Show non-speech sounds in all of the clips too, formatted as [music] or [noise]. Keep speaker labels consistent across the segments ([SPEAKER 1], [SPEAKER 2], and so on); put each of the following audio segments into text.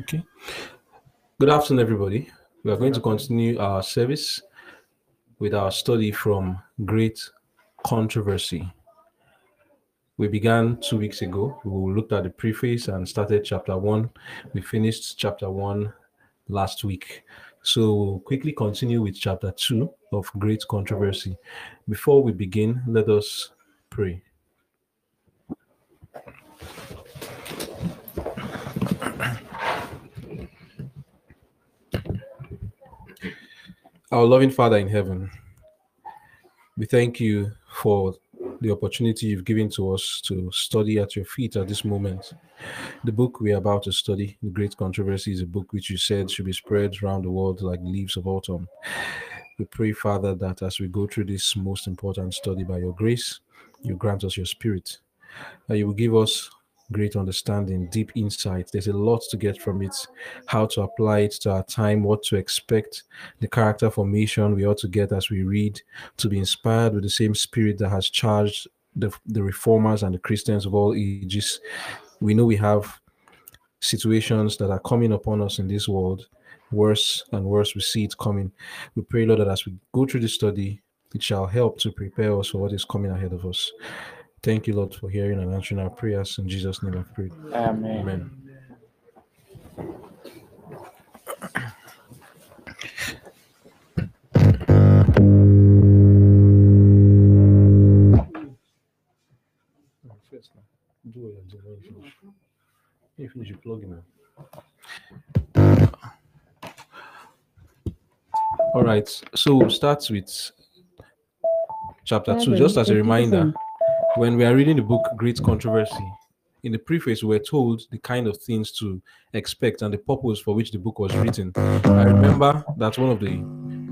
[SPEAKER 1] Okay. Good afternoon, everybody. We are going to continue our service with our study from Great Controversy. We began two weeks ago. We looked at the preface and started chapter one. We finished chapter one last week. So we'll quickly continue with chapter two of Great Controversy. Before we begin, let us pray. Our loving Father in heaven, we thank you for the opportunity you've given to us to study at your feet at this moment. The book we are about to study, The Great Controversy, is a book which you said should be spread around the world like leaves of autumn. We pray, Father, that as we go through this most important study by your grace, you grant us your spirit, that you will give us great understanding, deep insight. There's a lot to get from it, how to apply it to our time, what to expect, the character formation we ought to get as we read, to be inspired with the same spirit that has charged the, the reformers and the Christians of all ages. We know we have situations that are coming upon us in this world, worse and worse. We see it coming. We pray, Lord, that as we go through the study, it shall help to prepare us for what is coming ahead of us. Thank you, Lord, for hearing and answering our prayers. In Jesus' name I pray.
[SPEAKER 2] Amen.
[SPEAKER 1] Amen. You're doing when you finish. When you finish, you plug now. All right, so we'll start with chapter two. Just as a reminder, when we are reading the book Great Controversy, in the preface, we were told the kind of things to expect and the purpose for which the book was written. I remember that one of the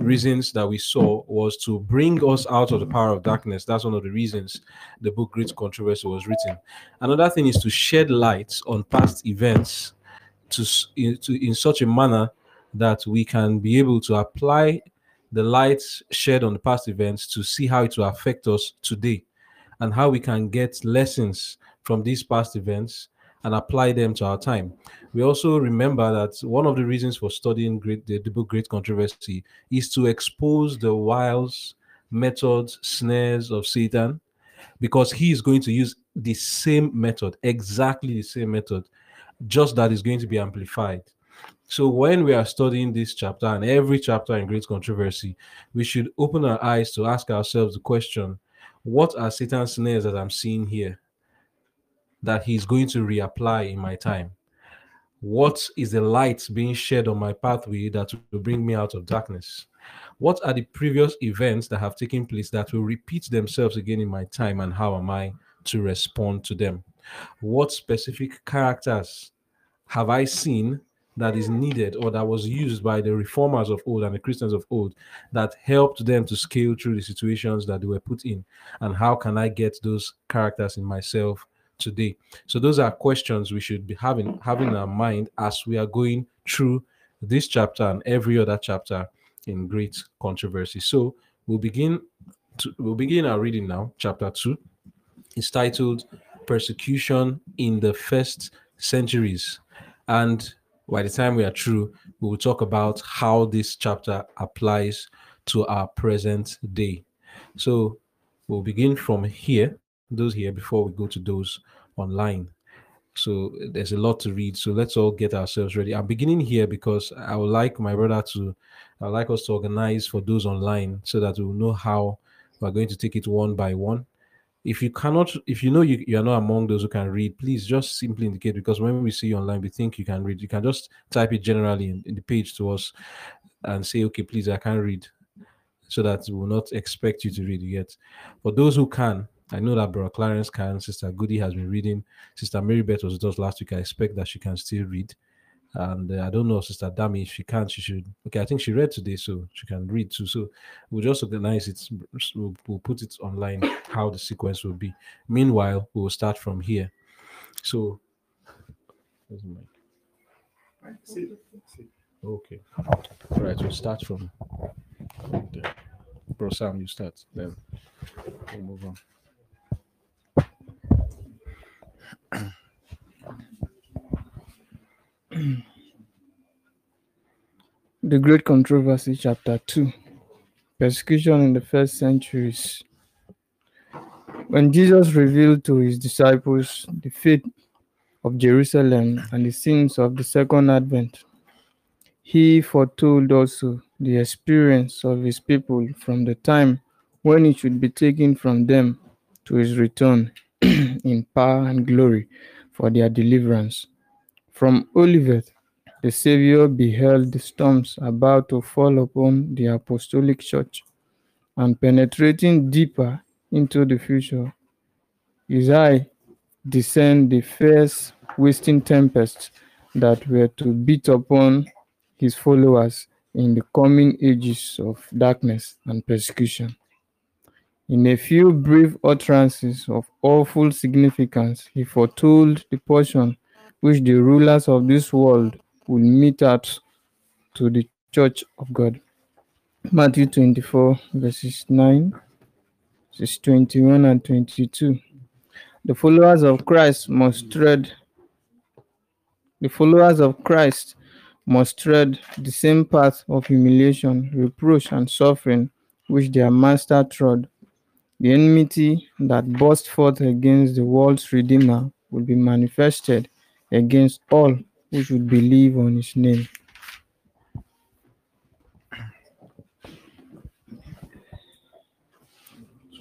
[SPEAKER 1] reasons that we saw was to bring us out of the power of darkness. That's one of the reasons the book Great Controversy was written. Another thing is to shed light on past events to, in, to, in such a manner that we can be able to apply the light shed on the past events to see how it will affect us today and how we can get lessons from these past events and apply them to our time. We also remember that one of the reasons for studying great, the, the book Great Controversy is to expose the wiles, methods, snares of Satan, because he is going to use the same method, exactly the same method, just that is going to be amplified. So when we are studying this chapter and every chapter in Great Controversy, we should open our eyes to ask ourselves the question what are Satan's snares that I'm seeing here that he's going to reapply in my time? What is the light being shed on my pathway that will bring me out of darkness? What are the previous events that have taken place that will repeat themselves again in my time, and how am I to respond to them? What specific characters have I seen that is needed or that was used by the reformers of old and the Christians of old that helped them to scale through the situations that they were put in? And how can I get those characters in myself today? So those are questions we should be having having in our mind as we are going through this chapter and every other chapter in great controversy. So we'll begin to, we'll begin our reading now, chapter two. It's titled Persecution in the First Centuries. And by the time we are through, we will talk about how this chapter applies to our present day. So we'll begin from here, those here, before we go to those online. So there's a lot to read. So let's all get ourselves ready. I'm beginning here because I would like my brother to, I would like us to organize for those online so that we'll know how we're going to take it one by one. If you cannot, if you know you, you are not among those who can read, please just simply indicate because when we see you online, we think you can read. You can just type it generally in, in the page to us and say, okay, please, I can't read, so that we will not expect you to read yet. For those who can, I know that Brother Clarence can, Sister Goody has been reading, Sister Mary Beth was us last week. I expect that she can still read. And uh, I don't know, Sister Dami, if she can't, she should. Okay, I think she read today, so she can read too. So we'll just organize it. We'll, we'll put it online how the sequence will be. Meanwhile, we will start from here. So? Okay. All right, we'll start from there. Bro Sam, you start. Then we'll move on. [clears throat]
[SPEAKER 2] The Great Controversy, chapter 2 Persecution in the First Centuries. When Jesus revealed to his disciples the fate of Jerusalem and the sins of the second advent, he foretold also the experience of his people from the time when he should be taken from them to his return [clears throat] in power and glory for their deliverance. From Olivet, the Savior beheld the storms about to fall upon the apostolic church, and penetrating deeper into the future, his eye discerned the fierce, wasting tempests that were to beat upon his followers in the coming ages of darkness and persecution. In a few brief utterances of awful significance, he foretold the portion which the rulers of this world will mete out to the church of God. Matthew 24, verses 9, verses 21 and 22. The followers of Christ must tread the followers of Christ must tread the same path of humiliation, reproach, and suffering which their master trod. The enmity that burst forth against the world's Redeemer will be manifested against all who should believe on his name.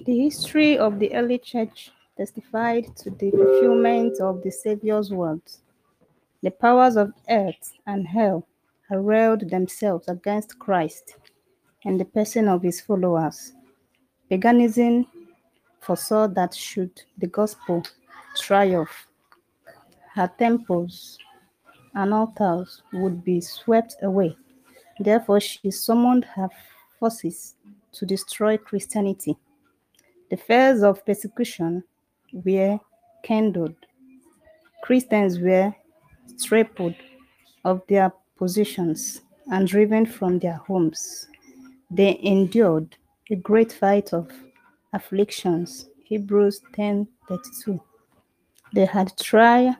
[SPEAKER 3] The history of the early church testified to the fulfillment of the Savior's words. The powers of earth and hell arrayed themselves against Christ and the person of his followers. Paganism foresaw that should the gospel triumph, her temples and altars would be swept away. Therefore, she summoned her forces to destroy Christianity. The fires of persecution were kindled. Christians were stripped of their positions and driven from their homes. They endured a great fight of afflictions. Hebrews 10:32. They had trial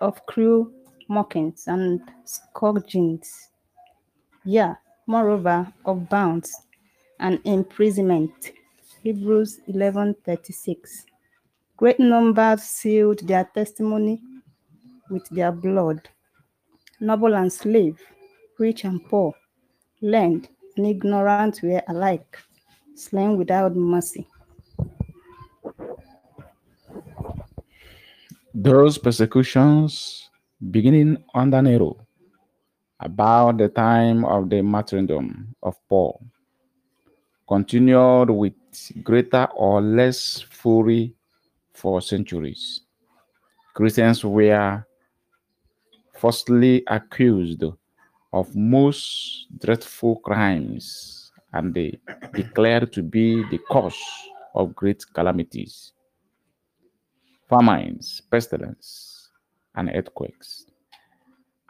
[SPEAKER 3] of cruel mockings and scourgings. Yeah, moreover, of bounds and imprisonment. Hebrews 11:36. Great numbers sealed their testimony with their blood. Noble and slave, rich and poor, learned and ignorant were alike slain without mercy.
[SPEAKER 4] Those persecutions beginning under Nero, about the time of the martyrdom of Paul, continued with greater or less fury for centuries. Christians were falsely accused of most dreadful crimes and they declared to be the cause of great calamities famines, pestilence, and earthquakes.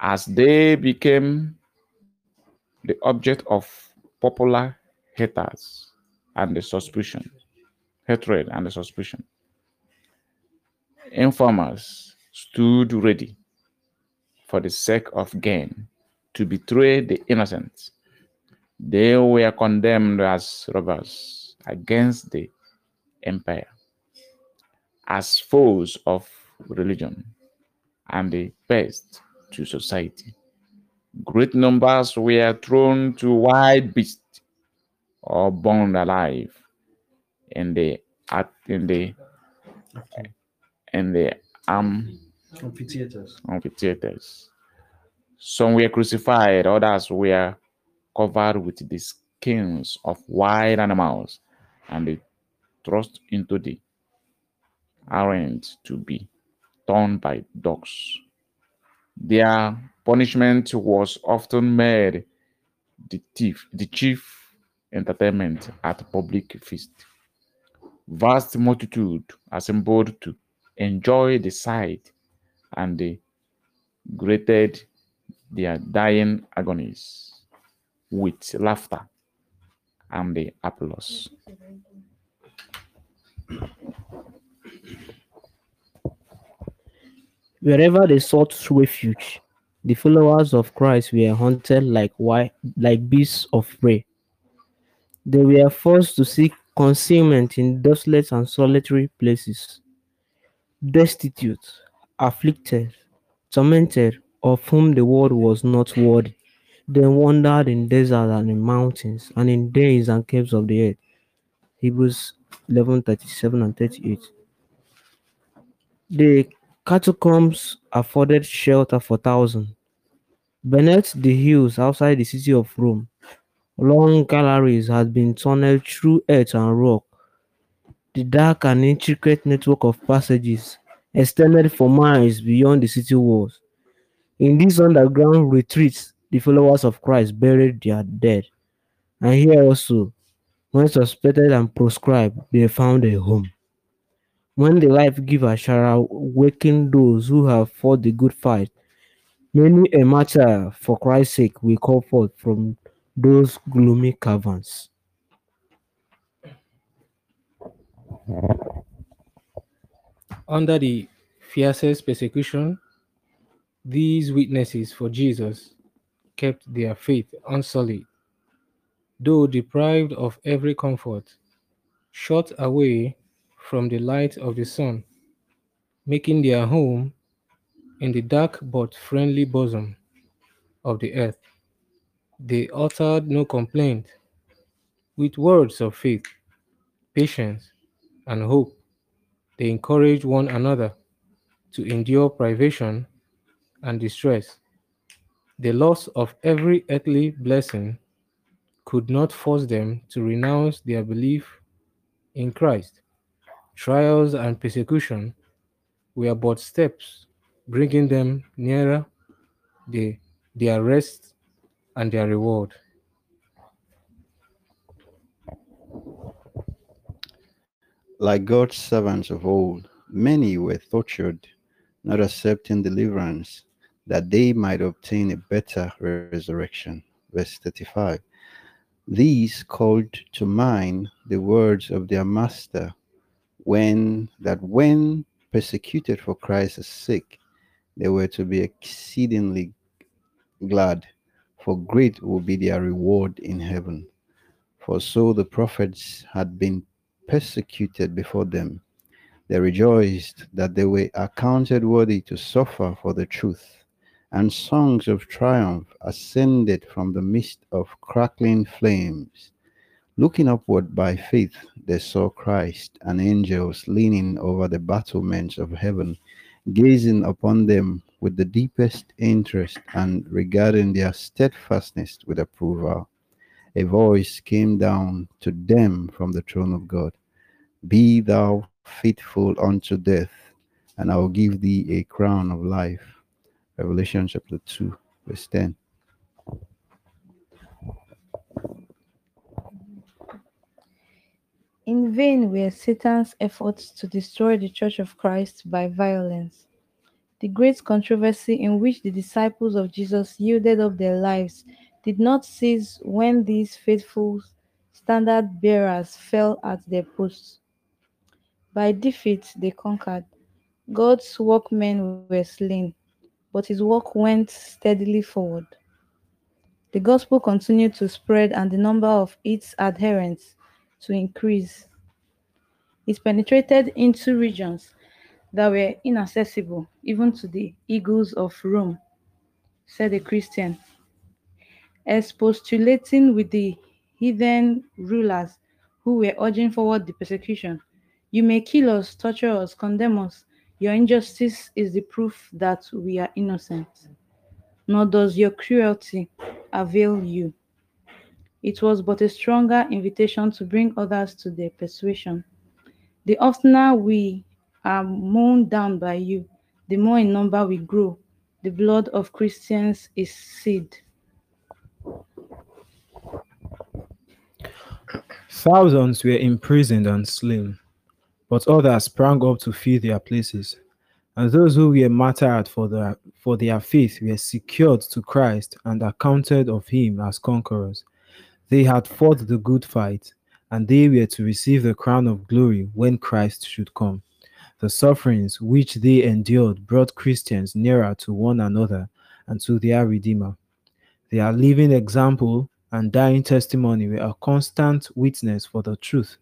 [SPEAKER 4] As they became the object of popular haters and the suspicion, hatred and the suspicion, informers stood ready for the sake of gain to betray the innocent. They were condemned as robbers against the empire, as foes of religion, and the pest to society. Great numbers were thrown to wild beasts or burned alive in the at in the in the um
[SPEAKER 1] Amphitheaters.
[SPEAKER 4] amphitheaters. Some were crucified, others were covered with the skins of wild animals and they thrust into the arenas to be torn by dogs. Their punishment was often made the thief, the chief entertainment at public feast. Vast multitude assembled to enjoy the sight and they greeted their dying agonies with laughter and the applause. [clears throat]
[SPEAKER 5] Wherever they sought refuge, The followers of Christ were hunted like wi- like beasts of prey. They were forced to seek concealment in desolate and solitary places. Destitute, afflicted, tormented, of whom the world was not worthy, they wandered in deserts and in mountains, and in dens and caves of the earth. Hebrews 11 37 and 38. The catacombs afforded shelter for thousands. Beneath the hills outside the city of Rome, long galleries had been tunneled through earth and rock. The dark and intricate network of passages extended for miles beyond the city walls. In these underground retreats, the followers of Christ buried their dead. And here also, when suspected and proscribed, they found a home. When the life giver shall awaken those who have fought the good fight, many a martyr for Christ's sake will come forth from those gloomy caverns.
[SPEAKER 6] Under the fiercest persecution, these witnesses for Jesus kept their faith unsullied. Though deprived of every comfort, shut away from the light of the sun, making their home in the dark but friendly bosom of the earth. They uttered no complaint. With words of faith, patience, and hope, they encouraged one another to endure privation and distress. The loss of every earthly blessing could not force them to renounce their belief in Christ. Trials and persecution were but steps bringing them nearer the, their rest and their reward.
[SPEAKER 7] Like God's servants of old, many were tortured, not accepting deliverance, that they might obtain a better resurrection. Verse 35. These called to mind the words of their master when that when persecuted for Christ's sake, they were to be exceedingly glad, for great will be their reward in heaven. For so the prophets had been persecuted before them. They rejoiced that they were accounted worthy to suffer for the truth, and songs of triumph ascended from the midst of crackling flames. Looking upward by faith, they saw Christ and angels leaning over the battlements of heaven, gazing upon them with the deepest interest and regarding their steadfastness with approval. A voice came down to them from the throne of God Be thou faithful unto death, and I will give thee a crown of life. Revelation chapter 2, verse 10.
[SPEAKER 8] In vain were Satan's efforts to destroy the Church of Christ by violence. The great controversy in which the disciples of Jesus yielded up their lives did not cease when these faithful standard bearers fell at their posts. By defeat they conquered. God's workmen were slain, but his work went steadily forward. The gospel continued to spread and the number of its adherents to increase. It penetrated into regions that were inaccessible even to the eagles of Rome, said a Christian. Expostulating with the heathen rulers who were urging forward the persecution. You may kill us, torture us, condemn us. Your injustice is the proof that we are innocent. Nor does your cruelty avail you. It was but a stronger invitation to bring others to their persuasion. The oftener we are mown down by you, the more in number we grow. The blood of Christians is seed.
[SPEAKER 9] Thousands were imprisoned and slain, but others sprang up to fill their places. And those who were martyred for their, for their faith were secured to Christ and accounted of him as conquerors. They had fought the good fight, and they were to receive the crown of glory when Christ should come. The sufferings which they endured brought Christians nearer to one another and to their Redeemer. Their living example and dying testimony were a constant witness for the truth,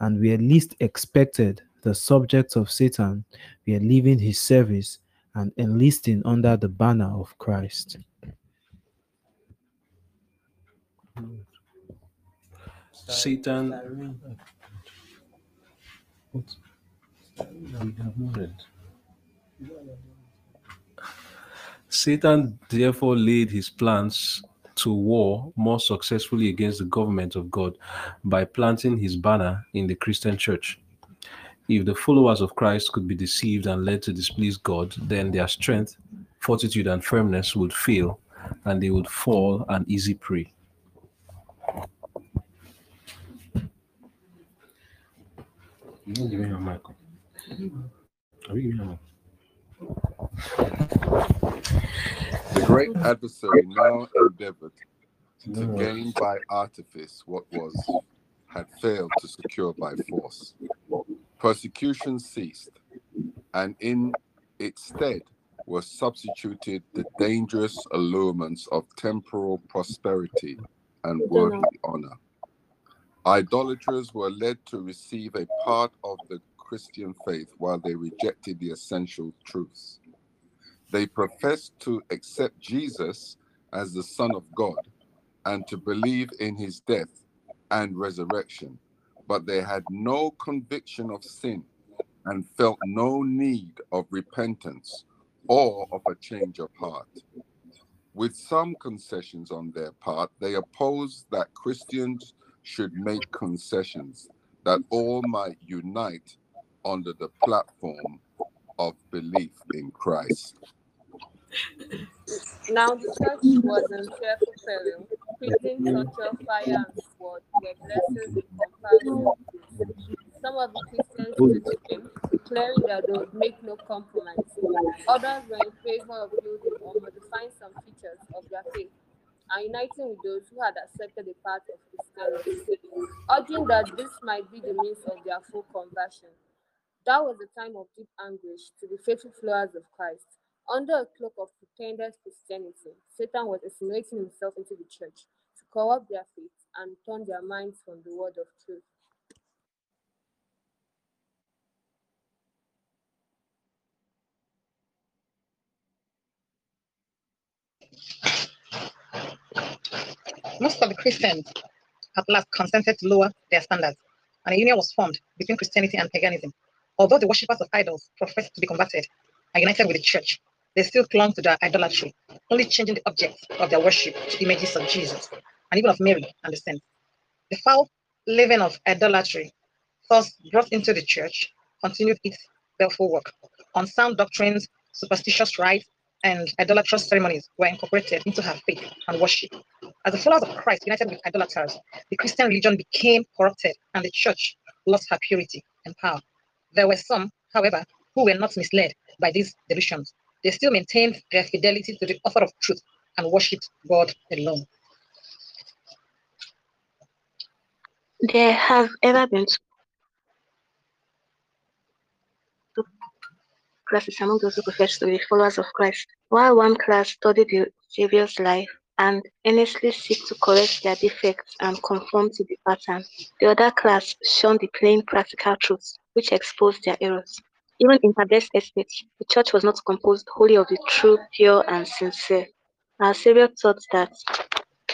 [SPEAKER 9] and were least expected the subjects of Satan were leaving his service and enlisting under the banner of Christ.
[SPEAKER 1] Satan. Satan therefore laid his plans to war more successfully against the government of God by planting his banner in the Christian church. If the followers of Christ could be deceived and led to displease God, then their strength, fortitude, and firmness would fail, and they would fall an easy prey. Give me your mic. Are you giving mic?
[SPEAKER 10] The great adversary now endeavored to gain by artifice what was had failed to secure by force. Persecution ceased, and in its stead were substituted the dangerous allurements of temporal prosperity and worldly honor. Idolaters were led to receive a part of the Christian faith while they rejected the essential truths. They professed to accept Jesus as the Son of God and to believe in his death and resurrection, but they had no conviction of sin and felt no need of repentance or of a change of heart. With some concessions on their part, they opposed that Christians should make concessions that all might unite under the platform of belief in Christ.
[SPEAKER 11] Now the church was in fearful peril, breathing torture, fire, and sword were blessings in comparison. Some of the Christians stood to him, declaring that they would make no compromise. Others were in favor of building or modifying some features of their faith and uniting with those who had accepted the path of Christianity, urging that this might be the means of their full conversion. That was a time of deep anguish to the faithful followers of Christ. Under a cloak of pretended Christianity, Satan was assimilating himself into the church to corrupt their faith and turn their minds from the word of truth.
[SPEAKER 12] Most of the Christians at last consented to lower their standards, and a union was formed between Christianity and paganism. Although the worshippers of idols professed to be converted and united with the church, they still clung to their idolatry, only changing the objects of their worship to images of Jesus and even of Mary and the saints. The foul living of idolatry, thus brought into the church, continued its baleful work. Unsound doctrines, superstitious rites, and idolatrous ceremonies were incorporated into her faith and worship. As the followers of Christ united with idolaters, the Christian religion became corrupted and the church lost her purity and power. There were some, however, who were not misled by these delusions. They still maintained their fidelity to the author of truth and worshipped God alone.
[SPEAKER 13] There have ever been two classes among those who profess to be followers of Christ. While one class study the Savior's life and earnestly seek to correct their defects and conform to the pattern, the other class shun the plain practical truths which expose their errors. Even in her best estates, the church was not composed wholly of the true, pure, and sincere. Our Savior taught that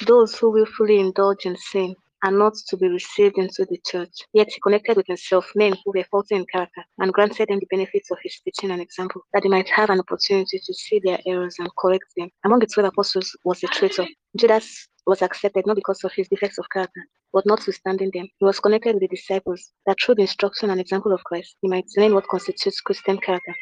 [SPEAKER 13] those who willfully indulge in sin are not to be received into the church. Yet he connected with himself men who were faulty in character and granted them the benefits of his teaching and example, that they might have an opportunity to see their errors and correct them. Among the twelve apostles was a traitor. Judas was accepted not because of his defects of character, but notwithstanding them. He was connected with the disciples, that through the instruction and example of Christ, he might learn what constitutes Christian character,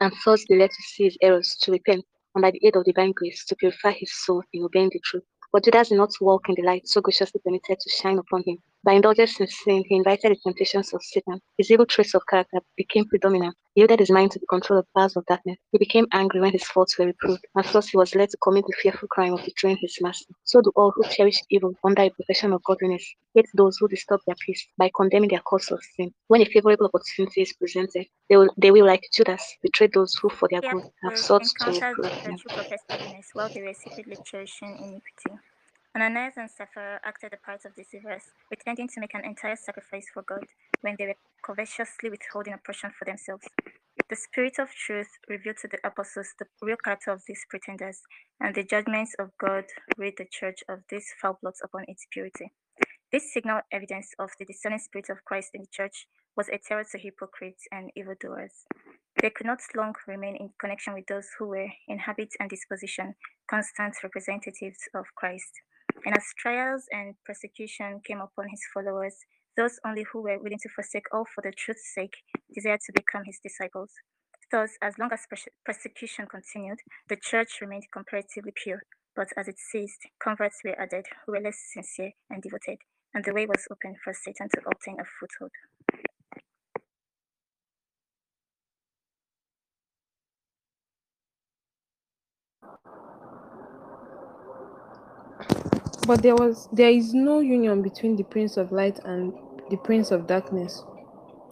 [SPEAKER 13] and thus be led to see his errors, to repent, and by the aid of divine grace, to purify his soul in obeying the truth. But Judas did not walk in the light so graciously permitted to shine upon him. By indulgence in sin, he invited the temptations of Satan. His evil traits of character became predominant. He yielded his mind to the control of powers of darkness. He became angry when his faults were reproved, and thus he was led to commit the fearful crime of betraying his master. So do all who cherish evil under a profession of godliness hate those who disturb their peace by condemning their course of sin. When a favorable opportunity is presented, they will, they will like Judas, betray those who for their good have sought to
[SPEAKER 14] the
[SPEAKER 13] them.
[SPEAKER 14] while they were secretly cherishing iniquity. Ananias and Sapphira acted the part of deceivers, pretending to make an entire sacrifice for God when they were covetously withholding a portion for themselves. The Spirit of truth revealed to the apostles the real character of these pretenders, and the judgments of God rid the church of these foul blots upon its purity. This signal evidence of the discerning spirit of Christ in the church was a terror to hypocrites and evildoers. They could not long remain in connection with those who were, in habit and disposition, constant representatives of Christ. And as trials and persecution came upon his followers, those only who were willing to forsake all for the truth's sake desired to become his disciples. Thus, as long as perse- persecution continued, the church remained comparatively pure, but as it ceased, converts were added who were less sincere and devoted, and the way was open for Satan to obtain a foothold.
[SPEAKER 15] But there was there is no union between the prince of light and the prince of darkness,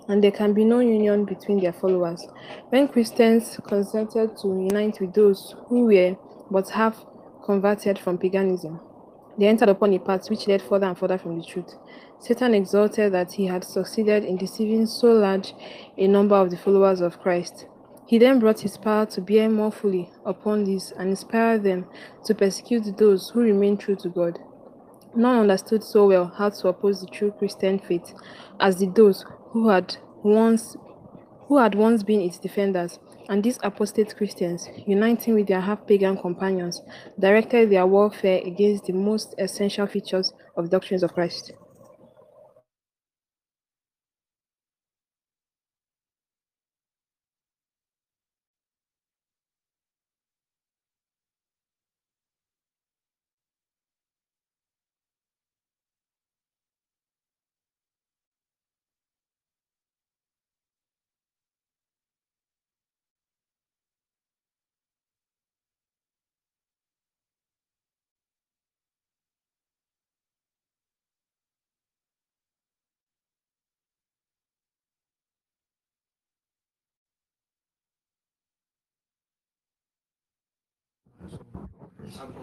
[SPEAKER 15] and there can be no union between their followers. When Christians consented to unite with those who were but half converted from paganism, they entered upon a path which led further and further from the truth. Satan exulted that he had succeeded in deceiving so large a number of the followers of Christ. He then brought his power to bear more fully upon these and inspired them to persecute those who remained true to God. None understood so well how to oppose the true Christian faith as did those who had once who had once been its defenders, and these apostate Christians, uniting with their half-pagan companions, directed their warfare against the most essential features of the doctrines of Christ.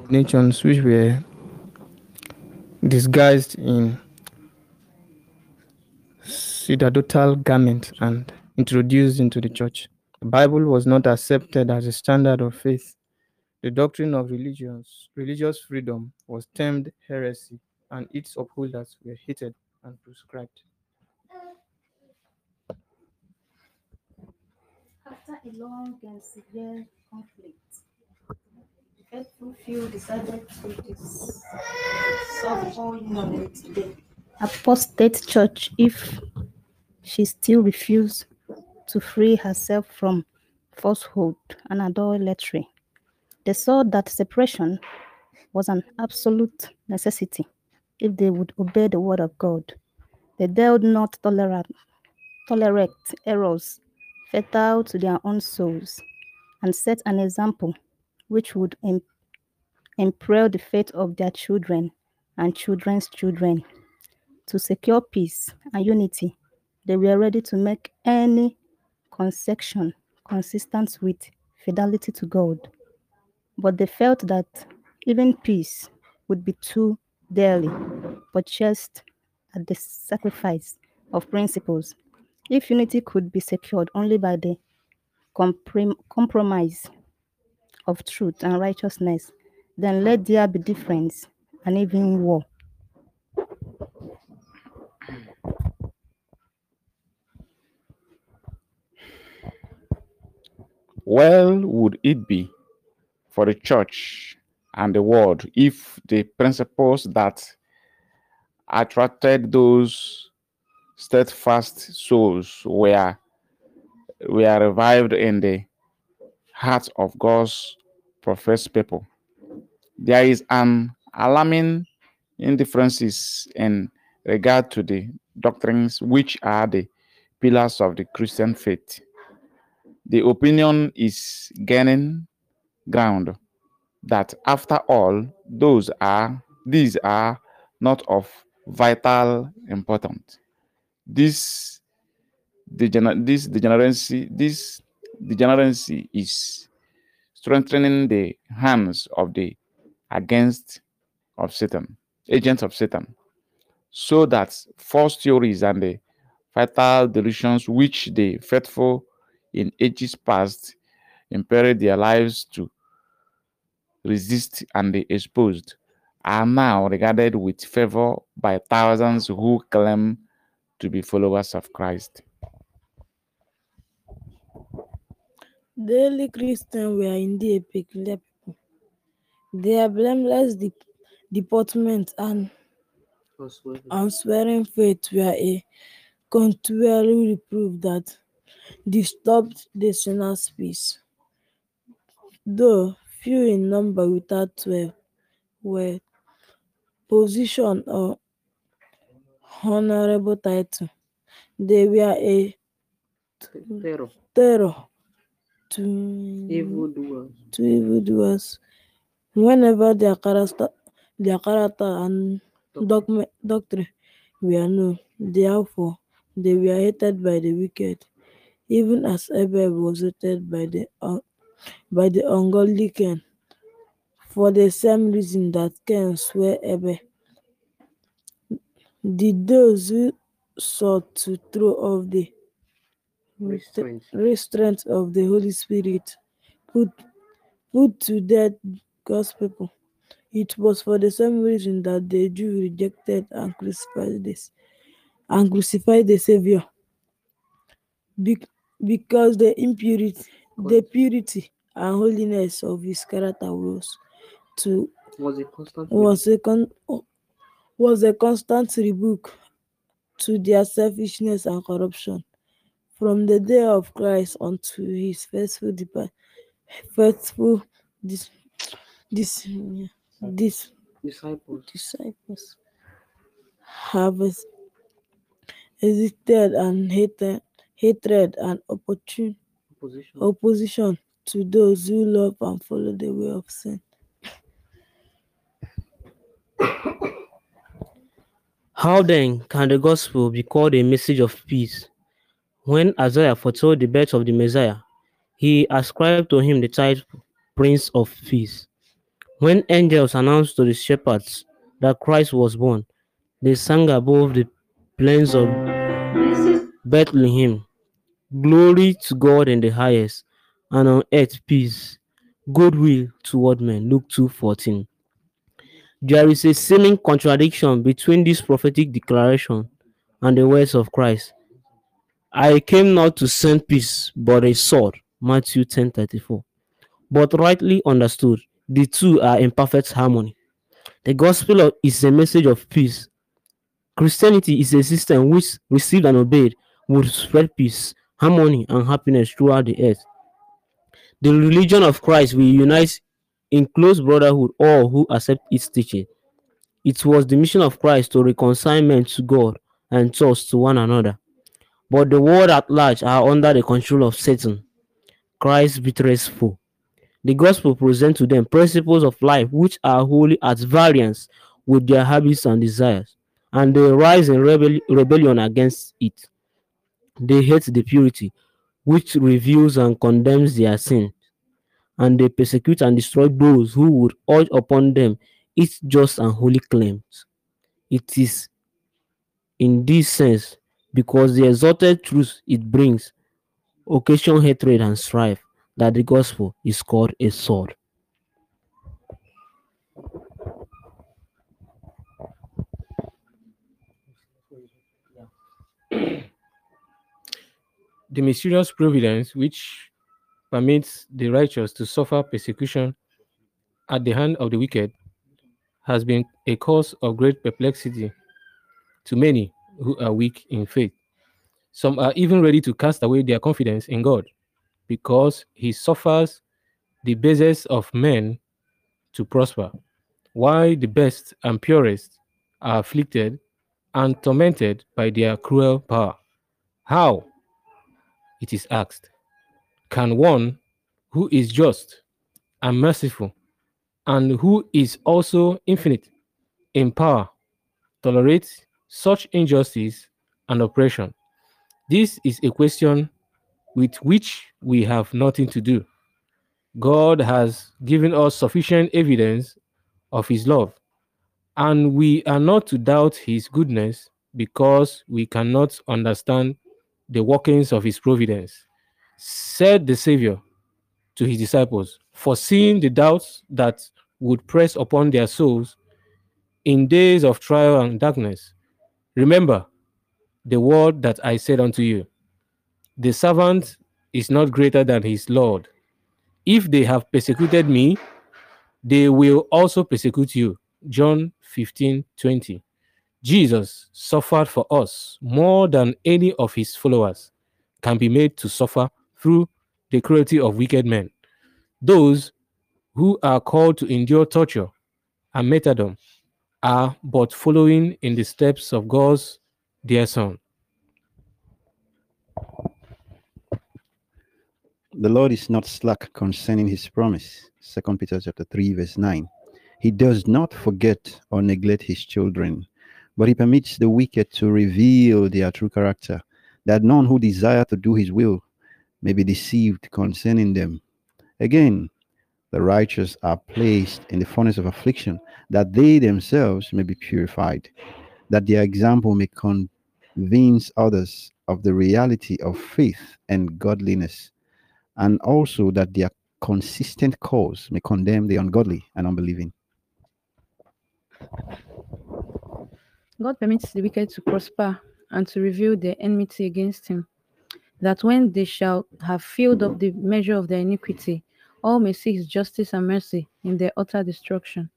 [SPEAKER 2] Nations which were disguised in sacerdotal garments and introduced into the church. The Bible was not accepted as a standard of faith. The doctrine of religions, religious freedom was termed heresy, and its upholders were hated and proscribed.
[SPEAKER 3] After a long and severe conflict, faithful few decided to dissolve apostate church if she still refused to free herself from falsehood and idolatry. They saw that separation was an absolute necessity if they would obey the word of God. They dared not tolerate, tolerate errors fatal to their own souls and set an example which would im- imperil the fate of their children and children's children. To secure peace and unity, they were ready to make any concession consistent with fidelity to God. But they felt that even peace would be too dearly purchased at the sacrifice of principles. If unity could be secured only by the compromise of truth and righteousness, then let mm. there be difference and even war.
[SPEAKER 4] Well would it be for the church and the world if the principles that attracted those steadfast souls were, were revived in the hearts of God's professed people. There is an alarming indifferences in regard to the doctrines which are the pillars of the Christian faith. The opinion is gaining ground that after all, those are these are not of vital importance. This degener- this degeneracy, this degeneracy is strengthening the hands of the against of Satan, agents of Satan, so that false theories and the fatal delusions which the faithful in ages past imperiled their lives to resist and be exposed are now regarded with favor by thousands who claim to be followers of Christ.
[SPEAKER 16] The early Christians were indeed a peculiar people. Their blameless de- deportment and unswearing faith were a continual reproof that disturbed the sinner's peace. Though few in number without twelve were position or honorable title, they were a
[SPEAKER 5] Terror.
[SPEAKER 16] terror to
[SPEAKER 5] Evildoers.
[SPEAKER 16] to evildoers whenever their character their character and dogma, doctrine were known. Therefore, they were hated by the wicked, even as Abel was hated by the un- by the ungodly Cain. For the same reason that Cain swore Abel, did those who sought to throw off the
[SPEAKER 5] Restraint.
[SPEAKER 16] restraint of the Holy Spirit put put to death God's people. It was for the same reason that the Jews rejected and crucified this and crucified the Savior. Be- because the impurity, the purity and holiness of his character was to
[SPEAKER 5] Was a constant
[SPEAKER 16] was a con- was a constant rebuke to their selfishness and corruption. From the day of Christ unto his faithful depart, faithful this this this
[SPEAKER 5] disciples.
[SPEAKER 16] disciples have ex- existed and hated hatred and opportune
[SPEAKER 5] Opposition.
[SPEAKER 16] opposition to those who love and follow the way of sin.
[SPEAKER 5] How then can the gospel be called a message of peace? When Isaiah foretold the birth of the Messiah, he ascribed to him the title Prince of Peace. When angels announced to the shepherds that Christ was born, they sang above the plains of Bethlehem, Glory to God in the highest, and on earth peace, goodwill toward men. Luke 2:14. There is a seeming contradiction between this prophetic declaration and the words of Christ. I came not to send peace, but a sword. Matthew 10:34. But rightly understood, the two are in perfect harmony. The gospel is a message of peace. Christianity is a system which, received and obeyed, would spread peace, harmony, and happiness throughout the earth. The religion of Christ will unite in close brotherhood all who accept its teaching. It was the mission of Christ to reconcile men to God and thus to one another. But the world at large are under the control of Satan, Christ's bitterest foe. The gospel presents to them principles of life which are wholly at variance with their habits and desires, and they rise in rebel- rebellion against it. They hate the purity which reveals and condemns their sin, and they persecute and destroy those who would urge upon them its just and holy claims. It is in this sense because the exalted truth it brings occasion hatred and strife that the gospel is called a sword. [clears throat]
[SPEAKER 6] the mysterious providence which permits the righteous to suffer persecution at the hand of the wicked has been a cause of great perplexity to many who are weak in faith. Some are even ready to cast away their confidence in God because he suffers the basest of men to prosper, while the best and purest are afflicted and tormented by their cruel power. How? It is asked. Can one who is just and merciful and who is also infinite in power tolerate such injustice and oppression? This is a question with which we have nothing to do. God has given us sufficient evidence of his love, and we are not to doubt his goodness because we cannot understand the workings of his providence. Said the Savior to his disciples, foreseeing the doubts that would press upon their souls in days of trial and darkness. Remember the word that I said unto you The servant is not greater than his Lord. If they have persecuted me, they will also persecute you. John 15 20. Jesus suffered for us more than any of his followers can be made to suffer through the cruelty of wicked men. Those who are called to endure torture and martyrdom are but following in the steps of God's dear Son.
[SPEAKER 7] The Lord is not slack concerning his promise. Second Peter chapter 3, verse 9. He does not forget or neglect his children, but he permits the wicked to reveal their true character, that none who desire to do his will may be deceived concerning them. Again, the righteous are placed in the furnace of affliction, that they themselves may be purified, that their example may convince others of the reality of faith and godliness, and also that their consistent cause may condemn the ungodly and unbelieving.
[SPEAKER 8] God permits the wicked to prosper and to reveal their enmity against him, that when they shall have filled up the measure of their iniquity, all may see his justice and mercy in their utter destruction.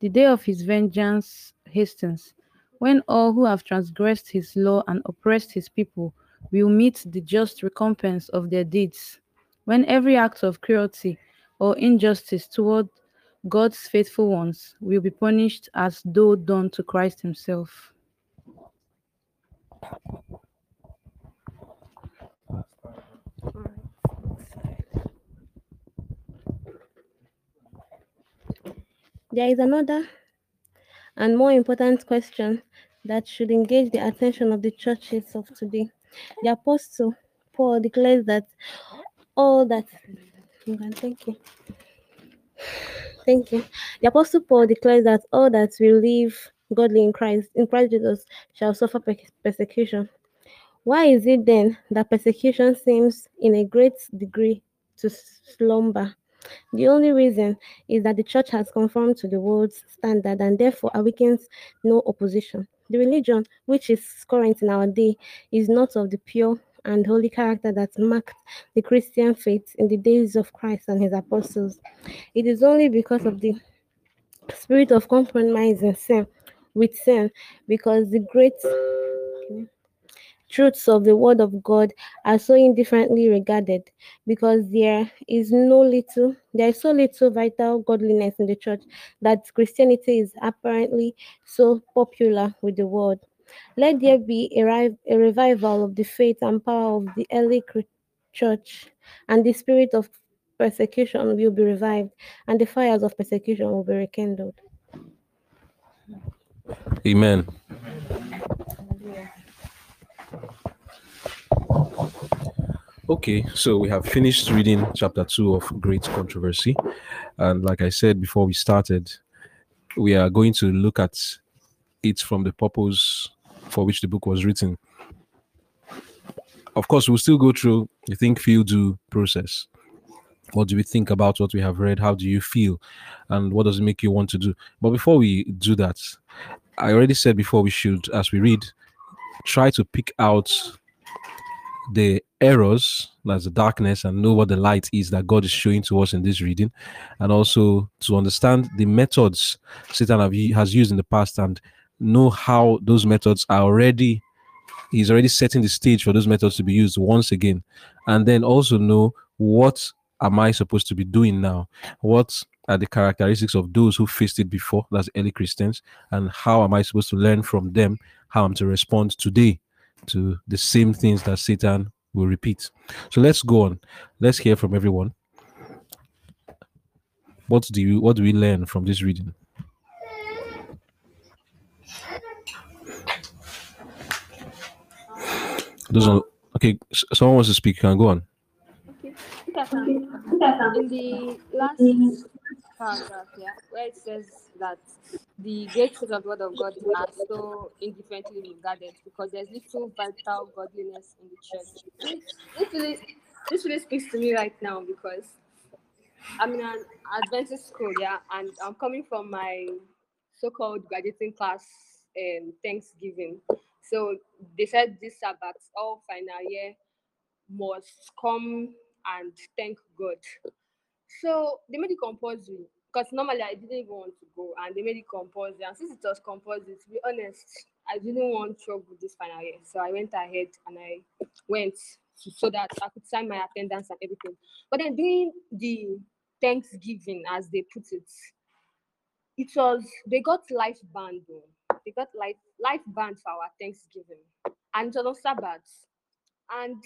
[SPEAKER 8] The day of his vengeance hastens, when all who have transgressed his law and oppressed his people will meet the just recompense of their deeds, when every act of cruelty or injustice toward God's faithful ones will be punished as though done to Christ himself.
[SPEAKER 17] There is another and more important question that should engage the attention of the churches of today. The Apostle Paul declares that all that. Thank you. Thank you. The Apostle Paul declares that all that will live godly in Christ, in Christ Jesus, shall suffer persecution. Why is it then that persecution seems in a great degree to slumber? The only reason is that the church has conformed to the world's standard and therefore awakens no opposition. The religion which is current in our day is not of the pure and holy character that marked the Christian faith in the days of Christ and his apostles. It is only because of the spirit of compromise and sin with sin, because the great truths of the word of God are so indifferently regarded, because there is no little, there is so little vital godliness in the church that Christianity is apparently so popular with the world. Let there be a, a revival of the faith and power of the early church, and the spirit of persecution will be revived, and the fires of persecution will be rekindled.
[SPEAKER 1] Amen. Okay, so we have finished reading chapter 2 of Great Controversy. And like I said before we started, we are going to look at it from the purpose for which the book was written. Of course, we'll still go through the think, feel, do process. What do we think about what we have read? How do you feel? And what does it make you want to do? But before we do that, I already said before we should, as we read, try to pick out the errors, that's the darkness, and know what the light is that God is showing to us in this reading, and also to understand the methods Satan have, has used in the past and know how those methods are already he's already setting the stage for those methods to be used once again. And then also know what am i supposed to be doing now? What are the characteristics of those who faced it before that's early christians and how am i supposed to learn from them how I'm to respond today to the same mm-hmm. things that Satan will repeat. So let's go on. Let's hear from everyone. What do you what do we learn from this reading? Those are okay. Someone wants to speak. Can go on.
[SPEAKER 11] In the last mm-hmm. Paragraph, yeah, where it says that the great of the word of God are so indifferently regarded because there's little vital godliness in the church. This, this really, this really speaks to me right now because I'm in an Adventist school, yeah, and I'm coming from my so-called graduating class um, Thanksgiving. So they said this Sabbath, all final year must come and thank God. So they made it compulsory because normally I didn't even want to go, and they made it compulsory. And since it was compulsory, to be honest, I didn't want trouble this final year, so I went ahead and I went to, so that I could sign my attendance and everything. But then during the Thanksgiving, as they put it, it was they got life band though. They got life life band for our Thanksgiving, and it was on Sabbath. And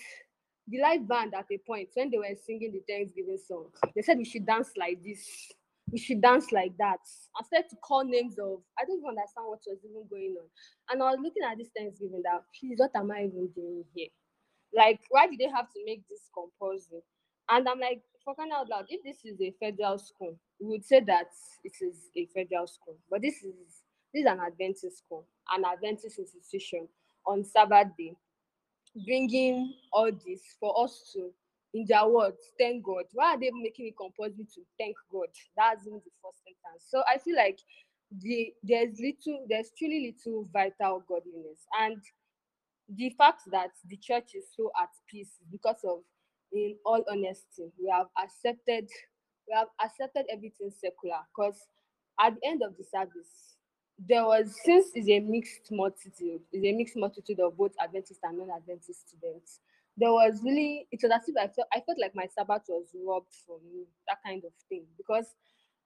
[SPEAKER 11] the live band at a point when they were singing the Thanksgiving song, they said we should dance like this, we should dance like that. I started to call names of I don't even understand what was even going on. And I was looking at this Thanksgiving that please, what am I even doing here? Like, why did they have to make this compulsory? And I'm like, for crying out loud, if this is a federal school, we would say that it is a federal school. But this is this is an Adventist school, an Adventist institution on Sabbath day bringing all this for us to, in their words, thank God. Why are they making it compulsory to thank God? That's in the first sentence. So I feel like the there's little, there's truly little vital godliness, and the fact that the church is so at peace because of, in all honesty, we have accepted, we have accepted everything secular. Because at the end of the service, there was since it's a mixed multitude, it's a mixed multitude of both Adventist and non-Adventist students. There was really it was as if I felt I felt like my Sabbath was robbed from me, that kind of thing. Because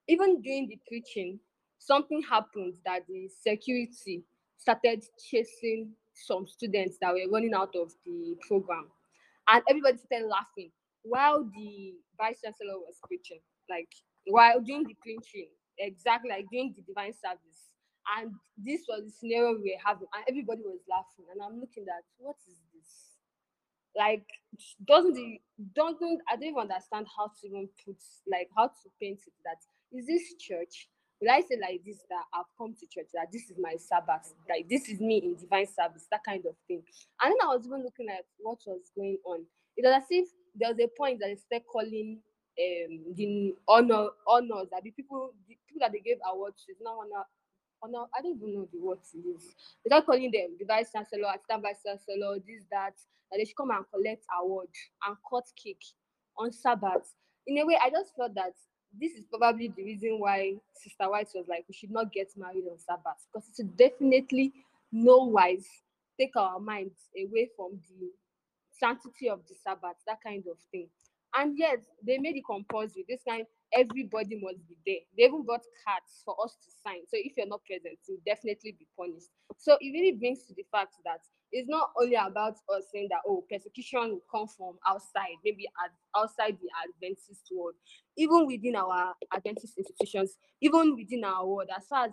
[SPEAKER 11] even during the preaching, something happened that the security started chasing some students that were running out of the program. And everybody started laughing while the vice chancellor was preaching. Like while during the preaching, exactly like during the divine service and this was the scenario we were having, and everybody was laughing. And I'm looking at what is this? Like, doesn't the doesn't I don't even understand how to even put like how to paint it that is this church? Will I say like this that I've come to church that this is my Sabbath, like this is me in divine service, that kind of thing. And then I was even looking at what was going on. It was as if there was a point that they started calling um the honor honors that the people the people that they gave awards to is now honor Oh, honor I don't even know the word is. They start calling them the vice chancellor, assistant vice chancellor, this, that, that they should come and collect award and cut cake on Sabbath. In a way, I just felt that this is probably the reason why Sister White was like, we should not get married on Sabbath because it should definitely no wise take our minds away from the sanctity of the Sabbath, that kind of thing. And yet they made it compulsory. This kind, everybody must be there. They even got cards for us to sign. So if you're not present, you'll definitely be punished. So it really brings to the fact that it's not only about us saying that oh persecution will come from outside, maybe ad- outside the Adventist world, even within our Adventist institutions, even within our world, as far as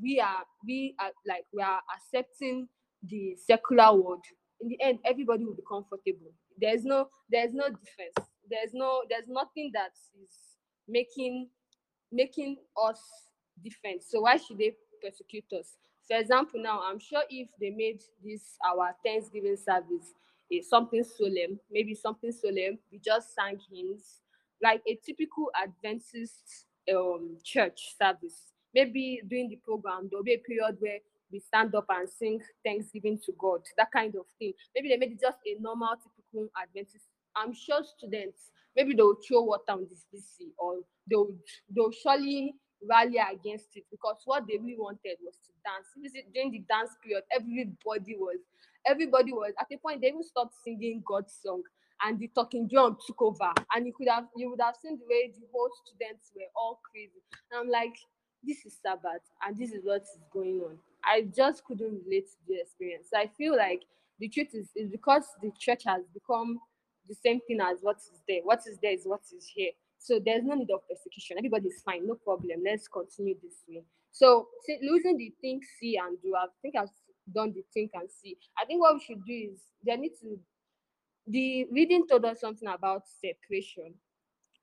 [SPEAKER 11] we are, we are like we are accepting the secular world. In the end, everybody will be comfortable. There's no, there's no difference. There's no, there's nothing that is making making us different. So why should they persecute us? For example, now I'm sure if they made this our Thanksgiving service is something solemn, maybe something solemn, we just sang hymns, like a typical Adventist um church service. Maybe during the program, there'll be a period where we stand up and sing Thanksgiving to God, that kind of thing. Maybe they made it just a normal, typical Adventist. I'm sure students, maybe they'll throw water on this BC or they'll they'll surely rally against it because what they really wanted was to dance. During the dance period, everybody was everybody was at a point they even stopped singing God's song and the talking drum took over. And you could have you would have seen the way the whole students were all crazy. And I'm like, this is Sabbath and this is what is going on. I just couldn't relate to the experience. So I feel like the truth is, is because the church has become the same thing as what is there. What is there is what is here. So there's no need of persecution. Everybody's fine, no problem. Let's continue this way. So see, losing the think, see, and do. I think I've done the think and see. I think what we should do is there need to the reading told us something about separation,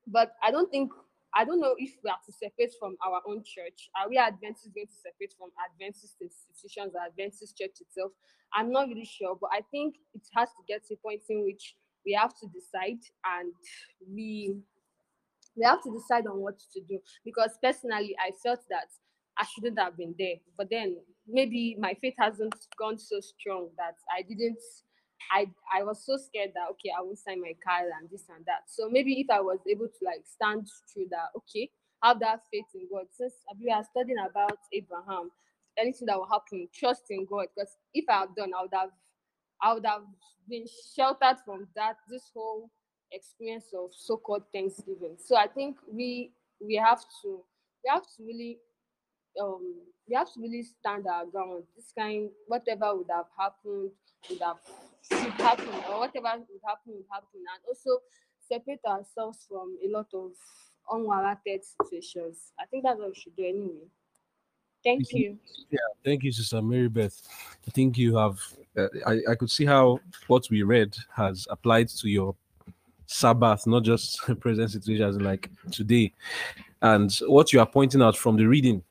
[SPEAKER 11] but I don't think I don't know if we have to separate from our own church. Are we Adventists going to separate from Adventist institutions or Adventist church itself? I'm not really sure, but I think it has to get to a point in which we have to decide and we we have to decide on what to do. Because personally, I felt that I shouldn't have been there. But then maybe my faith hasn't gone so strong that I didn't I I was so scared that okay, I won't sign my card and this and that. So maybe if I was able to like stand through that, okay, have that faith in God. Since we are studying about Abraham, anything that will happen, trust in God. Because if I have done, I would have I would have been sheltered from that this whole experience of so-called Thanksgiving. So I think we we have to we have to really um we have to really stand our ground. This kind whatever would have happened would have should happen or whatever would happen would happen and also separate ourselves from a lot of unwarranted situations. I think that's what we should do anyway. Thank you.
[SPEAKER 1] Yeah, thank you, Sister Mary Beth. I think you have. I I could see how what we read has applied to your Sabbath, not just [laughs] present situations like today, and what you are pointing out from the reading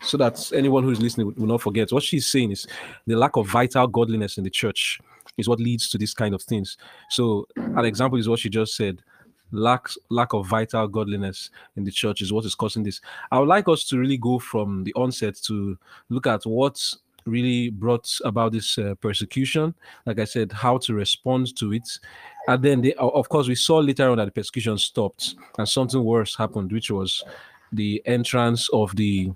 [SPEAKER 1] so that anyone who's listening will not forget. What she's saying is the lack of vital godliness in the church is what leads to this kind of things. So an example is what she just said. Lack lack of vital godliness in the church is what is causing this. I would like us to really go from the onset to look at what really brought about this uh, persecution. Like I said, how to respond to it, and then they, of course we saw later on that the persecution stopped and something worse happened, which was the entrance of the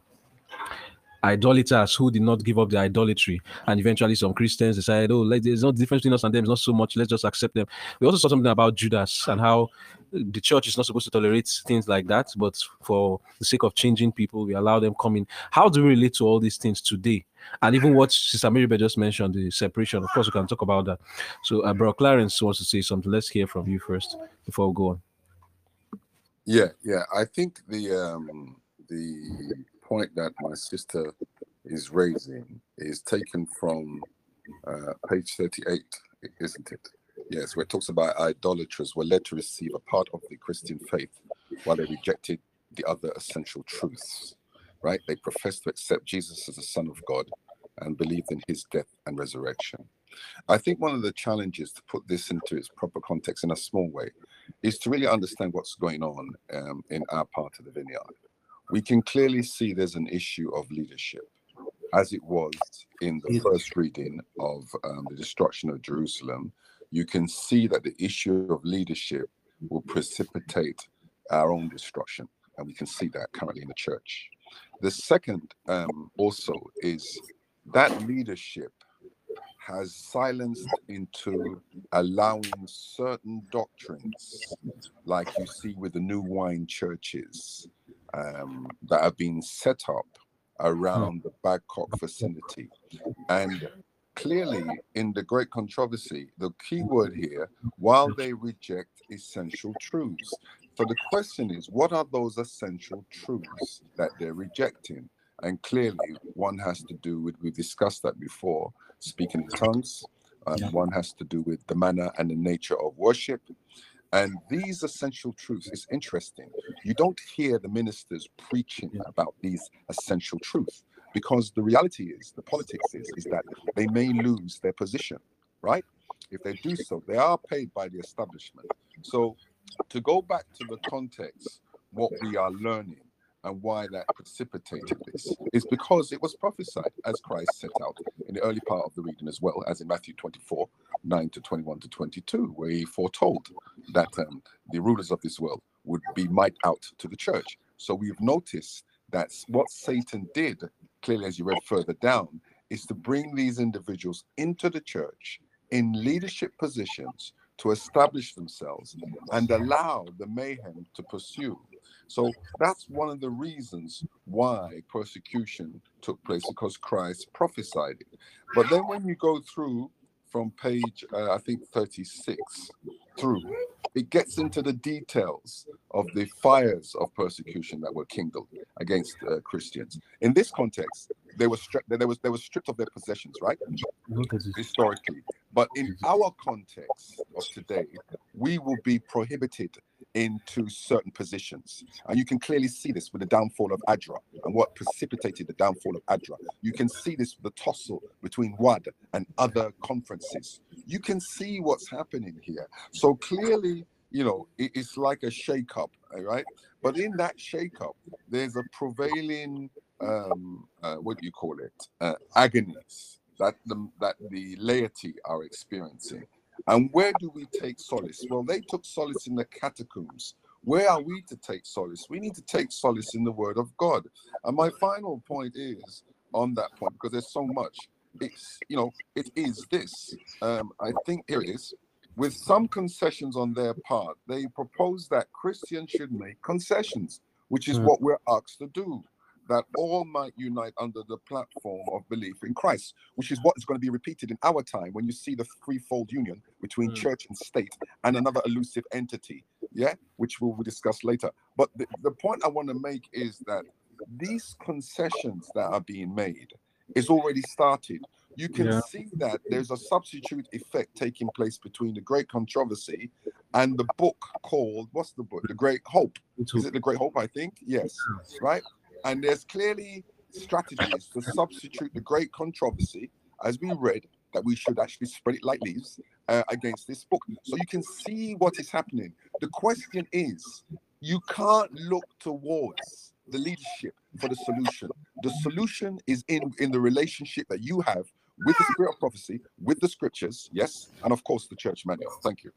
[SPEAKER 1] idolaters who did not give up their idolatry. And eventually some Christians decided, oh, like, there's no difference between us and them, it's not so much, let's just accept them. We also saw something about Judas and how the church is not supposed to tolerate things like that, but for the sake of changing people, we allow them come in. How do we relate to all these things today? And even what Sister Mary just mentioned, the separation. Of course, we can talk about that. So, uh, Bro Clarence wants to say something. Let's hear from you first before we go on.
[SPEAKER 10] Yeah, yeah. I think the um the point that my sister is raising is taken from uh, page 38, isn't it? Yes, where it talks about idolaters were led to receive a part of the Christian faith while they rejected the other essential truths, right? They professed to accept Jesus as the Son of God and believed in his death and resurrection. I think one of the challenges to put this into its proper context in a small way is to really understand what's going on um, in our part of the vineyard we can clearly see there's an issue of leadership, as it was in the first reading of um, the destruction of Jerusalem. You can see that the issue of leadership will precipitate our own destruction, and we can see that currently in the church. The second, um, also, is that leadership has silenced into allowing certain doctrines, like you see with the new wine churches, um, that have been set up around the Babcock vicinity. And clearly, in the great controversy, the key word here, while they reject essential truths. So the question is, what are those essential truths that they're rejecting? And clearly, one has to do with, we discussed that before, speaking in tongues. Um. One has to do with the manner and the nature of worship. And these essential truths is interesting. You don't hear the ministers preaching about these essential truths because the reality is, the politics is, is that they may lose their position, right? If they do so, they are paid by the establishment. So to go back to the context, what we are learning and why that precipitated this is because it was prophesied as Christ set out in the early part of the reading as well as in Matthew 24 9 to 21 to 22 where he foretold that um, the rulers of this world would be might out to the church. So we've noticed that what Satan did clearly as you read further down is to bring these individuals into the church in leadership positions to establish themselves and allow the mayhem to pursue So that's one of the reasons why persecution took place because Christ prophesied it. But then when you go through from page, uh, I think 36 through, it gets into the details of the fires of persecution that were kindled against uh, Christians. In this context, they were stripped. They was they were stripped of their possessions, right? Historically, but in our context of today, we will be prohibited into certain positions, and you can clearly see this with the downfall of Adra and what precipitated the downfall of Adra. You can see this with the tussle between WAD and other conferences. You can see what's happening here. So clearly, you know, it's like a shake-up, right? But in that shake-up, there's a prevailing um, uh, what do you call it? Uh, agonies that the that the laity are experiencing. And where do we take solace? Well, they took solace in the catacombs. Where are we to take solace? We need to take solace in the Word of God. And my final point is on that point because there's so much. It's you know it is this. Um, I think here it is. With some concessions on their part, they propose that Christians should make concessions, which is
[SPEAKER 1] Mm.
[SPEAKER 10] what we're asked to do that all might unite under the platform of belief in Christ, which is what is going to be repeated in our time when you see the threefold union between hmm. church and state and another elusive entity, yeah, which we'll discuss later. But the, the point I want to make is that these concessions that are being made is already started. You can
[SPEAKER 1] Yeah.
[SPEAKER 10] see that there's a substitute effect taking place between the great controversy and the book called what's the book? The Great Hope. Is it the Great Hope? I think yes, right. And there's clearly strategies to substitute the great controversy, as we read, that we should actually spread it like leaves uh, against this book. So you can see what is happening. The question is, you can't look towards the leadership for the solution. The solution is in in the relationship that you have with the spirit of prophecy, with the scriptures, yes, and of course the church manual. Thank you.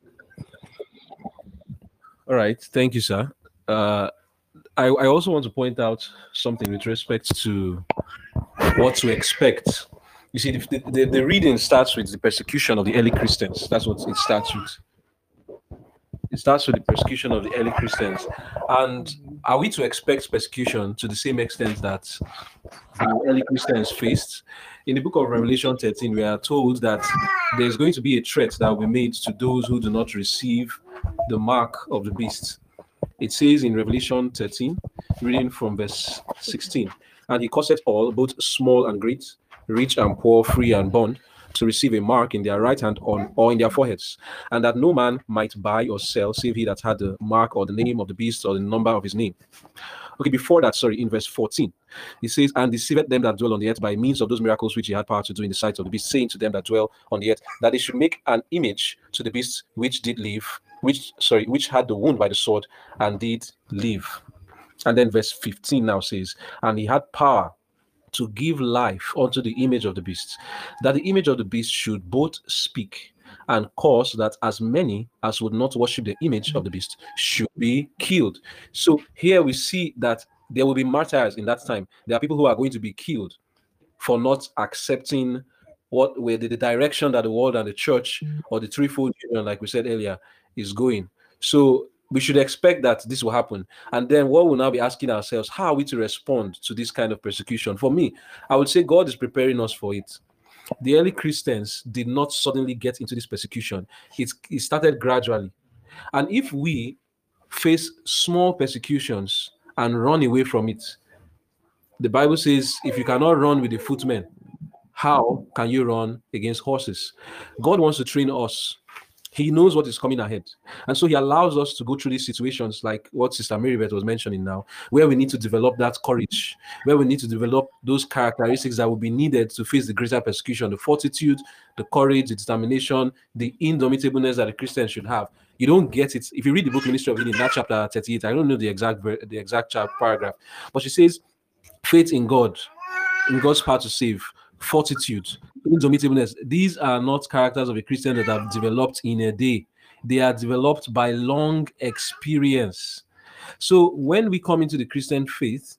[SPEAKER 1] All right, thank you, sir. Uh, I, I also want to point out something with respect to what to expect. You see, the, the, the reading starts with the persecution of the early Christians. That's what it starts with. It starts with the persecution of the early Christians. And are we to expect persecution to the same extent that the early Christians faced? In the book of Revelation 13, we are told that there's going to be a threat that will be made to those who do not receive the mark of the beast. It says in Revelation 13, reading from verse 16, and he caused all, both small and great, rich and poor, free and bond, to receive a mark in their right hand on or in their foreheads, and that no man might buy or sell, save he that had the mark or the name of the beast or the number of his name. Okay, before that, sorry, in verse 14, he says, And deceived them that dwell on the earth by means of those miracles which he had power to do in the sight of the beast, saying to them that dwell on the earth, that they should make an image to the beast which did live, which sorry, which had the wound by the sword and did live. And then verse 15 now says, And he had power to give life unto the image of the beast, that the image of the beast should both speak and cause that as many as would not worship the image of the beast should be killed. So here we see that there will be martyrs in that time. There are people who are going to be killed for not accepting what where the, the direction that the world and the church or the threefold union, like we said earlier, is going. So we should expect that this will happen. And then what we'll now be asking ourselves, how are we to respond to this kind of persecution? For me, I would say God is preparing us for it. The early Christians did not suddenly get into this persecution. It, it started gradually. And if we face small persecutions and run away from it, the Bible says, if you cannot run with the footmen, how can you run against horses? God wants to train us. He knows what is coming ahead. And so he allows us to go through these situations, like what Sister Marybeth was mentioning now, where we need to develop that courage, where we need to develop those characteristics that will be needed to face the greater persecution the fortitude, the courage, the determination, the indomitableness that a Christian should have. You don't get it. If you read the book Ministry of Healing, that chapter 38, I don't know the exact the exact paragraph, but she says, faith in God, in God's power to save, fortitude, indomitableness. These are not characters of a Christian that have developed in a day. They are developed by long experience. So when we come into the Christian faith,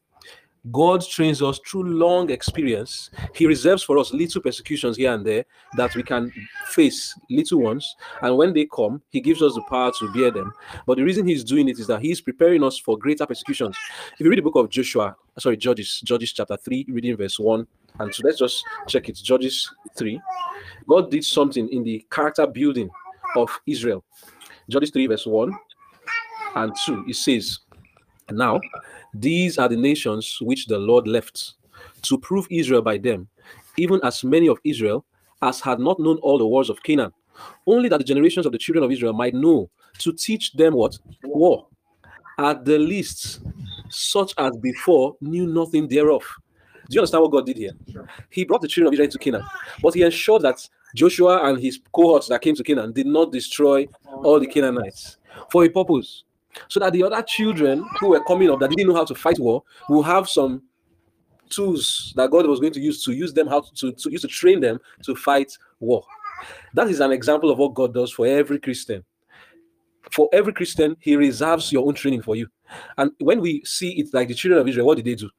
[SPEAKER 1] God trains us through long experience. He reserves for us little persecutions here and there that we can face, little ones. And when they come, He gives us the power to bear them. But the reason He's doing it is that He's preparing us for greater persecutions. If you read the book of Joshua, sorry, Judges, Judges chapter 3, reading verse 1 and 2, let's just check it. Judges 3. God did something in the character building of Israel. Judges 3, verse 1 and 2. It says, Now, these are the nations which the Lord left to prove Israel by them, even as many of Israel as had not known all the wars of Canaan, only that the generations of the children of Israel might know to teach them what? War. At the least, such as before knew nothing thereof. Do you understand what God did here? He brought the children of Israel into Canaan, but he ensured that Joshua and his cohorts that came to Canaan did not destroy all the Canaanites for a purpose so that the other children who were coming up that didn't know how to fight war will have some tools that God was going to use to use them how to, to use to train them to fight war. That is an example of what God does for every Christian. For every Christian, He reserves your own training for you. And when we see it like the children of Israel, what did they do?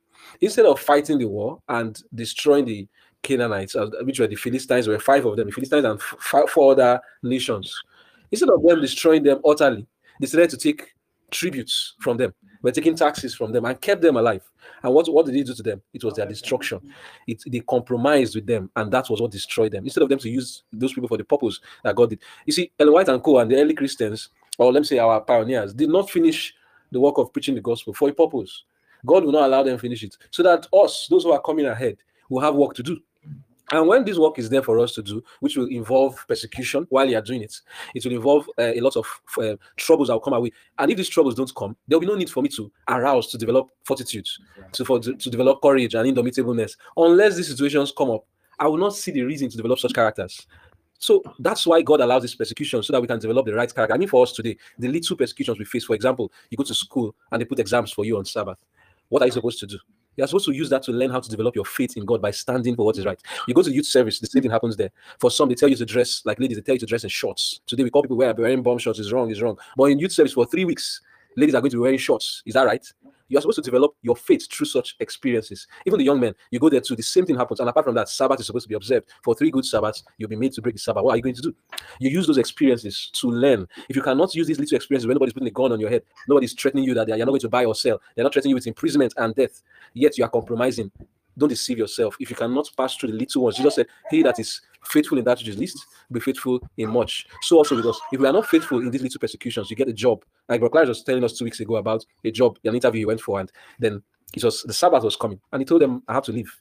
[SPEAKER 1] Instead of fighting the war and destroying the Canaanites, uh, which were the Philistines, were five of them, the Philistines and four other nations. Instead of them destroying them utterly, they decided to take tributes from them. We're taking taxes from them and kept them alive. And what, what did he do to them? It was their destruction. It they compromised with them, and that was what destroyed them. Instead of them to use those people for the purpose that God did. You see, Ellen White and Co. and the early Christians, or let me say our pioneers, did not finish the work of preaching the gospel for a purpose. God will not allow them finish it. So that us, those who are coming ahead, will have work to do. And when this work is there for us to do, which will involve persecution while you are doing it, it will involve uh, a lot of uh, troubles that will come away. And if these troubles don't come, there will be no need for me to arouse, to develop fortitude, to, for, to, to develop courage and indomitableness. Unless these situations come up, I will not see the reason to develop such characters. So that's why God allows this persecution so that we can develop the right character. I mean, for us today, the little persecutions we face, for example, you go to school and they put exams for you on Sabbath. What are you supposed to do? You're supposed to use that to learn how to develop your faith in God by standing for what is right. You go to youth service, the same thing happens there. For some, they tell you to dress like ladies, they tell you to dress in shorts. Today, we call people wear wearing bomb shorts is wrong, is wrong. But in youth service for three weeks, ladies are going to be wearing shorts. Is that right? You are supposed to develop your faith through such experiences. Even the young men, you go there too, the same thing happens. And apart from that, Sabbath is supposed to be observed. For three good Sabbaths, you'll be made to break the Sabbath. What are you going to do? You use those experiences to learn. If you cannot use these little experiences when nobody's putting a gun on your head, nobody's threatening you that you're not going to buy or sell, they're not threatening you with imprisonment and death, yet you are compromising. Don't deceive yourself. If you cannot pass through the little ones, Jesus said, He that is faithful in that which is least, be faithful in much. So also with us, if we are not faithful in these little persecutions, you get a job. Like Brother was telling us two weeks ago about a job, an interview he went for, and then it was the Sabbath was coming, and he told them, I have to leave.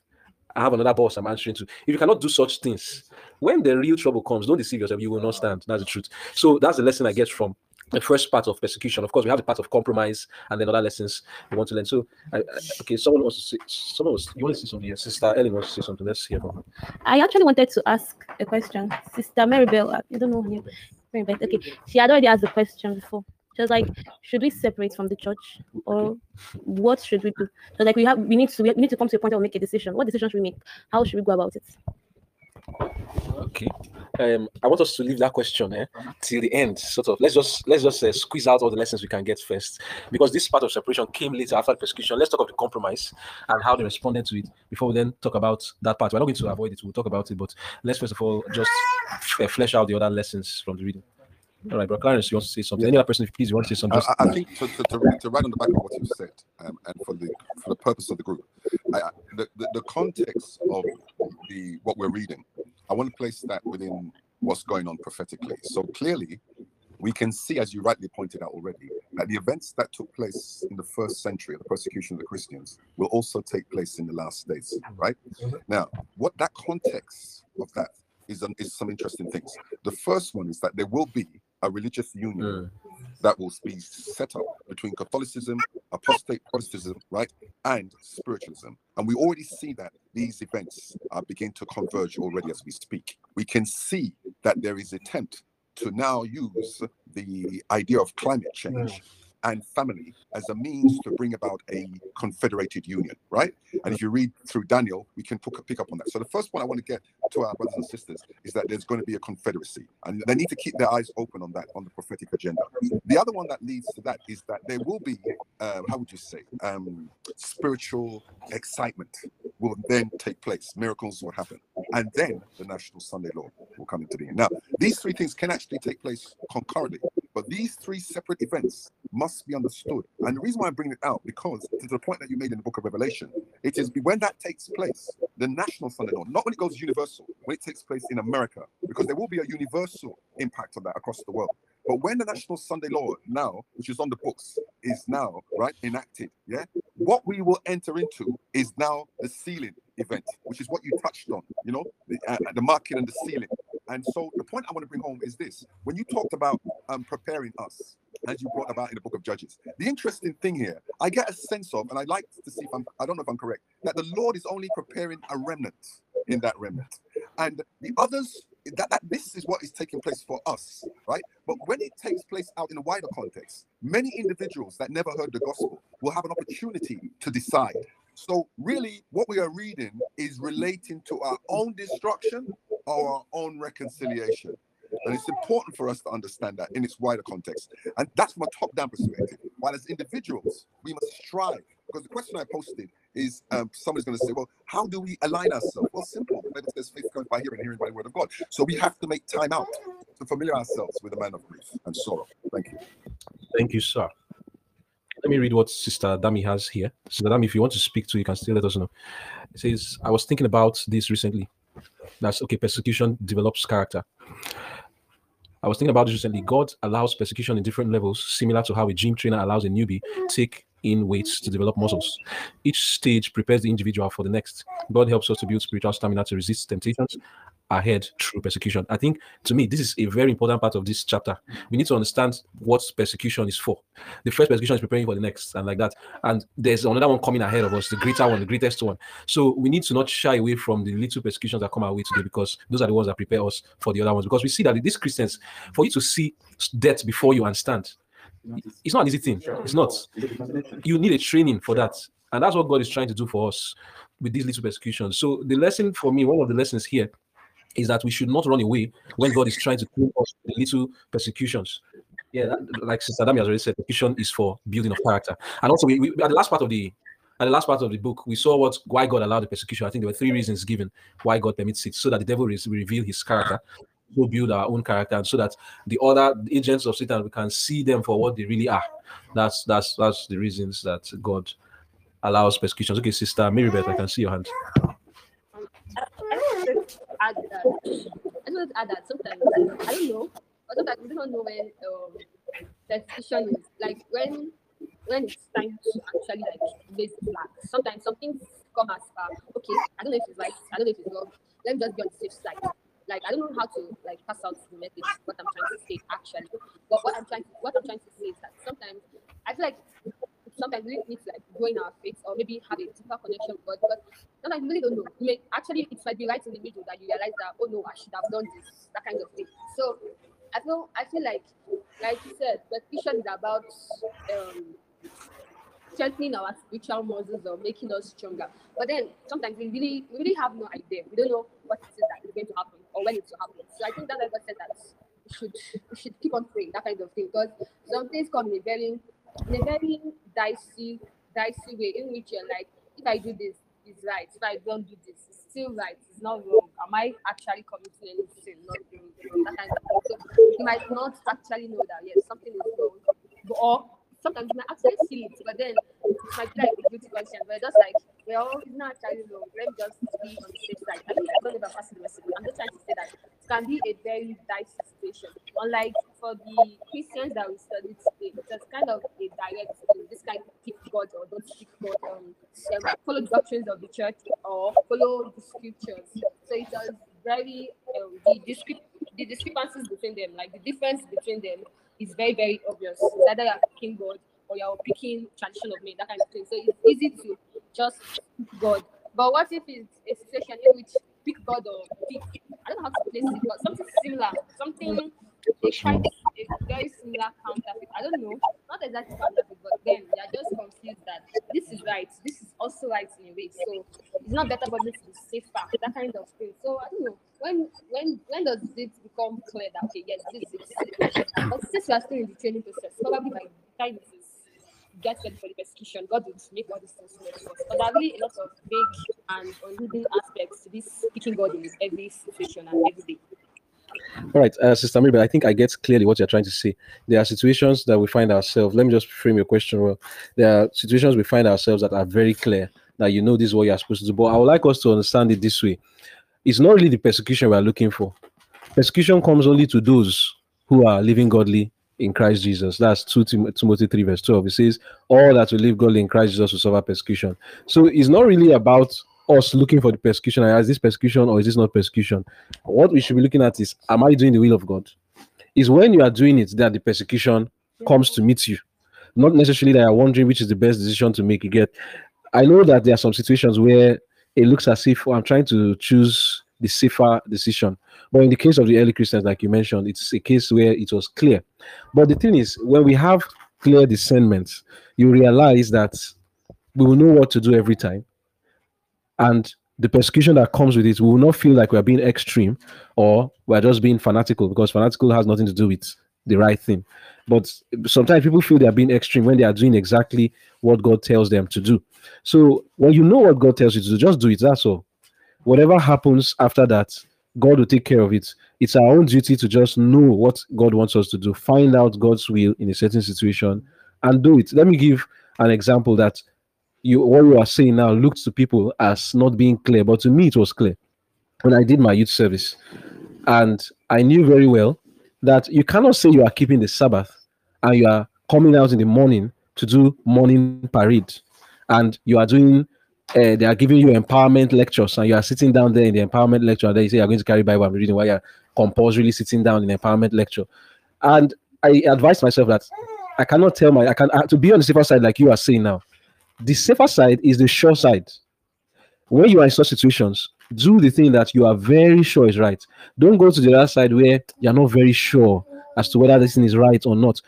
[SPEAKER 1] I have another boss I'm answering to. If you cannot do such things, when the real trouble comes, don't deceive yourself, you will not stand. That's the truth. So that's the lesson I get from the first part of persecution. Of course, we have the part of compromise and then other lessons we want to learn. So, I, I, okay, someone wants to say, someone was, you want to say something? Yes, Sister Ellen wants to say something. Let's hear from her.
[SPEAKER 8] I actually wanted to ask a question. Sister Maribel, I don't know her name. Maribel, okay. She had already asked the question before. She was like, should we separate from the church or what should we do? So like we have we need to we need to come to a point where we make a decision. What decision should we make? How should we go about it?
[SPEAKER 1] Okay. Um, I want us to leave that question eh, till the end. Sort of. Let's just let's just uh, squeeze out all the lessons we can get first, because this part of separation came later after the persecution. Let's talk of the compromise and how they responded to it before we then talk about that part. We're not going to avoid it. We'll talk about it, but let's first of all just uh, flesh out the other lessons from the reading. All right, bro. Clarence, you want to say something? Any other person, please, you want to say something?
[SPEAKER 10] I, I think to, to, to, to, write on the back of what you said, um, and for the for the purpose of the group, I, I, the, the the context of the what we're reading, I want to place that within what's going on prophetically. So clearly, we can see, as you rightly pointed out already, that the events that took place in the first century of the persecution of the Christians will also take place in the last days, right? Now, what that context of that is, um, is some interesting things. The first one is that there will be a religious union mm. that will be set up between Catholicism, apostate Protestantism, right, and spiritualism. And we already see that these events uh, are beginning to converge already as we speak. We can see that there is attempt to now use the idea of climate change mm. And family as a means to bring about a confederated union, right? And if you read through Daniel, we can pick up on that. So the first point I want to get to our brothers and sisters is that there's going to be a confederacy, and they need to keep their eyes open on that on the prophetic agenda. The other one that leads to that is that there will be, uh, how would you say, um, spiritual excitement will then take place. Miracles will happen, and then the National Sunday Law will come into being. Now, these three things can actually take place concurrently, but these three separate events must be understood. And the reason why I'm bringing it out, because to the point that you made in the book of Revelation, it is when that takes place, the national Sunday law, not when it goes universal, when it takes place in America, because there will be a universal impact of that across the world. But when the National Sunday Law now, which is on the books, is now right enacted, yeah, what we will enter into is now the sealing event, which is what you touched on, you know, the, uh, the marking and the sealing. And so the point I want to bring home is this: when you talked about um, preparing us, as you brought about in the book of Judges, the interesting thing here, I get a sense of, and I like to see if I'm, I don't know if I'm correct, that the Lord is only preparing a remnant in that remnant, and the others that, that this is what is taking place for us, right? But when it takes place out in a wider context, many individuals that never heard the gospel will have an opportunity to decide. So, really, what we are reading is relating to our own destruction or our own reconciliation. And it's important for us to understand that in its wider context. And that's from a top down perspective. While as individuals, we must strive. Because the question I posted is um, somebody's going to say, well, how do we align ourselves? Well, simple. The Bible faith comes by hearing, hearing by the word of God. So we have to make time out to familiar ourselves with the man of grief and sorrow. Thank you.
[SPEAKER 1] Thank you, sir. Let me read what Sister Dami has here. Sister Dami, if you want to speak to, you can still let us know. It says, I was thinking about this recently. That's okay, persecution develops character. I was thinking about this recently. God allows persecution in different levels, similar to how a gym trainer allows a newbie take in weights to develop muscles. Each stage prepares the individual for the next. God helps us to build spiritual stamina to resist temptations ahead through persecution. I think to me, this is a very important part of this chapter. We need to understand what persecution is for. The first persecution is preparing for the next, and like that. And there's another one coming ahead of us, the greater one, the greatest one. So we need to not shy away from the little persecutions that come our way today because those are the ones that prepare us for the other ones. Because we see that these Christians, for you to see death before you and stand, it's not an easy thing. It's not. You need a training for that. And that's what God is trying to do for us with these little persecutions. So the lesson for me, one of the lessons here is that we should not run away when God is trying to clean us the little persecutions. Yeah, that, like Sister Dami has already said, persecution is for building of character. And also, we, we, at the last part of the at the last part of the book, we saw what why God allowed the persecution. I think there were three reasons given why God permits it, so that the devil will reveal his character, will build our own character, and so that the other agents of Satan we can see them for what they really are. That's that's that's the reasons that God allows persecutions. Okay, Sister Mary Beth, I can see your hand
[SPEAKER 11] add that. I just want to add that sometimes I don't know, but sometimes we don't know when um persecution is like when when it's time to actually like raise the flag. Sometimes some things come as far. Okay, I don't know if it's right. I don't know if it's wrong. Let me just be on the safe side. Like I don't know how to like pass out the message. What I'm trying to say actually, but what I'm trying to, what I'm trying to say is that sometimes I feel like sometimes we need to like grow in our faith or maybe have a deeper connection with God because sometimes we really don't know. You may actually it might be right in the middle that you realize that oh no, I should have done this, that kind of thing. So I feel I feel like like you said, persecution is about um strengthening our spiritual muscles or making us stronger. But then sometimes we really we really have no idea. We don't know what it is that is going to happen or when it's going to happen. So I think that like I said that we should should keep on praying, that kind of thing. Because some things come in very in a very dicey, dicey way in which you're like, if I do this, it's right. If I don't do this, it's still right. It's not wrong. Am I actually committing any sin? Not doing that kind of thing. So you might not actually know that yes, something is wrong, or sometimes actually see it, but then it might be like a guilty conscience. But just like, well, it's not actually wrong. Let me just be on the safe side. I mean, I don't if I'm the message. I'm just trying to say that it can be a very dicey situation. Unlike for the Christians that we studied today, it's kind of a direct. This kind of pick God or don't pick God. Um, follow doctrines of the church or follow the scriptures. So it was very um, the, discrep- the discrepancies between them, like the difference between them is very, very obvious. It's either you're picking God or you're picking tradition of me, that kind of thing. So it's easy to just pick God. But what if it's a situation in which pick God or pick, I don't know how to place it, but something similar, something a very similar counterfeit. I don't know, not
[SPEAKER 18] exactly partnership, but then they are just confused that this is right, this is also right in a way. So it's not better for me to be safer, that kind of thing. So I don't know when when when does it become clear that okay, yes, this is but since we are still in the training process, probably by the time this is get ready for the persecution, God will make all these things clear to us. But there are really a lot of big and unhidden aspects to this speaking God in every situation and every day.
[SPEAKER 1] All right, uh, Sister but I think I get clearly what you're trying to say. There are situations that we find ourselves. Let me just frame your question well. There are situations we find ourselves that are very clear that you know this is what you're supposed to do. But I would like us to understand it this way: it's not really the persecution we are looking for. Persecution comes only to those who are living godly in Christ Jesus. That's 2 Timothy 3, verse 12. It says, All that will live godly in Christ Jesus will suffer persecution. So it's not really about us looking for the persecution. Is this persecution or is this not persecution? What we should be looking at is, Am I doing the will of God? Is when you are doing it that the persecution comes to meet you. Not necessarily that you're wondering which is the best decision to make. You get, I know that there are some situations where it looks as if I'm trying to choose the safer decision. But in the case of the early Christians, like you mentioned, it's a case where it was clear. But the thing is, when we have clear discernment, you realize that we will know what to do every time. And the persecution that comes with it, we will not feel like we're being extreme or we're just being fanatical because fanatical has nothing to do with the right thing. But sometimes people feel they are being extreme when they are doing exactly what God tells them to do. So when you know what God tells you to do, just do it. That's all. Whatever happens after that, God will take care of it. It's our own duty to just know what God wants us to do, find out God's will in a certain situation, and do it. Let me give an example that you what you are saying now looks to people as not being clear, but to me it was clear when I did my youth service, and I knew very well that you cannot say you are keeping the Sabbath and you are coming out in the morning to do morning parade, and you are doing uh, they are giving you empowerment lectures and you are sitting down there in the empowerment lecture and then you say you're going to carry Bible and reading while you're compulsorily sitting down in empowerment lecture. And I advised myself that I cannot tell my I can uh, to be on the safer side like you are saying now. The safer side is the sure side. When you are in such situations, do the thing that you are very sure is right. Don't go to the other side where you're not very sure as to whether this thing is right or not.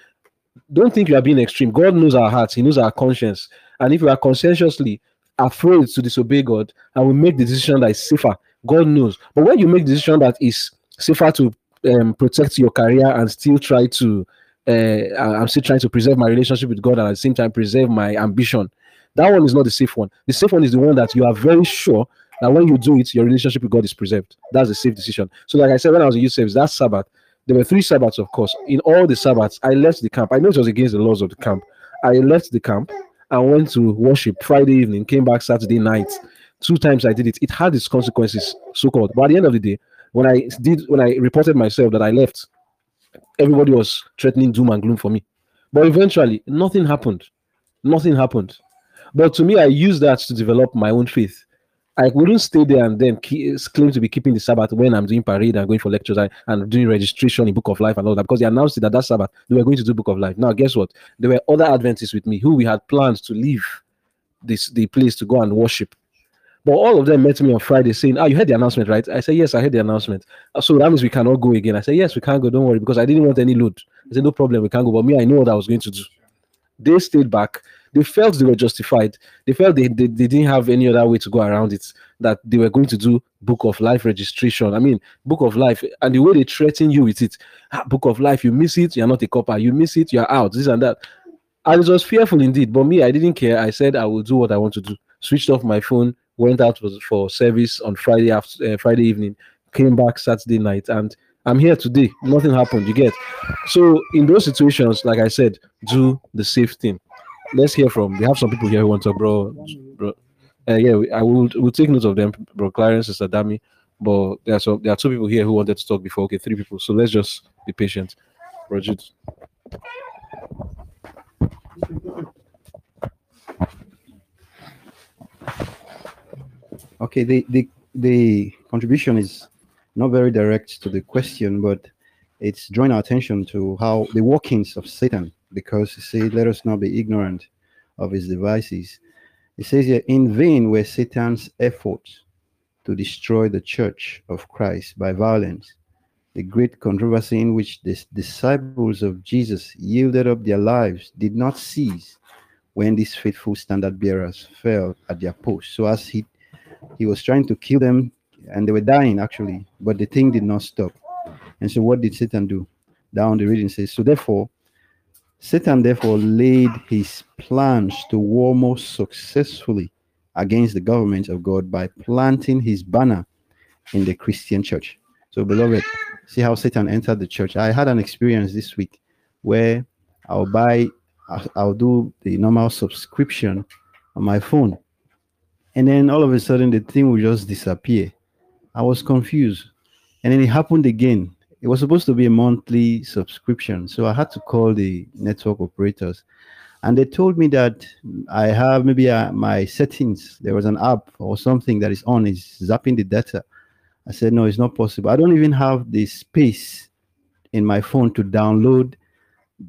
[SPEAKER 1] Don't think you are being extreme. God knows our hearts, He knows our conscience. And if you are conscientiously afraid to disobey God and we make the decision that is safer. God knows. But when you make the decision that is safer to um, protect your career and still try to, uh, I'm still trying to preserve my relationship with God and at the same time preserve my ambition, that one is not the safe one. The safe one is the one that you are very sure that when you do it, your relationship with God is preserved. That's a safe decision. So, like I said, when I was in youth service, that Sabbath, there were three Sabbaths, of course. In all the Sabbaths, I left the camp. I know it was against the laws of the camp. I left the camp and went to worship Friday evening, came back Saturday night. Two times I did it. It had its consequences, so called. But at the end of the day, when I did, when I reported myself that I left, everybody was threatening doom and gloom for me. But eventually, nothing happened. Nothing happened. But to me, I use that to develop my own faith. I wouldn't stay there and then claim to be keeping the Sabbath when I'm doing parade and going for lectures and doing registration in Book of Life and all that because they announced that that Sabbath they were going to do Book of Life. Now, guess what? There were other Adventists with me who we had plans to leave this the place to go and worship. But all of them met me on Friday saying, "Ah, you heard the announcement, right?" I said, "Yes, I heard the announcement." So that means we cannot go again. I said, "Yes, we can't go. Don't worry," because I didn't want any load. I said, "No problem, we can't go." But me, I know what I was going to do. They stayed back they felt they were justified. They felt they, they, they didn't have any other way to go around it, that they were going to do Book of Life registration. I mean, Book of Life, and the way they threaten you with it, ah, Book of Life, you miss it, you're not a corper, you miss it, you're out, this and that. And it was fearful indeed. But me, I didn't care. I said I will do what I want to do. Switched off my phone, went out for, service on Friday after uh, Friday evening, came back Saturday night, and I'm here today. Nothing happened. You get. So in those situations, like I said, do the safe thing let's hear from. We have some people here who want to, bro. bro. Uh, yeah, we, I will. We'll take note of them, bro. Clarence, sister Dami. But there are some. There are two people here who wanted to talk before. Okay, three people. So let's just be patient. Roger.
[SPEAKER 7] Okay, the, the the contribution is not very direct to the question, but it's drawing our attention to how the workings of Satan because he said, Let us not be ignorant of his devices. He says here, In vain were Satan's efforts to destroy the church of Christ by violence. the great controversy in which the disciples of Jesus yielded up their lives did not cease when these faithful standard bearers fell at their post. So as he he was trying to kill them and they were dying actually, but the thing did not stop. And so what did Satan do? Down the reading says, so therefore Satan therefore laid his plans to war most successfully against the government of God by planting his banner in the Christian church. So, beloved, see how Satan entered the church. I had an experience this week where I'll buy, I'll, do the normal subscription on my phone, and then all of a sudden the thing will just disappear. I was confused, and then it happened again. It was supposed to be a monthly subscription, so I had to call the network operators, and they told me that I have maybe uh, my settings. There was an app or something that is on, is zapping the data. I said, no, it's not possible. I don't even have the space in my phone to download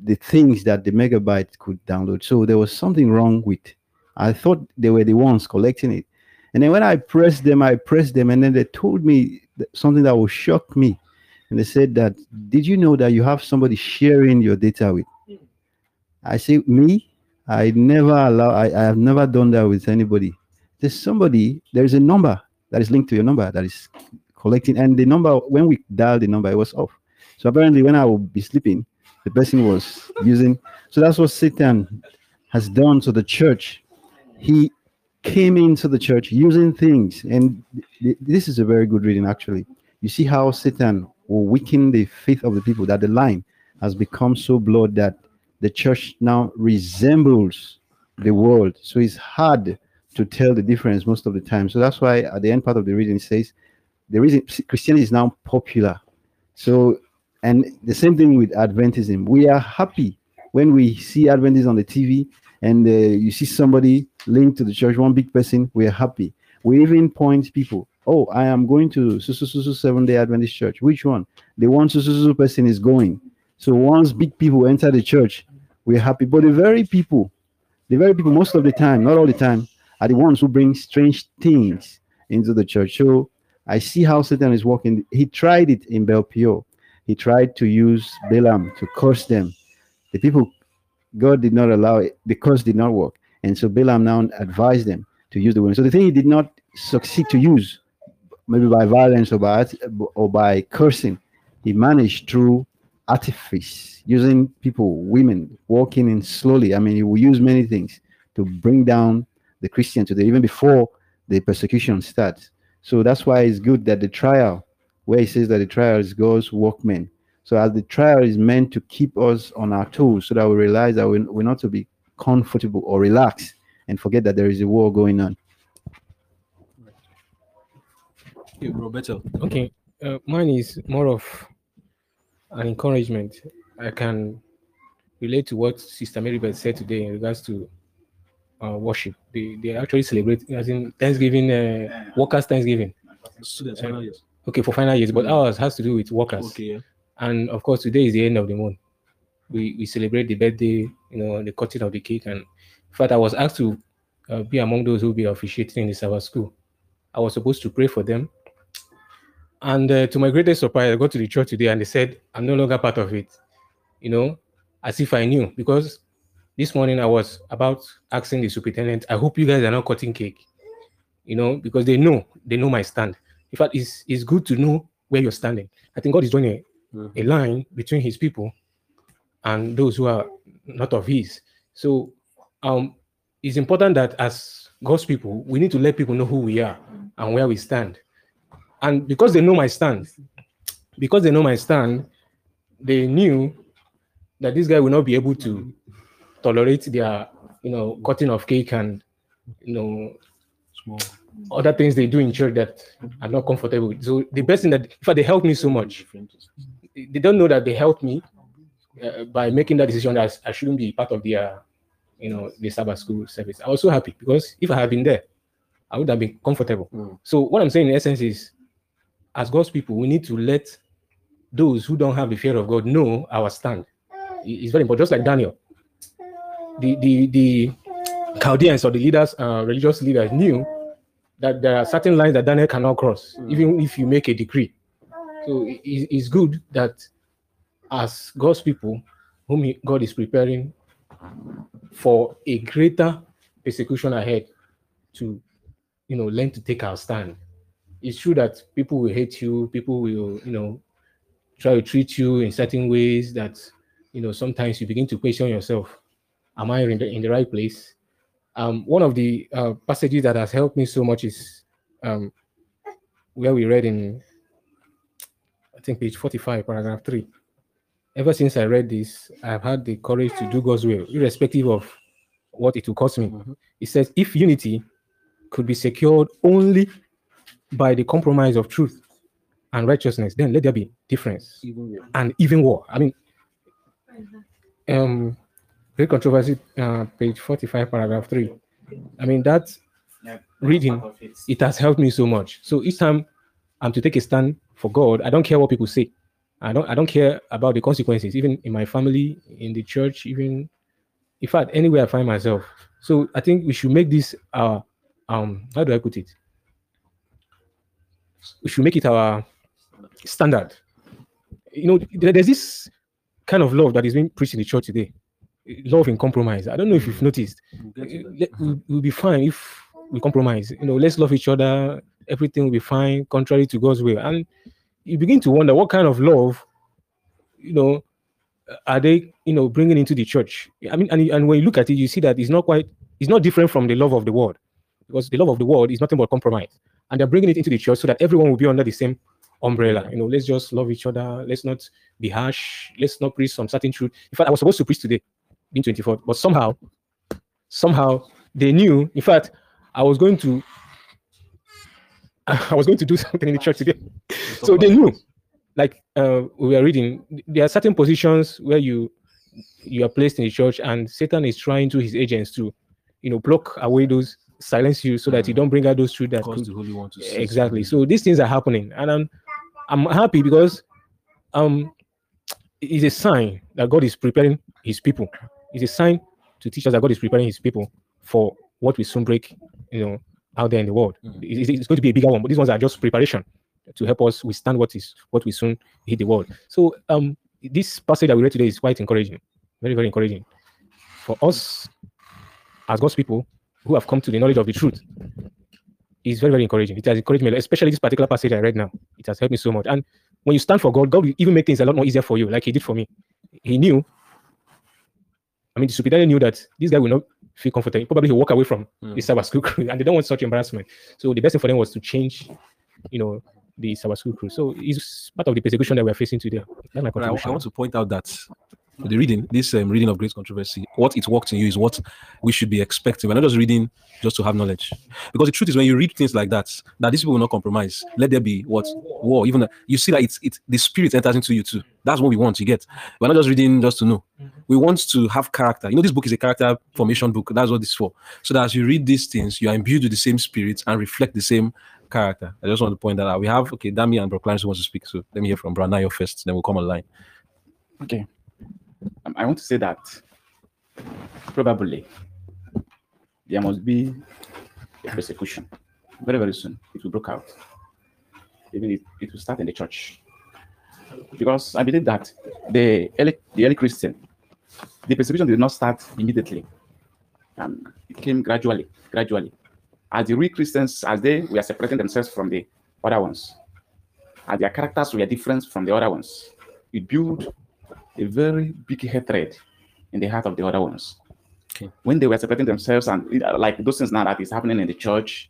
[SPEAKER 7] the things that the megabyte could download. So there was something wrong with. I thought they were the ones collecting it. And then when I pressed them, I pressed them, and then they told me something that will shock me. And they said that, did you know that you have somebody sharing your data with? I say, me? I never allow, I, I have never done that with anybody. There's somebody, there is a number that is linked to your number that is collecting, and the number, when we dialed the number, it was off. So apparently, when I would be sleeping, the person was using. So that's what Satan has done to the church. He came into the church using things, and th- this is a very good reading, actually. You see how Satan will weaken the faith of the people, that the line has become so blurred that the church now resembles the world. So it's hard to tell the difference most of the time. So that's why at the end part of the reading it says the reason Christianity is now popular. So and the same thing with Adventism. We are happy when we see Adventism on the TV and uh, you see somebody linked to the church, one big person. We are happy. We even point people. Oh, I am going to so Seven Day Adventist Church. Which one? The one so person is going. So once big people enter the church, we're happy. But the very people, the very people, most of the time, not all the time, are the ones who bring strange things into the church. So I see how Satan is working. He tried it in Baal-peor. He tried to use Balaam to curse them. The people, God did not allow it. The curse did not work. And so Balaam now advised them to use the women. So the thing he did not succeed to use, maybe by violence or by or by cursing, he managed through artifice, using people, women, walking in slowly. I mean, he will use many things to bring down the Christian today, even before the persecution starts. So that's why it's good that the trial, where he says that the trial is God's workmen. So as the trial is meant to keep us on our toes, so that we realize that we're, not to be comfortable or relax and forget that there is a war going on.
[SPEAKER 1] Yeah, Roberto.
[SPEAKER 6] Okay, uh, mine is more of an encouragement. I can relate to what Sister Marybeth said today in regards to uh, worship. They they actually celebrate as in Thanksgiving, uh, workers Thanksgiving.
[SPEAKER 1] Students, final years.
[SPEAKER 6] Okay, for final years, but ours has to do with workers.
[SPEAKER 1] Okay, yeah.
[SPEAKER 6] And of course, today is the end of the month. We we celebrate the birthday, you know, the cutting of the cake. And in fact, I was asked to uh, be among those who will be officiating in the Sabbath school. I was supposed to pray for them. And uh, to my greatest surprise, I got to the church today and they said, I'm no longer part of it. You know, as if I knew. Because this morning I was about asking the superintendent, I hope you guys are not cutting cake. You know, because they know, they know my stand. In fact, it's, it's good to know where you're standing. I think God is drawing a, a line between his people and those who are not of his. So um it's important that as God's people, we need to let people know who we are and where we stand. And because they know my stand, because they know my stand, they knew that this guy will not be able to tolerate their, you know, cutting of cake and you know
[SPEAKER 1] Small.
[SPEAKER 6] other things they do in church that are not comfortable. So the best thing that, in fact, they helped me so much. They don't know that they helped me uh, by making that decision that I shouldn't be part of their, you know, the Sabbath school service. I was so happy because if I had been there, I would have been comfortable. So what I'm saying in essence is, as God's people, we need to let those who don't have the fear of God know our stand. It's very important. Just like Daniel, the the the Chaldeans or the leaders, uh, religious leaders knew that there are certain lines that Daniel cannot cross, even if you make a decree. So it- it's good that as God's people, whom he- God is preparing for a greater persecution ahead, to you know learn to take our stand. It's true that people will hate you, people will you know try to treat you in certain ways that you know sometimes you begin to question yourself. Am i in the, in the right place? Um, one of the uh, passages that has helped me so much is um, where we read in i think page 45 paragraph 3 ever since i read this i've had the courage to do god's will irrespective of what it will cost me. It says if unity could be secured only by the compromise of truth and righteousness, then let there be difference and even war. I mean, um, great controversy, uh, page 45, paragraph 3. I mean, that reading, it has helped me so much. So each time I'm to take a stand for God, I don't care what people say. I don't I don't care about the consequences, even in my family, in the church, even in fact, anywhere I find myself. So I think we should make this our um how do I put it? We should make it our standard. You know, there's this kind of love that is being preached in the church today. Love in compromise. I don't know if you've noticed. We'll, we'll be fine if we compromise. You know, let's love each other. Everything will be fine, contrary to God's will. And you begin to wonder what kind of love, you know, are they, you know, bringing into the church? I mean, and, and when you look at it, you see that it's not quite, it's not different from the love of the world, because the love of the world is nothing but compromise, and they're bringing it into the church so that everyone will be under the same umbrella. You know, let's just love each other. Let's not be harsh. Let's not preach some certain truth. In fact, I was supposed to preach today, being 24, but somehow, somehow they knew. In fact, I was going to, [laughs] I was going to do something in the church today, so they knew. Like uh, we were reading, there are certain positions where you you are placed in the church, and Satan is trying to his agents to, you know, block away those, silence you, so that you don't bring out those truth that could
[SPEAKER 1] the Holy One to
[SPEAKER 6] exactly. So these things are happening, and I'm I'm happy because um it's a sign that God is preparing His people. It's a sign to teach us that God is preparing His people for what will soon break, you know, out there in the world. It's, it's going to be a bigger one, but these ones are just preparation to help us withstand what is what will soon hit the world. So um this passage that we read today is quite encouraging, very very encouraging for us as God's people who have come to the knowledge of the truth is very, very encouraging. It has encouraged me, especially this particular passage I read now. It has helped me so much. And when you stand for God, God will even make things a lot more easier for you, like He did for me. He knew. I mean, the superior knew that this guy will not feel comfortable. Probably he'll walk away from hmm. the Sabbath school crew, [laughs] and they don't want such embarrassment. So the best thing for them was to change, you know, the Sabbath school crew. So it's part of the persecution that we're facing today. That's my
[SPEAKER 1] But I, I want to point out that the reading, this um, reading of great controversy, what it worked in you is what we should be expecting. We're not just reading just to have knowledge, because the truth is, when you read things like that, that these people will not compromise. Let there be what war. Even you see that it's it the spirit enters into you too. That's what we want. You get. We're not just reading just to know. We want to have character. You know, this book is a character formation book. That's what it's for. So that as you read these things, you are imbued with the same spirit and reflect the same character. I just want to point that out. We have okay, Dami and Bro Clarence wants to speak. So let me hear from Branayo first, then we'll come online.
[SPEAKER 4] Okay. Um, I want to say that probably there must be a persecution very, very soon. It will break out. Even it, it will start in the church. Because I believe that the early, the early Christian, the persecution did not start immediately. Um, it came gradually, gradually. As the real Christians, as they were separating themselves from the other ones, as their characters were different from the other ones, it built a very big hatred in the heart of the other ones. When they were separating themselves and uh, like those things now that is happening in the church,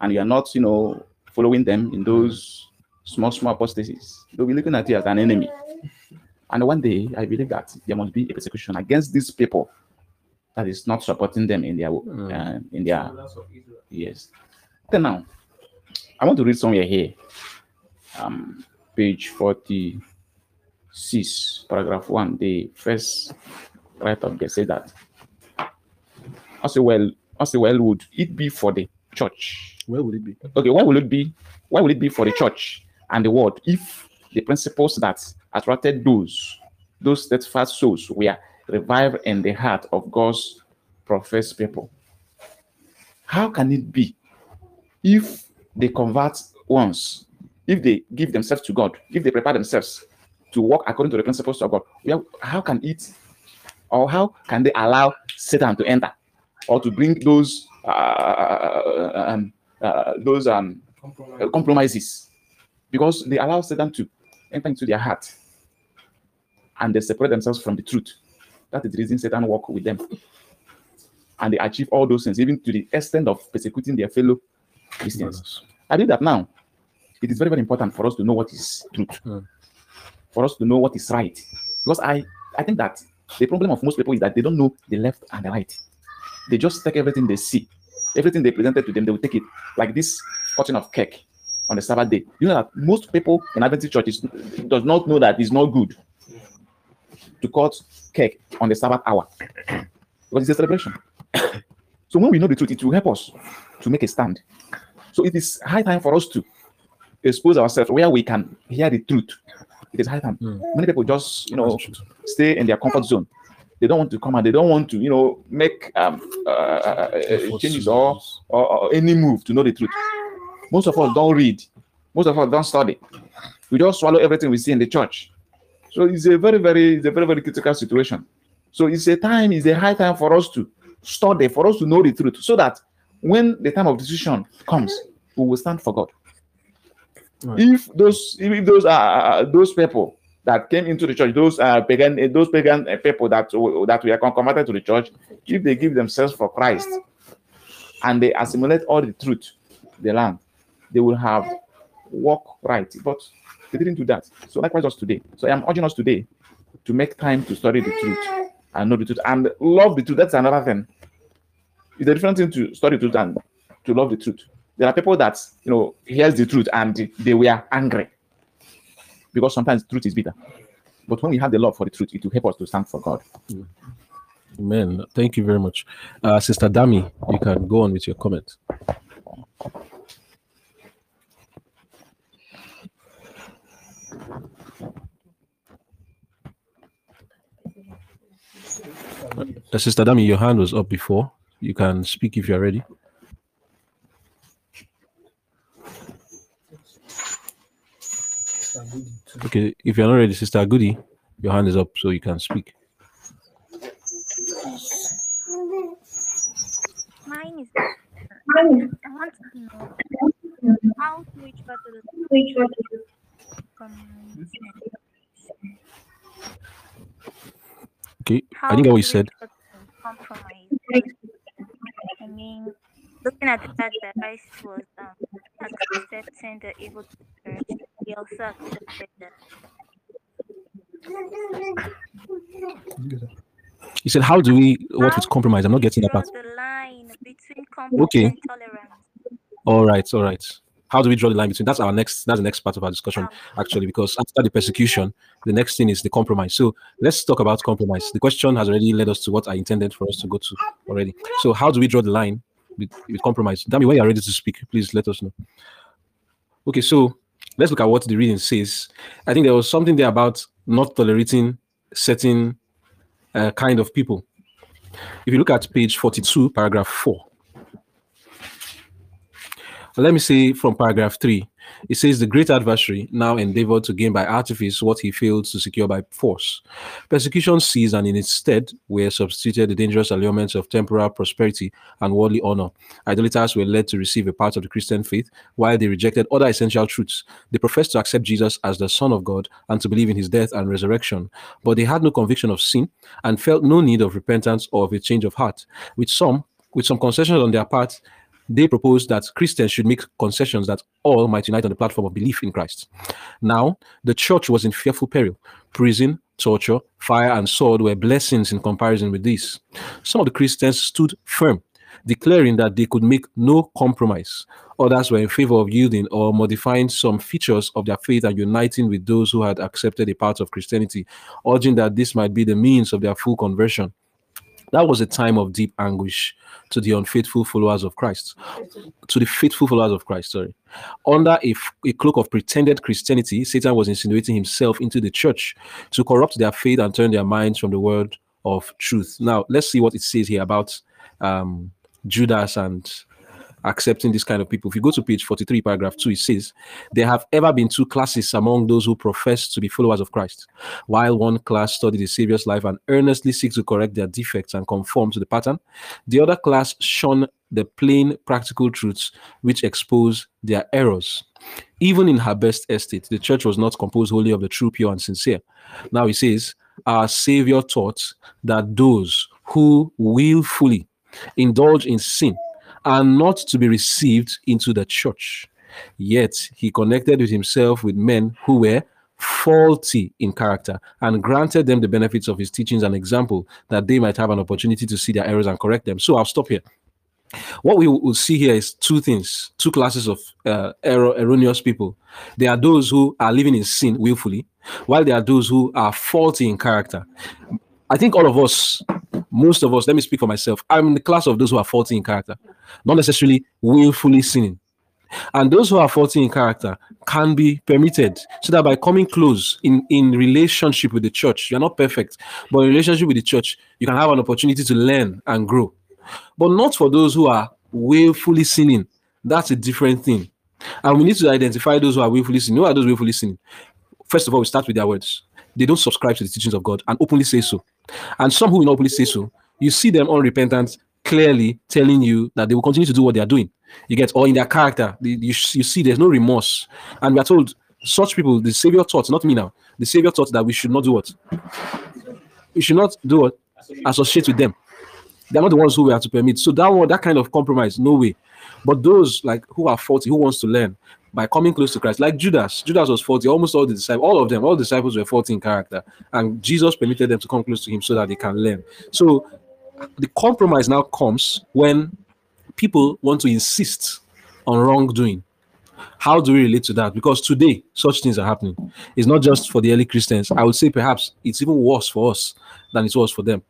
[SPEAKER 4] and you are not, you know, following them in those small, small apostasies, they'll be looking at you as an enemy. And one day, I believe that there must be a persecution against these people that is not supporting them in their uh, in their yes. Then now, I want to read somewhere here, um, page forty six, paragraph one. The first right up there say that. Say, well, say, well, would it be for the church?
[SPEAKER 1] Where would it be?
[SPEAKER 4] Okay, why will it be? Why will it be for the church and the world if the principles that attracted those those steadfast souls were revived in the heart of God's professed people? How can it be if they convert once if they give themselves to God, if they prepare themselves to walk according to the principles of God, well, how can it or how can they allow Satan to enter or to bring those uh, um, uh, those um, compromises? Because they allow Satan to enter into their heart and they separate themselves from the truth. That is the reason Satan walk with them. And they achieve all those things, even to the extent of persecuting their fellow Christians. I did that now. It is very, very important for us to know what is truth, for us to know what is right. Because I, I think that the problem of most people is that they don't know the left and the right. They just take everything they see, everything they presented to them, they will take it like this cutting of cake on the Sabbath day. You know that most people in Adventist churches does not know that it's not good to cut cake on the Sabbath hour because it's a celebration. [coughs] so when we know the truth, it will help us to make a stand. So it is high time for us to expose ourselves where we can hear the truth. It is high time. Many people just, you know, stay in their comfort zone. They don't want to come out. They don't want to, you know, make um, uh, uh, changes or, or, or any move to know the truth. Most of us don't read. Most of us don't study. We just swallow everything we see in the church. So it's a very, very, it's a very, very critical situation. So it's a time, it's a high time for us to study, for us to know the truth, so that when the time of decision comes, we will stand for God. If those, if those are those people that came into the church, those uh, pagan, those pagan people that that we are converted to the church, if they give themselves for Christ and they assimilate all the truth, the land, they will have walk right. But they didn't do that. So likewise us today. So I am urging us today to make time to study the truth and know the truth and love the truth. That's another thing. It's a different thing to study the truth and to love the truth. There are people that you know hears the truth and they were angry because sometimes truth is bitter. But when we have the love for the truth, it will help us to stand for God.
[SPEAKER 1] Amen. Thank you very much. Uh, Sister Dami, you can go on with your comment. Uh, Sister Dami, your hand was up before. You can speak if you're ready. Okay, if you're not ready, Sister Goody, your hand is up so you can speak.
[SPEAKER 14] Mine is. I want to know how to reach out to the
[SPEAKER 1] Okay, I didn't get what you said.
[SPEAKER 14] compromise. I mean, looking at the fact that Christ was um, accepting the evil church, accepted.
[SPEAKER 1] You said, How do we what with compromise? I'm not getting that part.
[SPEAKER 14] The line between compromise
[SPEAKER 1] Okay.
[SPEAKER 14] and tolerance.
[SPEAKER 1] All right, all right. How do we draw the line between that's our next that's the next part of our discussion actually because after the persecution the next thing is the compromise so let's talk about compromise the question has already led us to what i intended for us to go to already so how do we draw the line with, with compromise Dami, when you're ready to speak please let us know okay so let's look at what the reading says. I think there was something there about not tolerating certain uh, kind of people. If you look at page 42 paragraph 4 let me say from paragraph three, it says the great adversary now endeavored to gain by artifice what he failed to secure by force. Persecution ceased, and in its stead were substituted the dangerous allurements of temporal prosperity and worldly honor. Idolaters were led to receive a part of the Christian faith, while they rejected other essential truths. They professed to accept Jesus as the Son of God and to believe in his death and resurrection, but they had no conviction of sin and felt no need of repentance or of a change of heart. With some, with some concessions on their part, they proposed that Christians should make concessions that all might unite on the platform of belief in Christ. Now, the church was in fearful peril. Prison, torture, fire, and sword were blessings in comparison with this. Some of the Christians stood firm, declaring that they could make no compromise. Others were in favor of yielding or modifying some features of their faith and uniting with those who had accepted a part of Christianity, urging that this might be the means of their full conversion. That was a time of deep anguish to the unfaithful followers of Christ, to the faithful followers of Christ. Sorry, under a cloak of pretended Christianity, Satan was insinuating himself into the church to corrupt their faith and turn their minds from the word of truth. Now, let's see what it says here about um, Judas and accepting this kind of people. If you go to page 43, paragraph 2, it says, There have ever been two classes among those who profess to be followers of Christ. While one class study the Savior's life and earnestly seek to correct their defects and conform to the pattern, the other class shun the plain practical truths which expose their errors. Even in her best estate, the church was not composed wholly of the true, pure, and sincere. Now he says, Our Savior taught that those who willfully indulge in sin are not to be received into the church. Yet he connected with himself with men who were faulty in character and granted them the benefits of his teachings and example that they might have an opportunity to see their errors and correct them. So I'll stop here. What we will see here is two things, two classes of uh, error, erroneous people. There are those who are living in sin willfully, while there are those who are faulty in character. I think all of us, most of us, let me speak for myself. I'm in the class of those who are faulty in character, not necessarily willfully sinning. And those who are faulty in character can be permitted so that by coming close in, in relationship with the church, you're not perfect, but in relationship with the church, you can have an opportunity to learn and grow. But not for those who are willfully sinning. That's a different thing. And we need to identify those who are willfully sinning. Who are those willfully sinning? First of all, we start with their words. They don't subscribe to the teachings of God and openly say so. And some who will not openly say so, you see them unrepentant, clearly telling you that they will continue to do what they are doing. You get, or in their character, you, you see there's no remorse. And we are told such people, the Savior taught, not me now, the Savior taught that we should not do what? We should not do what? Associate with them. They're not the ones who we have to permit. So that one, that kind of compromise, no way. But those like who are faulty, who wants to learn by coming close to Christ, like Judas, Judas was faulty. Almost all the disciples, all of them, all the disciples were faulty in character, and Jesus permitted them to come close to Him so that they can learn. So the compromise now comes when people want to insist on wrongdoing. How do we relate to that? Because today, such things are happening. It's not just for the early Christians. I would say perhaps it's even worse for us than it was for them.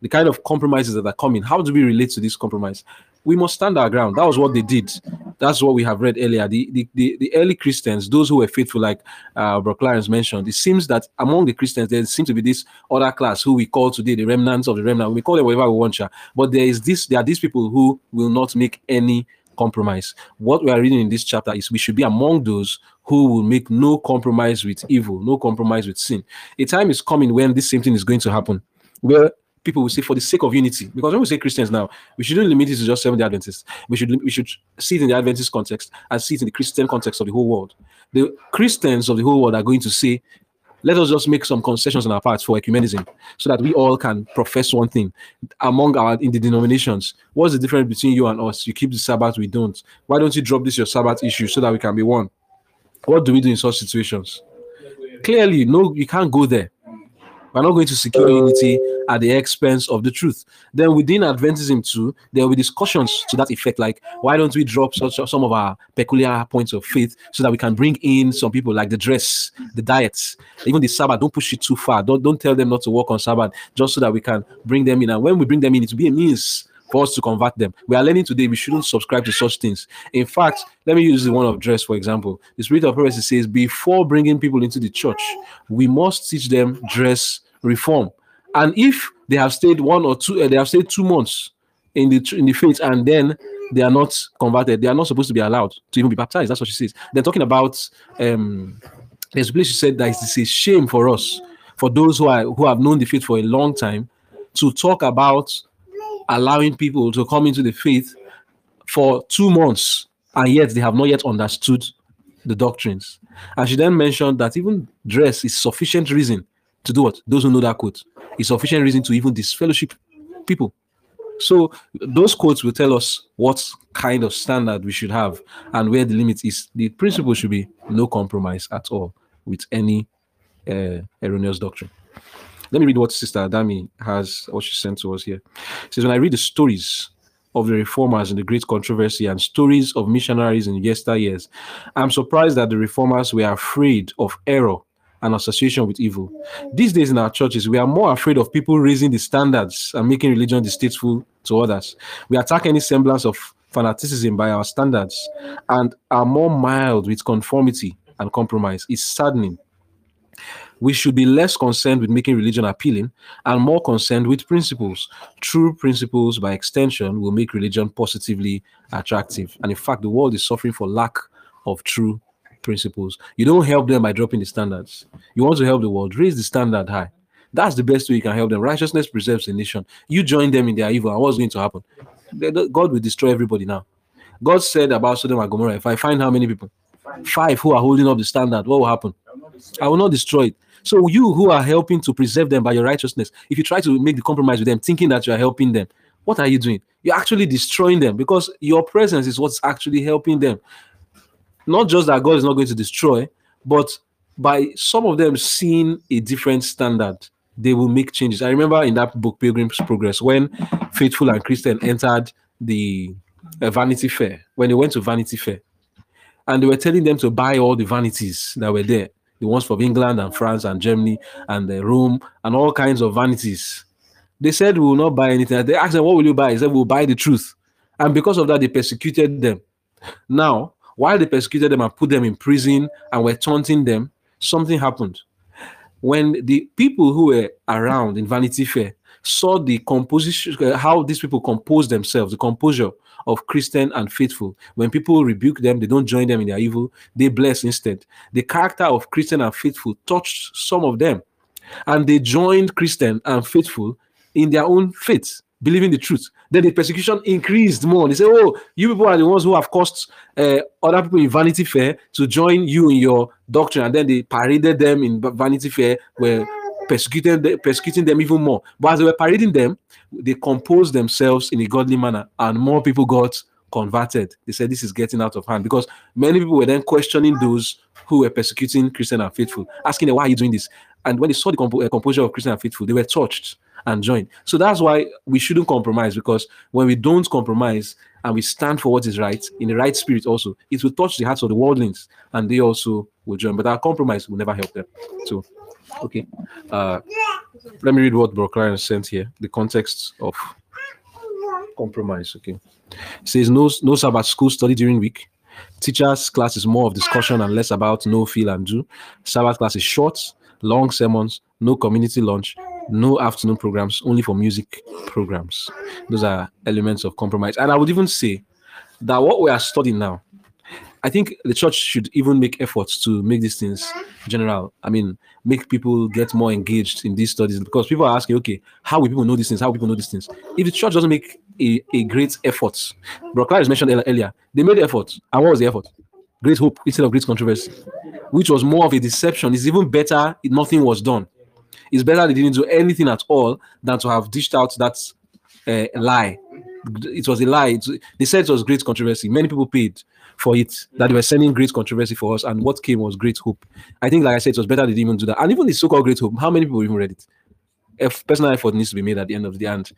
[SPEAKER 1] The kind of compromises that are coming, how do we relate to this compromise? We must stand our ground. That was what they did. That's what we have read earlier. The the, the, the early Christians, those who were faithful, like uh, Brock Clarence mentioned, it seems that among the Christians, there seems to be this other class who we call today the remnants of the remnant. We call them whatever we want, sure. but there is this, there are these people who will not make any compromise. What we are reading in this chapter is we should be among those who will make no compromise with evil, no compromise with sin. A time is coming when this same thing is going to happen, where people will say for the sake of unity. Because when we say Christians now, we shouldn't limit it to just Seventh-day Adventists. We should we should see it in the Adventist context and see it in the Christian context of the whole world. The Christians of the whole world are going to say, let us just make some concessions on our part for ecumenism so that we all can profess one thing among our in the denominations. What's the difference between you and us? You keep the Sabbath, we don't. Why don't you drop this your Sabbath issue so that we can be one? What do we do in such situations? Clearly, no, you can't go there. We're not going to secure unity at the expense of the truth. Then within Adventism too, there will be discussions to that effect, like why don't we drop such, some of our peculiar points of faith so that we can bring in some people like the dress, the diets, even the Sabbath. Don't push it too far. Don't don't tell them not to work on Sabbath, just so that we can bring them in. And when we bring them in, it will be a means for us to convert them. We are learning today we shouldn't subscribe to such things. In fact, let me use the one of dress for example. The spirit of prophecy says before bringing people into the church, we must teach them dress reform. And if they have stayed one or two, uh, they have stayed two months in the in the faith, and then they are not converted, they are not supposed to be allowed to even be baptized. That's what she says. They're talking about um there's a place she said that it's a shame for us, for those who are who have known the faith for a long time, to talk about allowing people to come into the faith for two months, and yet they have not yet understood the doctrines. And she then mentioned that even dress is sufficient reason to do what? Those who know that quote is sufficient reason to even disfellowship people. So those quotes will tell us what kind of standard we should have and where the limit is. The principle should be no compromise at all with any uh, erroneous doctrine. Let me read what Sister Adami has, what she sent to us here. Says, When I read the stories of the reformers in the great controversy and stories of missionaries in yesteryears, I'm surprised that the reformers were afraid of error and association with evil. These days in our churches, we are more afraid of people raising the standards and making religion distasteful to others. We attack any semblance of fanaticism by our standards and are more mild with conformity and compromise. It's saddening. We should be less concerned with making religion appealing and more concerned with principles. True principles, by extension, will make religion positively attractive. And in fact, the world is suffering for lack of true principles. You don't help them by dropping the standards. You want to help the world, raise the standard high. That's the best way you can help them. Righteousness preserves the nation. You join them in their evil, and what's going to happen? God will destroy everybody now. God said about Sodom and Gomorrah, if I find how many people? Five who are holding up the standard, what will happen? I will not destroy it. So you who are helping to preserve them by your righteousness, if you try to make the compromise with them, thinking that you are helping them, what are you doing? You're actually destroying them because your presence is what's actually helping them. Not just that God is not going to destroy, but by some of them seeing a different standard, they will make changes. I remember in that book, Pilgrim's Progress, when Faithful and Christian entered the uh, Vanity Fair, when they went to Vanity Fair, and they were telling them to buy all the vanities that were there the ones from England and France and Germany and uh, Rome and all kinds of vanities. They said, We will not buy anything. They asked them, What will you buy? He said, We'll buy the truth. And because of that, they persecuted them. Now, while they persecuted them and put them in prison and were taunting them, something happened. When the people who were around in Vanity Fair saw the composition, how these people compose themselves, the composure of Christian and faithful. When people rebuke them, they don't join them in their evil, they bless instead. The character of Christian and faithful touched some of them, and they joined Christian and faithful in their own faith, believing the truth. Then the persecution increased more. They say, Oh, you people are the ones who have caused uh, other people in Vanity Fair to join you in your doctrine. And then they paraded them in Vanity Fair, where persecuting them, persecuting them even more. But as they were parading them, they composed themselves in a godly manner, and more people got converted. They said this is getting out of hand because many people were then questioning those who were persecuting Christian and faithful, asking them, Why are you doing this? And when they saw the compo- uh, composure of Christian and faithful, they were touched and join. So that's why we shouldn't compromise because when we don't compromise and we stand for what is right in the right spirit, also it will touch the hearts of the worldlings and they also will join. But our compromise will never help them. So Okay. Uh, let me read what Bro Clarence sent here. The context of compromise. Okay. It says no no Sabbath school study during week. Teachers class is more of discussion and less about no feel and do. Sabbath class is short, long sermons, no community lunch, no afternoon programs, only for music programs. Those are elements of compromise. And I would even say that what we are studying now, I think the church should even make efforts to make these things general. I mean, make people get more engaged in these studies because people are asking, okay, how will people know these things? How will people know these things? If the church doesn't make a, a great effort, Brock is mentioned earlier, they made effort. And what was the effort? Great hope instead of great controversy, which was more of a deception. It's even better if nothing was done. It's better they didn't do anything at all than to have dished out that uh, lie. It was a lie. It's- they said it was great controversy. Many people paid for it that they were sending great controversy for us, and what came was great hope. I think, like I said, it was better they didn't even do that. And even the so-called great hope, how many people even read it? If personal effort needs to be made at the end of the and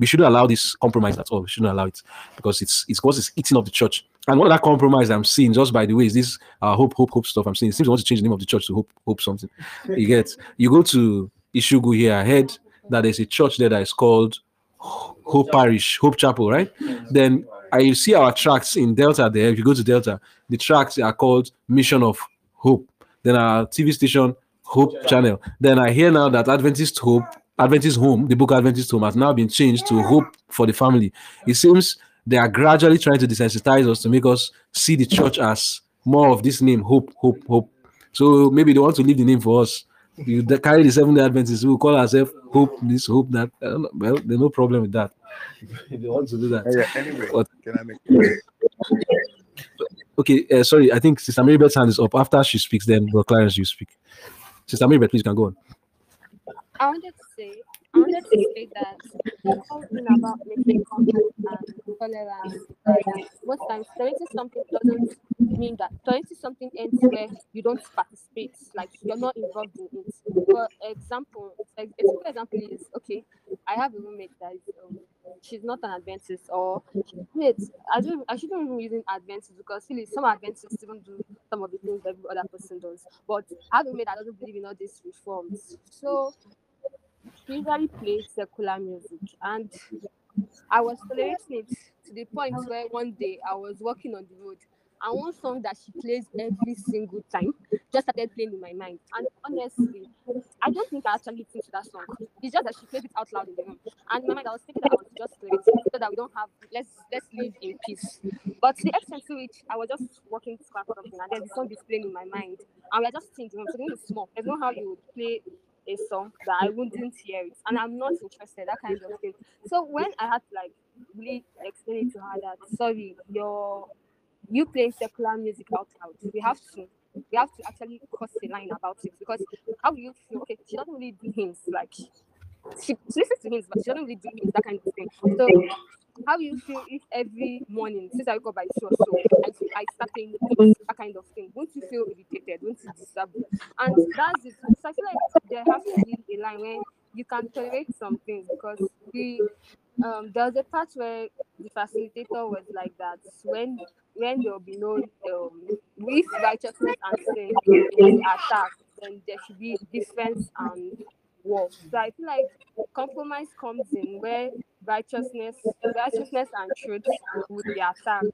[SPEAKER 1] we shouldn't allow this compromise at all. We shouldn't allow it because it's it's because it's eating up the church. And of that compromise I'm seeing, just by the way, is this uh, hope, hope, hope stuff. I'm seeing. It seems they want to change the name of the church to hope, hope something. [laughs] You get. You go to Ishugu here. I heard that there's a church there that is called Hope Parish, Hope Chapel, right? Then I see our tracks in Delta there. If you go to Delta, the tracks are called Mission of Hope. Then our TV station, Hope Channel. Then I hear now that Adventist Hope, Adventist Home, the book Adventist Home has now been changed to Hope for the Family. It seems they are gradually trying to desensitize us to make us see the church as more of this name, Hope, Hope, Hope. So maybe they want to leave the name for us. You carry the Seventh Day Adventists. We will call ourselves Hope this, Hope that. I don't know. Well, there's no problem with that. if they want to do that.
[SPEAKER 10] Yeah, anyway,
[SPEAKER 1] But-
[SPEAKER 10] can I make
[SPEAKER 1] okay, uh, sorry. I think Sister Marybeth's hand is up. After she speaks, then Bro Clarence, you speak. Sister Marybeth, please you can go on.
[SPEAKER 11] I wanted to say, I wanted to say that talking about making contact and tolerance, like most times tolerating something doesn't mean that tolerating something ends where you don't participate, like you're not involved in it. For example, like, a simple example is okay, I have a roommate that is um, she's not an Adventist, or wait, I don't, I shouldn't even using Adventist because really some Adventists even do some of the things every other person does. But I have a roommate that doesn't believe in all these reforms, so usually plays secular music and I was tolerating it to the point where one day I was walking on the road And one song that she plays every single time just started playing in my mind. And honestly, I don't think I actually listened to that song. It's just that she played it out loud in the room. And in my mind, I was thinking that I was just play it so that we don't have let's let's live in peace. But the extent to which I was just walking to something, and then the song is playing in my mind, and we are just thinking, so it's small. There's no how you would play a song that I wouldn't hear it, and I'm not interested, that kind of thing. So when I had to like really explain it to her that sorry, your you playing secular music out loud, we have to we have to actually cross the line about it because how you feel? Okay, she doesn't really do hymns like she, she listens to hymns, but she doesn't really do that kind of thing. So how do you feel if every morning since I wake up by two so I, I start playing that kind of thing? Won't you feel irritated? Won't you disturb? And that's it. So I feel like there has to be a line where you can tolerate some things because we um there was a part where the facilitator was like that when when there will be no um with righteousness and sin is attacked, then there should be defense and war. So I feel like compromise comes in where righteousness, righteousness and truth would be attacked.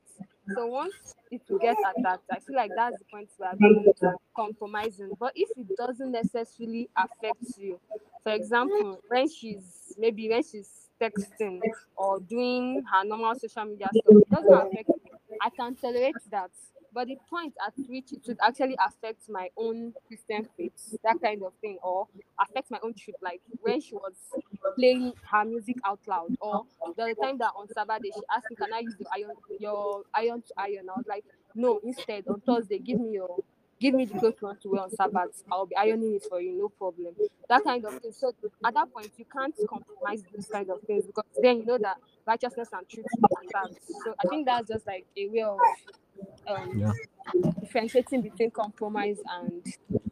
[SPEAKER 11] So once it will get attacked, I feel like that's the point where we're compromising. But if it doesn't necessarily affect you, for example, when she's maybe when she's texting or doing her normal social media stuff, it doesn't affect me. I can tolerate that. But the point at which it would actually affect my own Christian faith, that kind of thing, or affect my own truth, like when she was playing her music out loud, or the time that on Saturday she asked me, Can I use your iron your iron to iron? I was like, No, instead on Thursday, give me your give me the clothes you want to wear on Sabbath. I'll be ironing it for you, no problem. That kind of thing. So at that point, you can't compromise these kind of things because then you know that righteousness and truth will be. So I think that's just like a way of um,
[SPEAKER 1] Yeah.
[SPEAKER 11] differentiating between compromise and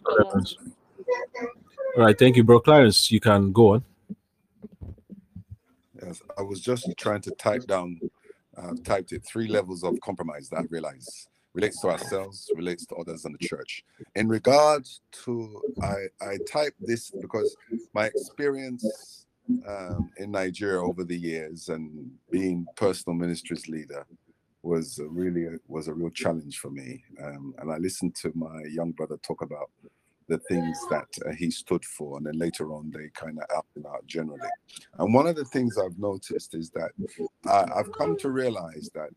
[SPEAKER 11] tolerance.
[SPEAKER 1] All right, thank you, bro. Clarence, you can go on.
[SPEAKER 10] Yes, I was just trying to type down, uh, typed it three levels of compromise that I realize relates to ourselves, relates to others and the church. In regards to, I, I typed this because my experience um, in Nigeria over the years and being personal ministries leader was really a, was a real challenge for me. Um, and I listened to my young brother talk about the things that uh, he stood for, and then later on they kind of out and out generally. And one of the things I've noticed is that I've come to realize that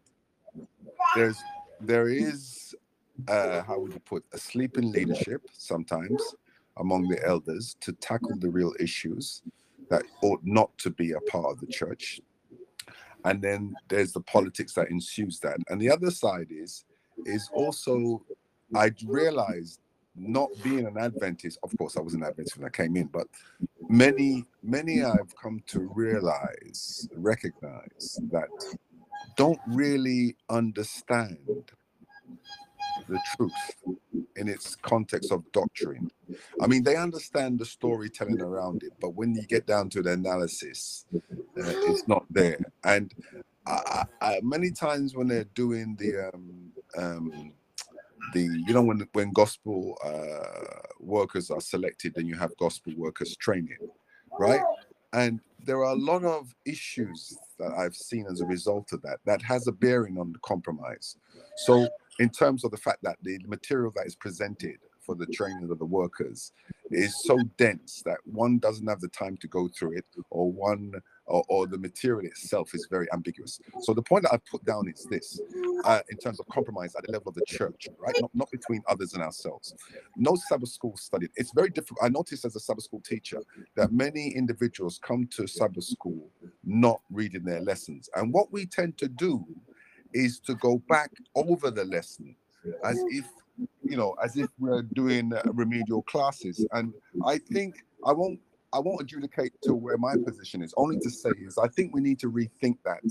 [SPEAKER 10] there's there is uh, how would you put a sleeping leadership sometimes among the elders to tackle the real issues that ought not to be a part of the church. And then there's the politics that ensues that. And the other side is is also i realized not being an adventist of course i was an adventist when i came in but many many i've come to realize recognize that don't really understand the truth in its context of doctrine. I mean, they understand the storytelling around it, but when you get down to the analysis, uh, it's not there. And I, I, many times when they're doing the um, um, the you know when when gospel uh, workers are selected, then you have gospel workers training, right? And there are a lot of issues that I've seen as a result of that that has a bearing on the compromise. So in terms of the fact that the material that is presented for the training of the workers is so dense that one doesn't have the time to go through it or one or, or the material itself is very ambiguous. So the point that i've put down is this uh, in terms of compromise at the level of the church right? Not, not between others and ourselves. No sabbath school studied it's very difficult i noticed as a sabbath school teacher that many individuals come to sabbath school not reading their lessons. And what we tend to do is to go back over the lesson as if you know as if we're doing remedial classes. And i think i won't i won't adjudicate to where my position is. Only to say is i think we need to rethink that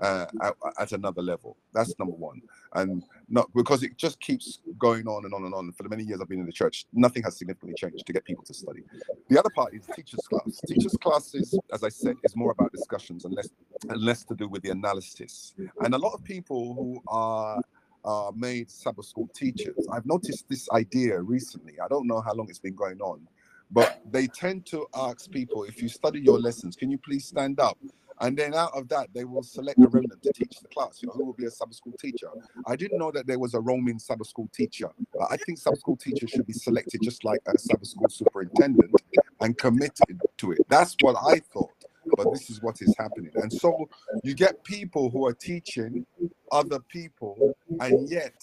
[SPEAKER 10] uh, at, at another level. That's number one. And not because it just keeps going on and on and on. For the many years i've been in the church nothing has significantly changed to get people to study. The other part is teachers class. Teachers classes as i said is more about discussions and less and less to do with the analysis. And a lot of people who are uh, made Sabbath school teachers. I've noticed this idea recently. I don't know how long it's been going on, but they tend to ask people if you study your lessons, can you please stand up And then out of that, they will select a remnant to teach the class. You know, who will be a Sabbath school teacher? I didn't know that there was a roaming Sabbath school teacher. I think Sabbath school teachers should be selected just like a Sabbath school superintendent and committed to it. That's what I thought. But this is what is happening. And so you get people who are teaching other people, and yet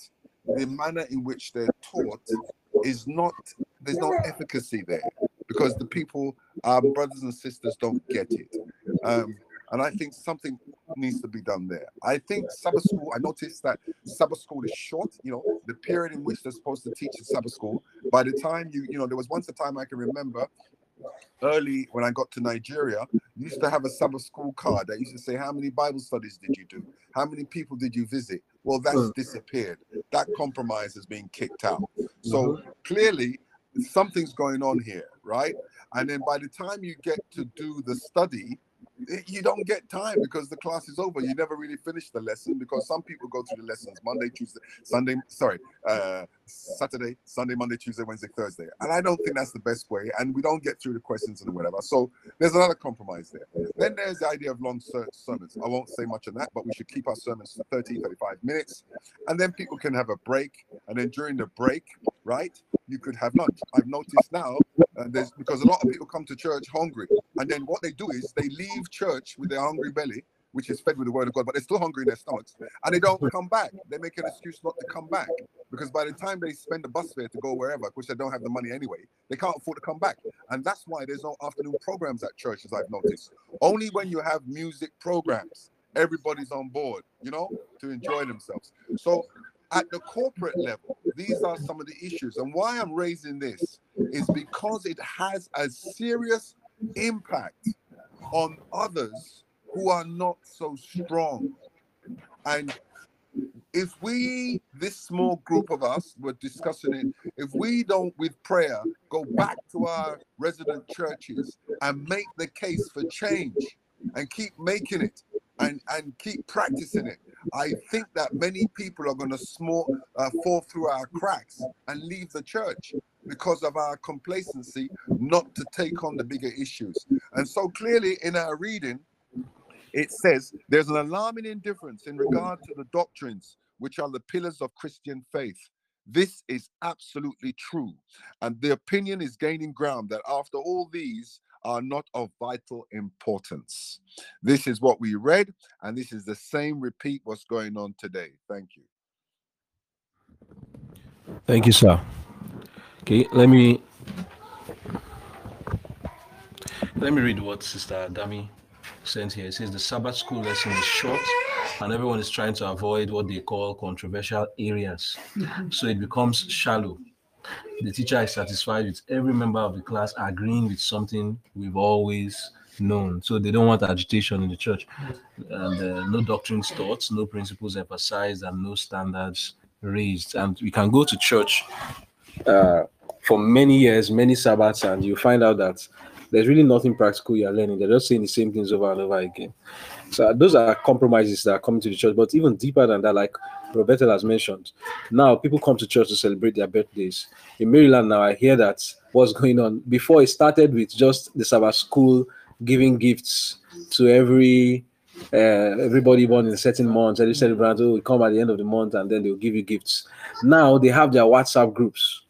[SPEAKER 10] the manner in which they're taught is not, there's no efficacy there because the people, um, brothers and sisters, don't get it. Um, and I think something needs to be done there. I think Sabbath school, I noticed that Sabbath school is short, you know, the period in which they're supposed to teach in Sabbath school. By the time you, you know, there was once a time I can remember early when I got to Nigeria, used to have a Sabbath school card that used to say, How many Bible studies did you do? How many people did you visit? Well, that's disappeared. That compromise has been kicked out. So clearly, something's going on here, right? And then by the time you get to do the study, eh, you don't get time because the class is over. You never really finish the lesson because some people go through the lessons Monday, Tuesday, Sunday, sorry, uh, Saturday, Sunday, Monday, Tuesday, Wednesday, Thursday. And I don't think that's the best way. And we don't get through the questions and whatever. So there's another compromise there. Then there's the idea of long ser- sermons. I won't say much on that, but we should keep our sermons to 30, 35 minutes. And then people can have a break. And then during the break, right, you could have lunch. I've noticed now uh, there's because a lot of people come to church hungry. And then what they do is they leave church with their hungry belly which is fed with the word of God, but they're still hungry in their stomachs, and they don't come back. They make an excuse not to come back because by the time they spend the bus fare to go wherever, which they don't have the money anyway, they can't afford to come back. And that's why there's no afternoon programs at churches, I've noticed. Only when you have music programs, everybody's on board, you know, to enjoy themselves. So at the corporate level, these are some of the issues. And why I'm raising this is because it has a serious impact on others who are not so strong. And if we, this small group of us, were discussing it, if we don't, with prayer, go back to our resident churches and make the case for change and keep making it and, and keep practicing it, I think that many people are going to small, uh, fall through our cracks and leave the church because of our complacency not to take on the bigger issues. And so clearly in our reading, it says there's an alarming indifference in regard to the doctrines which are the pillars of Christian faith. This is absolutely true. And the opinion is gaining ground that after all these are not of vital importance. This is what we read, and this is the same repeat what's going on today. Thank you.
[SPEAKER 1] Thank you, sir. Okay, let me let me read what Sister Dami sent here. It says the Sabbath school lesson is short and everyone is trying to avoid what they call controversial areas. So it becomes shallow. The teacher is satisfied with every member of the class agreeing with something we've always known. So they don't want agitation in the church. And uh, no doctrines taught, no principles emphasized, and no standards raised. And we can go to church uh, for many years, many Sabbaths, and you find out that there's really nothing practical you're learning. They're just saying the same things over and over again. So those are compromises that are coming to the church. But even deeper than that, like Roberta has mentioned, now people come to church to celebrate their birthdays. In Maryland now, I hear that what's going on. Before it started with just the Sabbath school giving gifts to every uh, everybody born in a certain month, every celebrant will come at the end of the month and then they'll give you gifts. Now they have their WhatsApp groups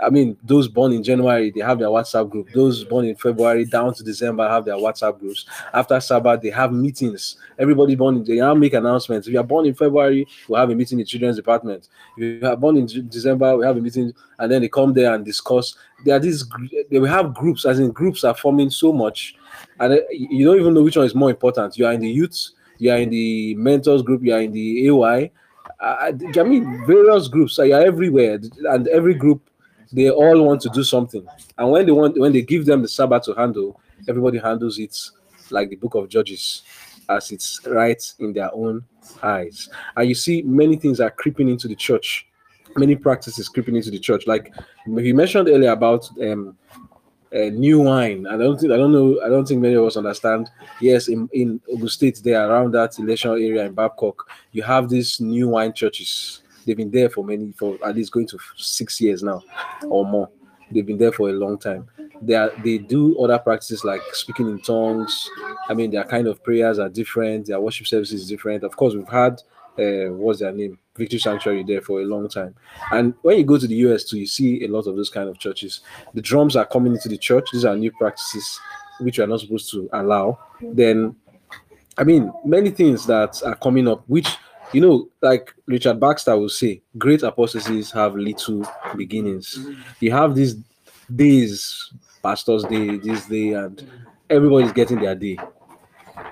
[SPEAKER 1] I mean, those born in January, they have their WhatsApp group. Those born in February down to December have their WhatsApp groups. After Sabbath, they have meetings. Everybody born in, they make announcements. If you are born in February, we'll have a meeting in the children's department. If you are born in December, we have a meeting, and then they come there and discuss. There are these, they will have groups, as in groups are forming so much, and uh, you don't even know which one is more important. You are in the youth, you are in the mentors group, you are in the AY. I, I mean, various groups. You are everywhere, and every group they all want to do something. And when they want, when they give them the Sabbath to handle, everybody handles it like the book of Judges, as it's right in their own eyes. And you see, many things are creeping into the church. Many practices creeping into the church. Like he mentioned earlier about um, uh, new wine. I don't think I don't know. I don't think many of us understand. Yes, in in Ogun State, there around that election area in Babcock, you have these new wine churches They've been there for many, for at least going to six years now or more. They've been there for a long time. they are they do other practices like speaking in tongues. I mean, their kind of prayers are different. Their worship services is different. Of course, we've had uh, what's their name, Victory Sanctuary there for a long time. And when you go to the US too, you see a lot of those kind of churches. The drums are coming into the church. These are new practices which we are not supposed to allow. Then, I mean, many things that are coming up, which you know, like Richard Baxter will say, great apostasies have little beginnings. Mm-hmm. You have these days, pastors' day, this day, and everybody's getting their day.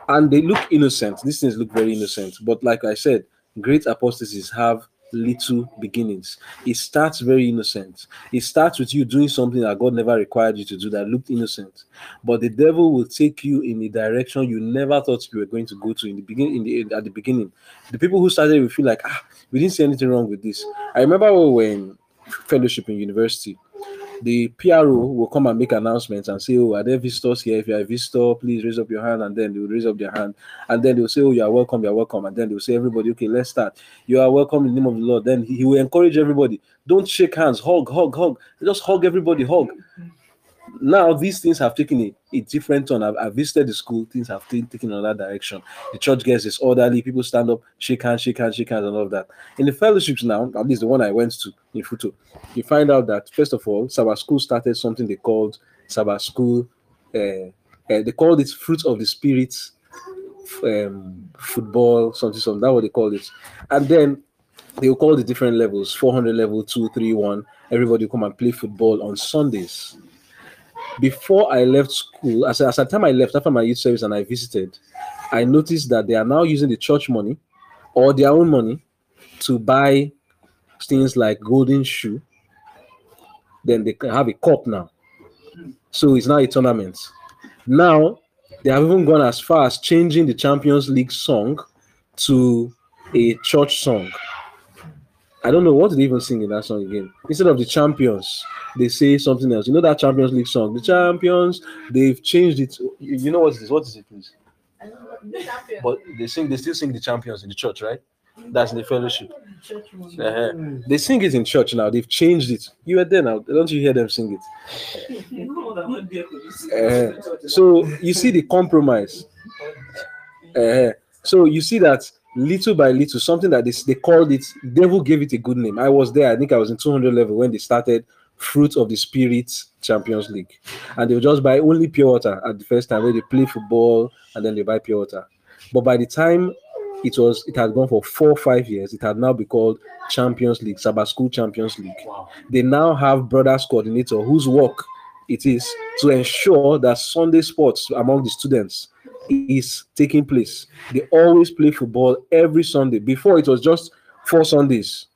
[SPEAKER 1] And they look innocent. These things look very innocent. But like I said, great apostasies have little beginnings. It starts very innocent. It starts with you doing something that God never required you to do that looked innocent. But the devil will take you in a direction you never thought you were going to go to in the beginning. In the at the beginning, the people who started will feel like ah, we didn't see anything wrong with this. I remember when we fellowship in university the PRO will come and make announcements and say, Oh, are there visitors here? If you're a visitor, please raise up your hand. And then they will raise up their hand. And then they'll say, Oh, you are welcome, you are welcome. And then they'll say, Everybody, okay, let's start. You are welcome in the name of the Lord. Then he, he will encourage everybody. Don't shake hands, hug, hug, hug. Just hug everybody, hug. Now these things have taken a, a different turn. I've, I've visited the school, things have t- taken another direction. The church gets is orderly, people stand up, shake hands, shake hands, shake hands, and all of that. In the fellowships now, at least the one I went to in Futo, you find out that first of all, Sabbath School started something they called Sabbath School. Uh, uh, they called it Fruit of the Spirit um, football, something, something. That's what they called it. And then they will call the different levels 400 level, 2, 3, 1. Everybody come and play football on Sundays before I left school, as, as the time I left after my youth service and I visited, I noticed that they are now using the church money or their own money to buy things like golden shoe. Then they have a cup now. So it's now a tournament. Now they have even gone as far as changing the Champions League song to a church song. I don't know what they even sing in that song again. Instead of the champions, they say something else. You know that Champions League song, the champions. They've changed it. You know what is this? What is it, please? But they sing. They still sing the champions in the church, right? That's in the fellowship. Uh-huh. They sing it in church now. They've changed it. You were there now. Don't you hear them sing it? Uh, so you see the compromise. Uh, so you see that little by little, something that they, they called it, devil gave it a good name. I was there, I think I was in 200 level when they started Fruit of the Spirit Champions League. And they would just buy only pure water at the first time where they play football and then they buy pure water. But by the time it was it had gone for four or five years, it had now been called Champions League, Sabbath School Champions League. They now have brothers coordinator whose work it is to ensure that Sunday sports among the students is taking place. They always play football every Sunday. Before it was just four Sundays.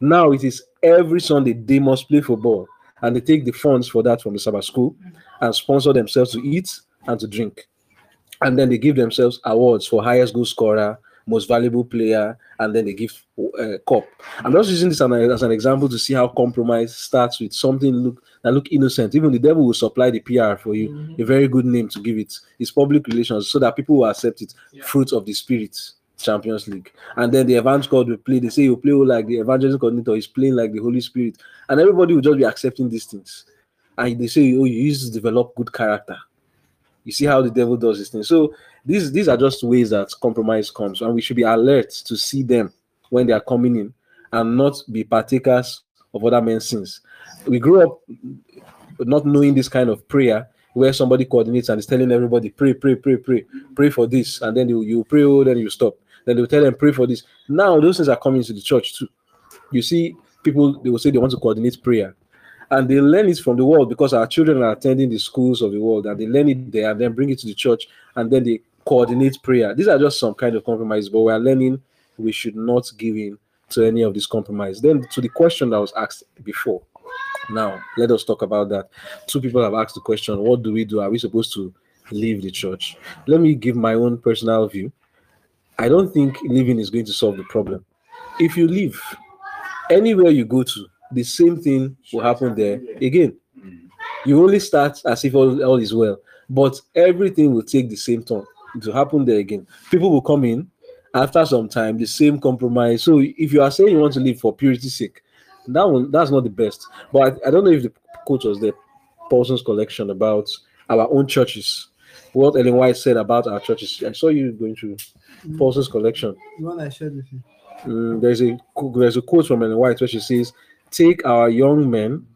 [SPEAKER 1] Now it is every Sunday they must play football. And they take the funds for that from the Sabbath school and sponsor themselves to eat and to drink. And then they give themselves awards for highest goal scorer, most valuable player, and then they give uh, cup. I'm just using this as an, as an example to see how compromise starts with something look that look innocent. Even the devil will supply the PR for you, a very good name to give it. It's public relations, so that people will accept it. Fruit of the spirit. Champions League, and then the evangelist God will play. They say you play like the evangelist coordinator is playing like the Holy Spirit, and everybody will just be accepting these things. And they say, Oh, you used to develop good character. You see how the devil does this thing. So these these are just ways that compromise comes, and we should be alert to see them when they are coming in and not be partakers of other men's sins. We grew up not knowing this kind of prayer where somebody coordinates and is telling everybody, pray, pray, pray, pray, pray for this, and then you, you pray, oh, then you stop. Then they will tell them, pray for this. Now those things are coming to the church too. You see, people they will say they want to coordinate prayer and they learn it from the world because our children are attending the schools of the world and they learn it there and then bring it to the church and then they coordinate prayer. These are just some kind of compromise, but we are learning we should not give in to any of this compromise. Then to the question that was asked before. Now let us talk about that. Two people have asked the question: What do we do? Are we supposed to leave the church? Let me give my own personal view. I don't think leaving is going to solve the problem. If you leave, anywhere you go to, the same thing will happen there again. You only start as if all, all is well, but everything will take the same turn. Will happen there again. People will come in after some time, the same compromise. So if you are saying you want to leave for purity's sake, that one that's not the best. But I, I don't know if the quote was the Paulson's collection about our own churches. What Ellen White said about our churches. I saw you going through Paulson's collection.
[SPEAKER 19] The one I shared with you.
[SPEAKER 1] Mm, there's a there's a quote from Ellen White where she says, "Take our young men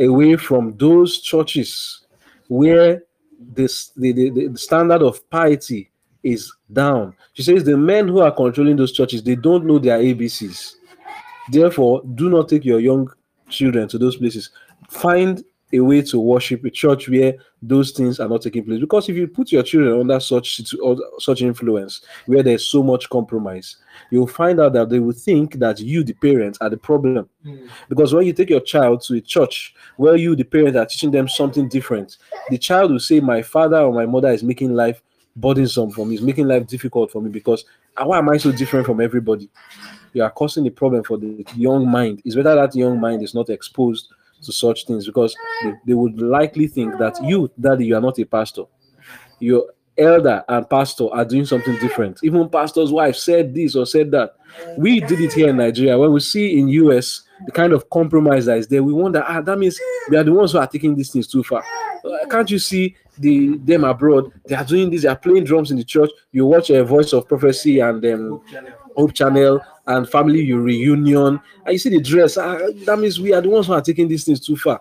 [SPEAKER 1] away from those churches where this the, the, the standard of piety is down." She says the men who are controlling those churches they don't know their ABCs. Therefore, do not take your young children to those places. Find a way to worship a church where those things are not taking place. Because if you put your children under such such influence, where there's so much compromise, you'll find out that they will think that you, the parents, are the problem. Because when you take your child to a church where you, the parents, are teaching them something different, the child will say, "My father or my mother is making life burdensome for me. Is making life difficult for me because ah, why am I so different from everybody?" You are causing the problem for the young mind. It's better that young mind is not exposed to such things because they, they would likely think that you, daddy, you are not a pastor. Your elder and pastor are doing something different. Even pastor's wife said this or said that. We did it here in Nigeria. When we see in US the kind of compromise that is there, we wonder, ah, that means they are the ones who are taking these things too far. Uh, Can't you see the them abroad? They are doing this. They are playing drums in the church. You watch a Voice of Prophecy and um, Hope Channel and Family Reunion, and you see the dress. ah, that means we are the ones who are taking these things too far.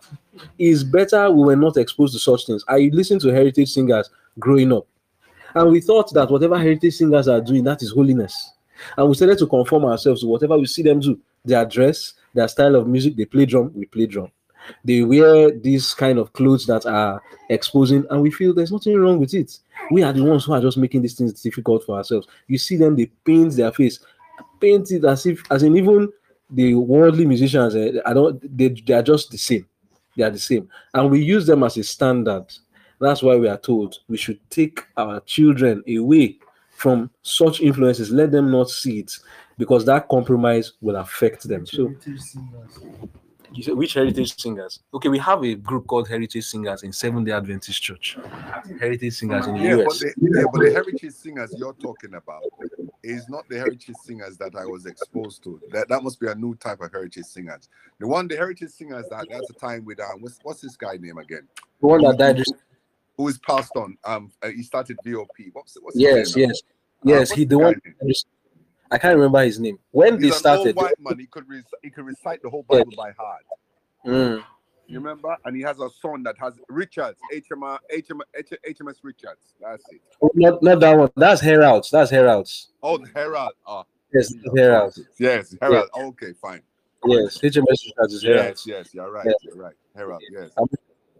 [SPEAKER 1] It's better we were not exposed to such things. I listened to heritage singers growing up, and we thought that whatever heritage singers are doing, that is holiness. And we started to conform ourselves to whatever we see them do. Their dress, their style of music, they play drum, we play drum. They wear these kind of clothes that are exposing, and we feel there's nothing wrong with it. We are the ones who are just making these things difficult for ourselves. You see them, they paint their face, paint it as if, as in even the worldly musicians, eh, I don't, they, they are just the same. They are the same, and we use them as a standard. That's why we are told we should take our children away from such influences. Let them not see it, because that compromise will affect them. So, you said which heritage singers? Okay, we have a group called Heritage Singers in Seventh Day Adventist Church. Heritage Singers in the
[SPEAKER 10] Yeah, but
[SPEAKER 1] US.
[SPEAKER 10] the, yeah, but the heritage singers you're talking about is not the heritage singers that I was exposed to. That that must be a new type of heritage singers. The one, the heritage singers that that's the time with um, what's what's this guy name again?
[SPEAKER 1] The one that died.
[SPEAKER 10] Who, who is passed on? Um, uh, he started VOP. What's what's his
[SPEAKER 1] Yes,
[SPEAKER 10] name now?
[SPEAKER 1] yes,
[SPEAKER 10] Uh,
[SPEAKER 1] yes. He
[SPEAKER 10] the
[SPEAKER 1] the one.
[SPEAKER 10] name?
[SPEAKER 1] I can't remember his name. When they
[SPEAKER 10] He's an
[SPEAKER 1] started,
[SPEAKER 10] old white man. He could he could recite the whole
[SPEAKER 1] Yeah.
[SPEAKER 10] Bible by heart.
[SPEAKER 1] Mm.
[SPEAKER 10] You remember? And he has a son that has Richards, HMR, HM, HMS Richards. That's it.
[SPEAKER 1] Oh, not not that one. That's Heralds. That's Heralds.
[SPEAKER 10] Oh, Herald. Oh,
[SPEAKER 1] Yes, Heralds.
[SPEAKER 10] Yes, Herald. Okay, fine.
[SPEAKER 1] Yes, HMS Richards is
[SPEAKER 10] Yes,
[SPEAKER 1] Heralds.
[SPEAKER 10] yes, you're right.
[SPEAKER 1] Yeah.
[SPEAKER 10] You're right. Herald, yes.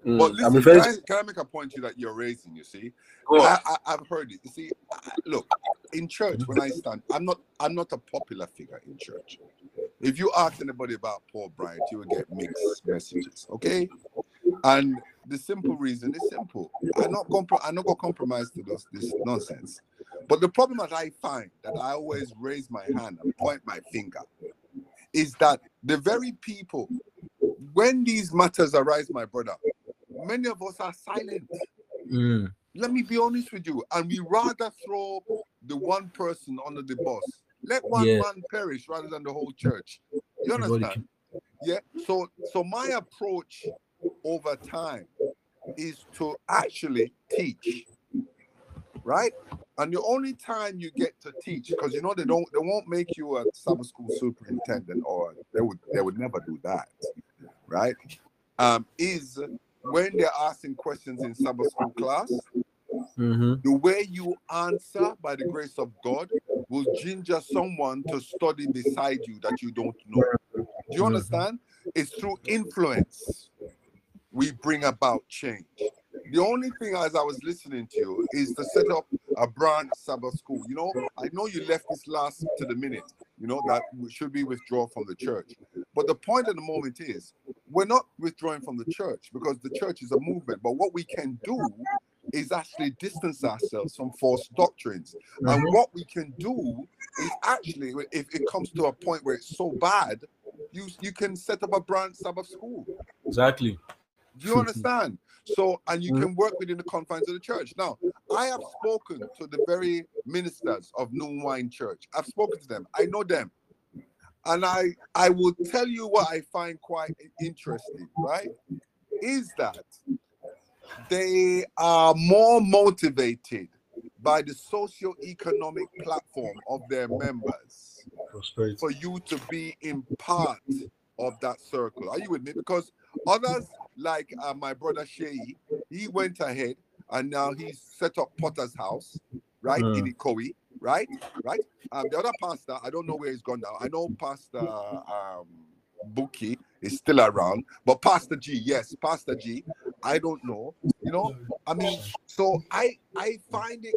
[SPEAKER 1] I'm,
[SPEAKER 10] But
[SPEAKER 1] mm, I'm
[SPEAKER 10] listen,
[SPEAKER 1] referring
[SPEAKER 10] can I, can I make a point to you that you're raising? You see, I, I, I've heard it. You see, I, look, in church when I stand, I'm not, I'm not a popular figure in church. If you ask anybody about Paul Bryant, you will get mixed messages. Okay, and the simple reason is simple. I'm not compro- I'm not gonna compromise to this, this nonsense. But the problem that I find that I always raise my hand and point my finger is that the very people, when these matters arise, my brother, many of us are silent.
[SPEAKER 1] Mm.
[SPEAKER 10] Let me be honest with you, and we rather throw the one person under the bus. Let one
[SPEAKER 1] Yeah.
[SPEAKER 10] man perish rather than the whole church. You understand? Yeah. So, so my approach over time is to actually teach, right? And the only time you get to teach, because you know they don't, they won't make you a summer school superintendent, or they would, they would never do that, right? Um, is when they're asking questions in Sabbath school class,
[SPEAKER 1] Mm-hmm.
[SPEAKER 10] the way you answer by the grace of God will ginger someone to study beside you that you don't know. Do you understand? It's through influence we bring about change. The only thing as I was listening to you is to set up a branch Sabbath school. You know, I know you left this last to the minute, you know, that we should be withdrawn from the church. But the point at the moment is we're not withdrawing from the [laughs] church because the church is a movement. But what we can do is actually distance ourselves from false doctrines. And
[SPEAKER 1] Mhm.
[SPEAKER 10] what we can do is actually, if it comes to a point where it's so bad, you you can set up a branch Sabbath school.
[SPEAKER 1] Exactly.
[SPEAKER 10] Do you understand? So, and you
[SPEAKER 1] Mhm.
[SPEAKER 10] can work within the confines of the church. Now, I have spoken to the very ministers of New Wine Church. I've spoken to them. I know them. And I I will tell you what I find quite interesting, right? is that they are more motivated by the socio-economic platform of their members for you to be in part of that circle. Are you with me? Because others, like uh, my brother Shay, he went ahead and now he's set up Potter's House, right,
[SPEAKER 1] Mm.
[SPEAKER 10] in Ikoyi, right, right. Um, the other pastor, I don't know where he's gone now. I know Pastor um, Buki is still around, but Pastor G, yes, Pastor G, I don't know. You know, I mean, so I I find it.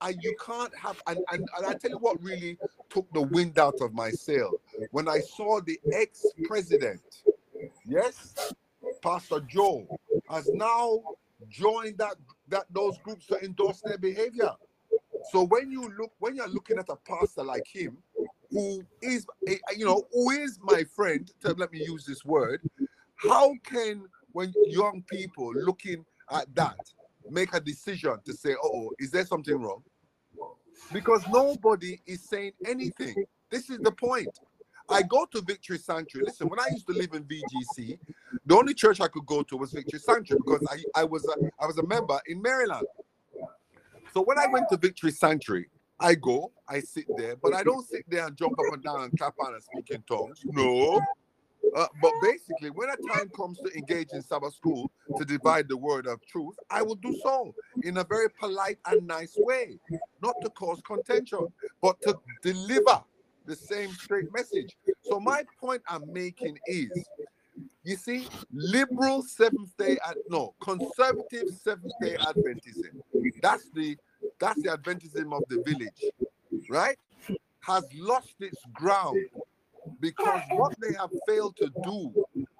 [SPEAKER 10] I, you can't have and, and, and I tell you what really took the wind out of my sail when I saw the ex-president, yes, Pastor Joe, has now joined that that those groups to endorse their behavior. So when you look when you're looking at a pastor like him, who is a, you know who is my friend, to let me use this word, how can when young people looking at that make a decision to say, oh, is there something wrong? Because nobody is saying anything. This is the point. I go to Victory Sanctuary. Listen, when I used to live in VGC, the only church I could go to was Victory Sanctuary because I, I was a, I was a member in Maryland. So when I went to Victory Sanctuary, I go, I sit there, but I don't sit there and jump up and down and clap on and speak in tongues. No. Uh, but basically, when a time comes to engage in Sabbath school to divide the word of truth, I will do so in a very polite and nice way, not to cause contention, but to deliver the same straight message. So my point I'm making is, you see, liberal Seventh Day, no, conservative Seventh Day Adventism. That's the that's the Adventism of the village, right? Has lost its ground because what they have failed to do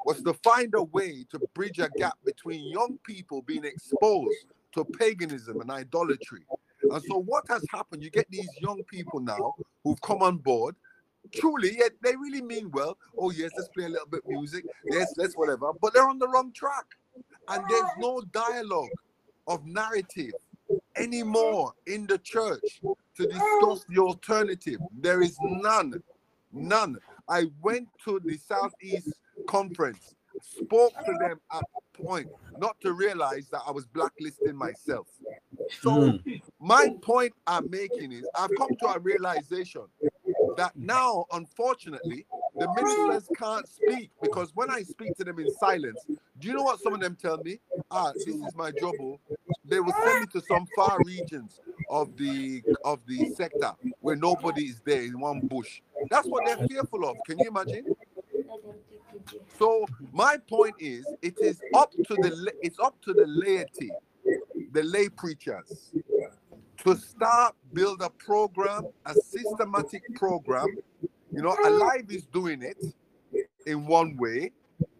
[SPEAKER 10] was to find a way to bridge a gap between young people being exposed to paganism and idolatry. And so, what has happened? You get these young people now who've come on board. Truly, yeah, they really mean well. Oh, yes, let's play a little bit music. Yes, let's whatever. But they're on the wrong track. And there's no dialogue of narrative anymore in the church to discuss the alternative. There is none. None. I went to the Southeast Conference, spoke to them at a point, not to realize that I was blacklisting myself. So hmm. my point I'm making is I've come to a realization that now, unfortunately, the ministers can't speak because when I speak to them in silence, do you know what some of them tell me? Ah, this is my job. oh. They will send me to some far regions of the of the sector where nobody is there in one bush. That's what they're fearful of. Can you imagine? So my point is, it is up to the it's up to the laity, the lay preachers, to start build a program, a systematic program. You know, Alive is doing it in one way,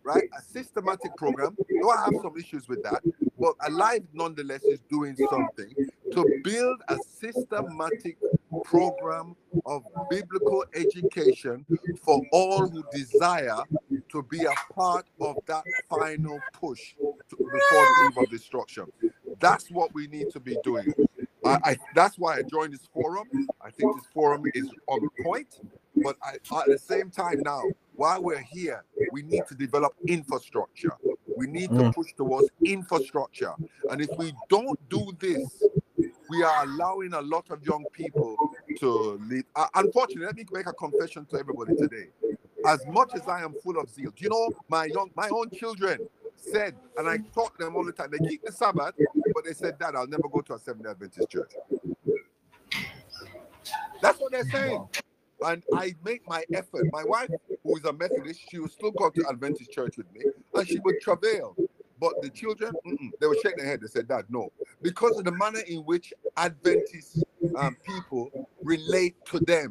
[SPEAKER 10] right? A systematic program. Though I have some issues with that, but Alive nonetheless is doing something to build a systematic program of biblical education for all who desire to be a part of that final push to, before the eve of destruction. That's what we need to be doing. I, I that's why I joined this forum. I think this forum is on point. But I, at the same time now, while we're here, we need to develop infrastructure. We need to
[SPEAKER 1] Mm.
[SPEAKER 10] push towards infrastructure. And if we don't do this, we are allowing a lot of young people to leave. Uh, unfortunately, let me make a confession to everybody today. As much as I am full of zeal, do you know my young, my own children said, and I taught them all the time. They keep the Sabbath, but they said, "Dad, I'll never go to a Seventh Adventist church." That's what they're saying. And I make my effort. My wife, who is a Methodist, she would still go to Adventist church with me, and she would travail. But the children, they would shake their head. They said, "Dad, no," because of the manner in which Adventist um, people relate to them.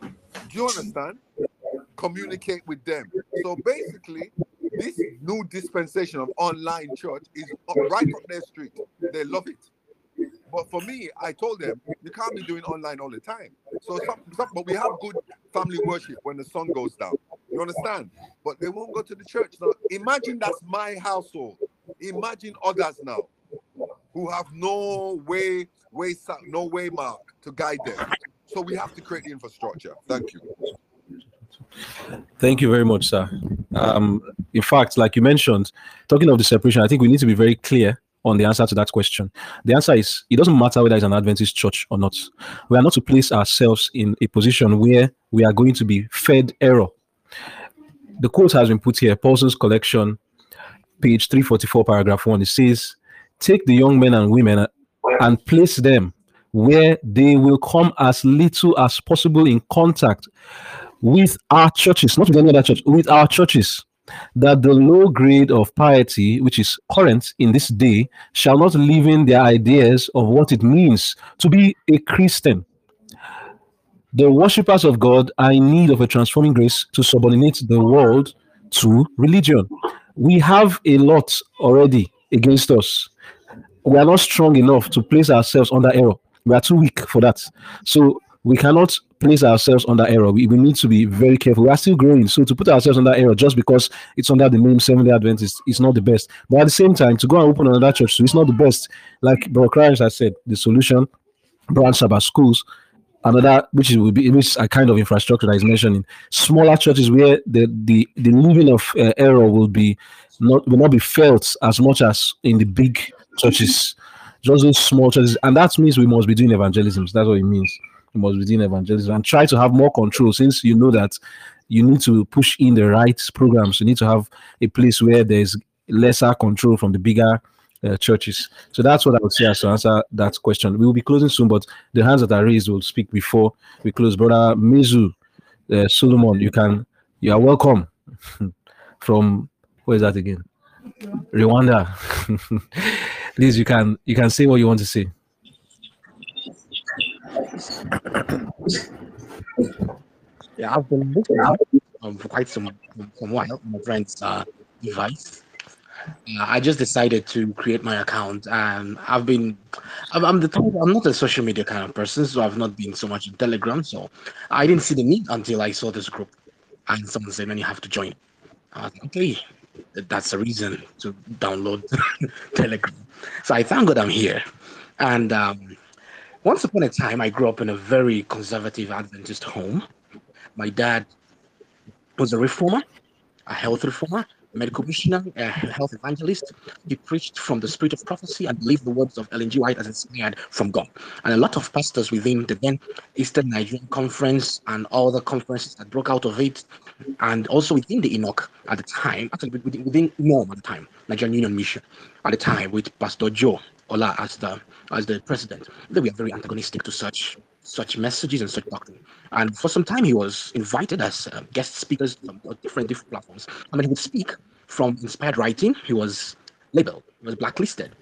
[SPEAKER 10] Do you understand? Communicate with them. So basically, this new dispensation of online church is right up their street. They love it. But for me, I told them you can't be doing online all the time. So, some, some, but we have good family worship when the sun goes down. You understand? But they won't go to the church. Now, imagine that's my household. Imagine others now who have no way, way, no way mark to guide them. So we have to create the infrastructure. Thank you.
[SPEAKER 1] Thank you very much, sir. Um, in fact, like you mentioned, talking of the separation, I think we need to be very clear on the answer to that question. The answer is it doesn't matter whether it's an Adventist church or not. We are not to place ourselves in a position where we are going to be fed error. The quote has been put here, Paulson's collection, page 344, paragraph 1. It says, Take the young men and women and place them where they will come as little as possible in contact with our churches, not with any other church, with our churches, that the low grade of piety, which is current in this day, shall not live in their ideas of what it means to be a Christian. The worshippers of God are in need of a transforming grace to subordinate the world to religion. We have a lot already against us. We are not strong enough to place ourselves under error. We are too weak for that. So we cannot place ourselves under error. We, we need to be very careful. We are still growing. So to put ourselves under error just because it's under the name Seventh day Adventist is not the best. But at the same time, to go and open another church, so it's not the best. Like Bro Christ has said, the solution, branch Sabbath schools, another which will be which is a kind of infrastructure that is mentioning smaller churches where the the the living of uh, error will be not will not be felt as much as in the big churches just those small churches and that means we must be doing evangelism that's what it means be doing evangelism and try to have more control since you know that you need to push in the right programs you need to have a place where there's lesser control from the bigger uh, churches. So that's what I would say as to answer that question. We will be closing soon, but the hands that are raised will speak before we close. Brother Mizu uh, Solomon, you can, you are welcome [laughs] from where is that again? Rwanda. [laughs] Please, you can you can say what you want to say.
[SPEAKER 19] Yeah, I've been looking um, for quite some some while my friend's uh, device. Uh, I just decided to create my account, and I've been, I'm, I'm the type, I'm not a social media kind of person, so I've not been so much in Telegram. So I didn't see the need until I saw this group, and someone said, "Man, you have to join." I was like, "Okay, that's a reason to download [laughs] Telegram." So I thank God I'm here, and um, once upon a time, I grew up in a very conservative Adventist home. My dad was a reformer, a health reformer, a medical missionary, a health evangelist. He preached from the spirit of prophecy and believed the words of Ellen G. White as inspired from God. And a lot of pastors within the then Eastern Nigerian Conference and all the conferences that broke out of it, and also within the Enoch at the time, actually within, within NORM at the time, Nigerian Union Mission at the time, with Pastor Joe Ola as the as the president, that we are very antagonistic to such such messages and such doctrine. And for some time, he was invited as uh, guest speakers from different different platforms. I mean, he would speak from inspired writing. He was labeled, he was blacklisted,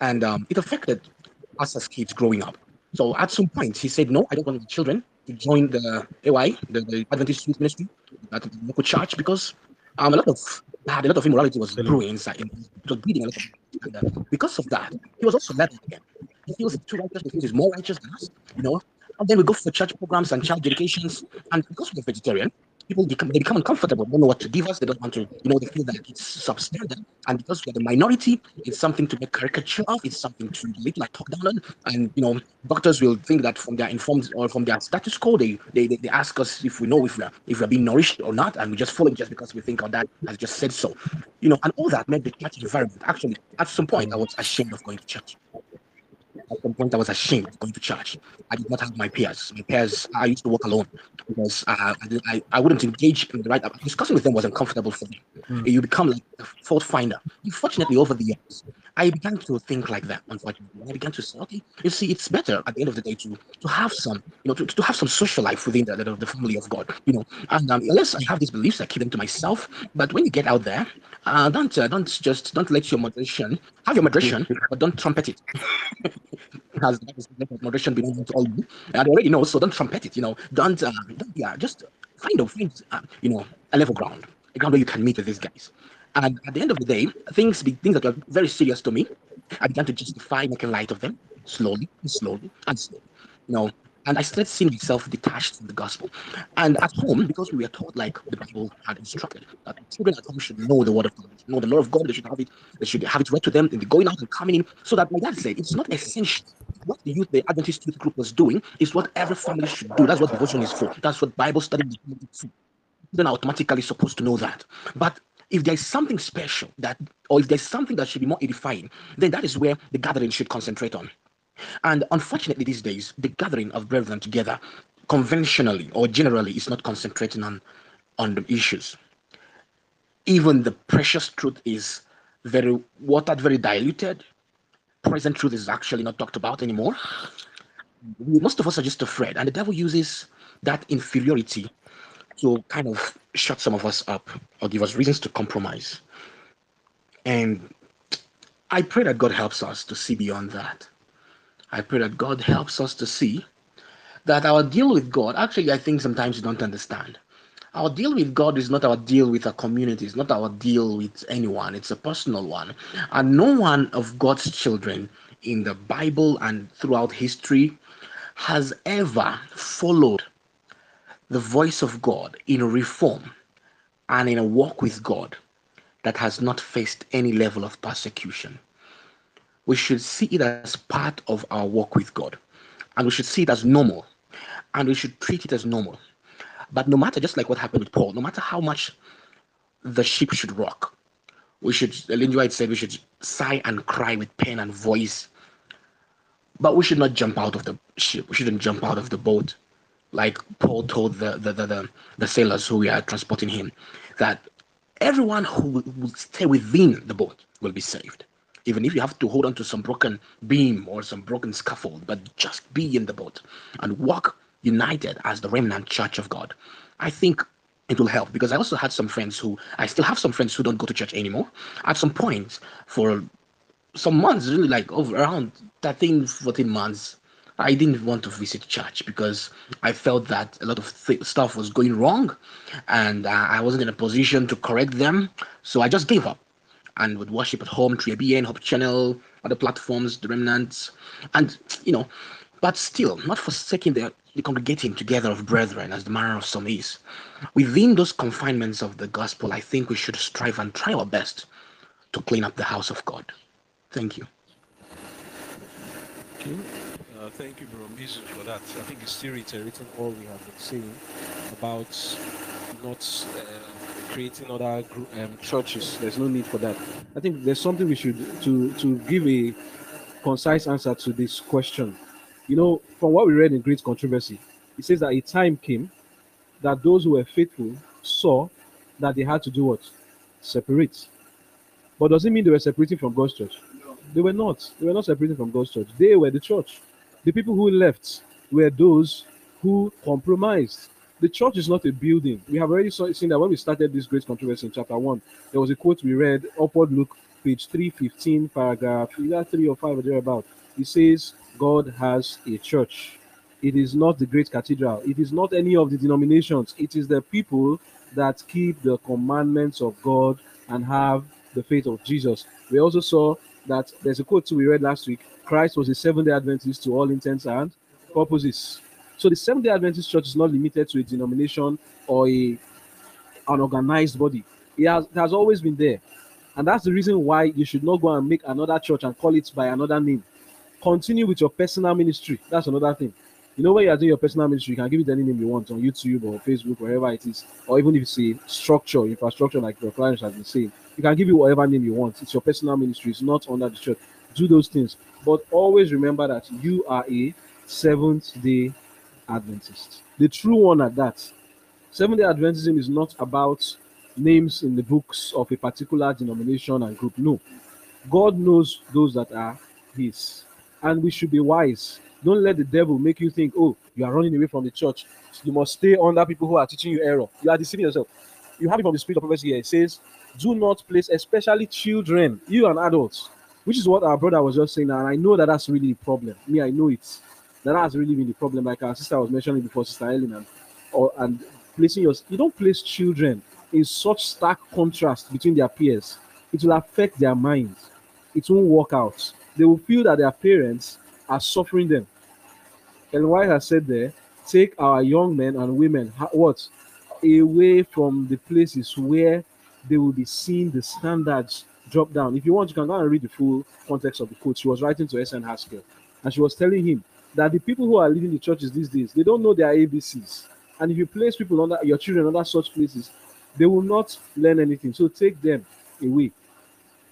[SPEAKER 19] and um, it affected us as kids growing up. So at some point, he said, "No, I don't want my children to join the AY, the, the Adventist Youth Ministry, that local church, because um, a lot of a lot of immorality was brewing inside. It was breeding a lot of, because of that, he was also led again. He feels too righteous, he feels he's more righteous than us, you know. And then we go for church programs and child dedications, and because we're vegetarian, people become they become uncomfortable, don't know what to give us, they don't want to, you know, they feel that it's substandard. And because we're the minority, it's something to make caricature of, it's something to little like talk down on. And you know, doctors will think that from their informed or from their status quo, they they, they, they ask us if we know if we're if we're being nourished or not, and we just follow just because we think our dad has just said so. You know, and all that made the church environment actually at some point I was ashamed of going to church. At some point, I was ashamed going to church. I did not have my peers. My peers, I used to walk alone because uh, I, I, I wouldn't engage in the right. Discussing with them was uncomfortable for me.
[SPEAKER 1] Mm.
[SPEAKER 19] You become like a fault finder. Unfortunately, over the years, I began to think like that. Unfortunately, I began to say, okay, you see, it's better at the end of the day to to have some, you know, to, to have some social life within the, the, the family of God. You know, and um, unless I have these beliefs, I keep them to myself. But when you get out there, uh, don't uh, don't just don't let your moderation have your moderation, [laughs] but don't trumpet it. [laughs] has moderation been to all you? And already know, so don't trumpet it. You know, don't uh, don't yeah, just find a find uh, you know a level ground, a ground where you can meet with these guys. And at the end of the day, things be, things that were very serious to me, I began to justify making light of them slowly, and slowly, and slowly. You know, and I started seeing myself detached from the gospel. And at home, because we were taught like the Bible had instructed, that children at home should know the word of God, know the law of God, they should have it, they should have it read to them the going out and coming in. So that my dad said it's not essential. What the youth, the Adventist youth group was doing is what every family should do. That's what devotion is for. That's what Bible study is for. Then automatically supposed to know that. But if there is something special that, or if there's something that should be more edifying, then that is where the gathering should concentrate on. And unfortunately, these days, the gathering of brethren together, conventionally or generally, is not concentrating on on the issues. Even the precious truth is very watered, very diluted. Present truth is actually not talked about anymore. Most of us are just afraid, and the devil uses that inferiority to kind of shut some of us up or give us reasons to compromise. And I pray that God helps us to see beyond that. I pray that God helps us to see that our deal with God, actually, I think sometimes you don't understand. Our deal with God is not our deal with a community, it's not our deal with anyone, it's a personal one. And no one of God's children in the Bible and throughout history has ever followed the voice of God in reform and in a walk with God that has not faced any level of persecution. We should see it as part of our walk with God and we should see it as normal and we should treat it as normal. But no matter, just like what happened with Paul, no matter how much the ship should rock, we should, Ellen White said, we should sigh and cry with pen and voice. But we should not jump out of the ship. We shouldn't jump out of the boat. Like Paul told the, the, the, the, the sailors who we are transporting him, that everyone who will stay within the boat will be saved. Even if you have to hold on to some broken beam or some broken scaffold, but just be in the boat and walk united as the remnant church of God. I think it will help because I also had some friends who I still have some friends who don't go to church anymore. At some point, for some months, really like over around 13, 14 months, I didn't want to visit church because I felt that a lot of th- stuff was going wrong and uh, I wasn't in a position to correct them. So I just gave up and would worship at home ABN, Hope Channel, other platforms, the remnants, and you know, but still not forsaking the, the congregating together of brethren as the manner of some is. Within those confinements of the gospel, I think we should strive and try our best to clean up the house of God. Thank you.
[SPEAKER 1] Okay. Uh, thank you, for that. I think it's still reiterating all we have been saying about not uh, creating other group, um, churches. There's no need for that. I think there's something we should to to give a concise answer to this question. You know, from what we read in Great Controversy, it says that a time came that those who were faithful saw that they had to do what? Separate. But does it mean they were separating from God's church? They were not. They were not separating from God's church. They were the church. The people who left were those who compromised. The church is not a building. We have already seen that when we started this great controversy in chapter one, there was a quote we read, upward look, page 315, paragraph either three or five or thereabout. It says, God has a church. It is not the great cathedral. It is not any of the denominations. It is the people that keep the commandments of God and have the faith of Jesus. We also saw that there's a quote we read last week Christ was a seven day Adventist to all intents and purposes. So the Seventh day Adventist church is not limited to a denomination or a an organized body. It has, it has always been there. And that's the reason why you should not go and make another church and call it by another name. Continue with your personal ministry. That's another thing. You know, when you are doing your personal ministry, you can give it any name you want on YouTube or Facebook, wherever it is, or even if it's a structure, infrastructure, like your clients have been saying, you can give it whatever name you want. It's your personal ministry, it's not under the church. Do those things. But always remember that you are a seventh day Adventist. The true one at that. Seventh day Adventism is not about names in the books of a particular denomination and group. No. God knows those that are His. And we should be wise. Don't let the devil make you think, oh, you are running away from the church. You must stay under people who are teaching you error. You are deceiving yourself. You have it from the spirit of prophecy here. It says, do not place, especially children, you and adults, which is what our brother was just saying. And I know that that's really a problem. Me, I know it. That has really been the problem. Like our sister was mentioning before, Sister Ellen, and, or, and placing your, you don't place children in such stark contrast between their peers. It will affect their minds. It won't work out. They will feel that their parents are suffering them. And White has said there, take our young men and women, what? Away from the places where they will be seeing the standards drop down. If you want, you can go and read the full context of the quote. She was writing to S.N. Haskell, and she was telling him that the people who are leading the churches these days, they don't know their ABCs. And if you place people under your children under such places, they will not learn anything. So take them away,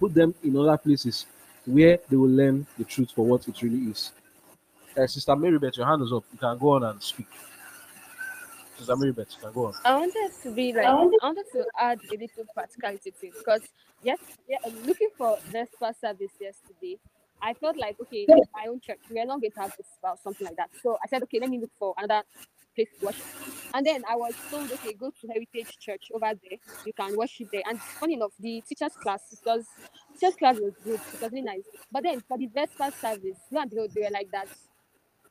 [SPEAKER 1] put them in other places where they will learn the truth for what it really is. Uh, Sister Marybeth, your hand is up. You can go on and speak. Sister Marybeth, you can go on.
[SPEAKER 11] I wanted to be like I wanted to add a little practicality to it because yes, yeah, I'm looking for Vesper service yesterday. I felt like okay, my own church, we are not going to have this or something like that. So I said, okay, let me look for another place to worship. And then I was told, okay, go to Heritage Church over there. You can worship there. And funny enough, the teachers' class because teachers' class was good. It was really nice. But then for the Vesper service, lo and behold, they were like that.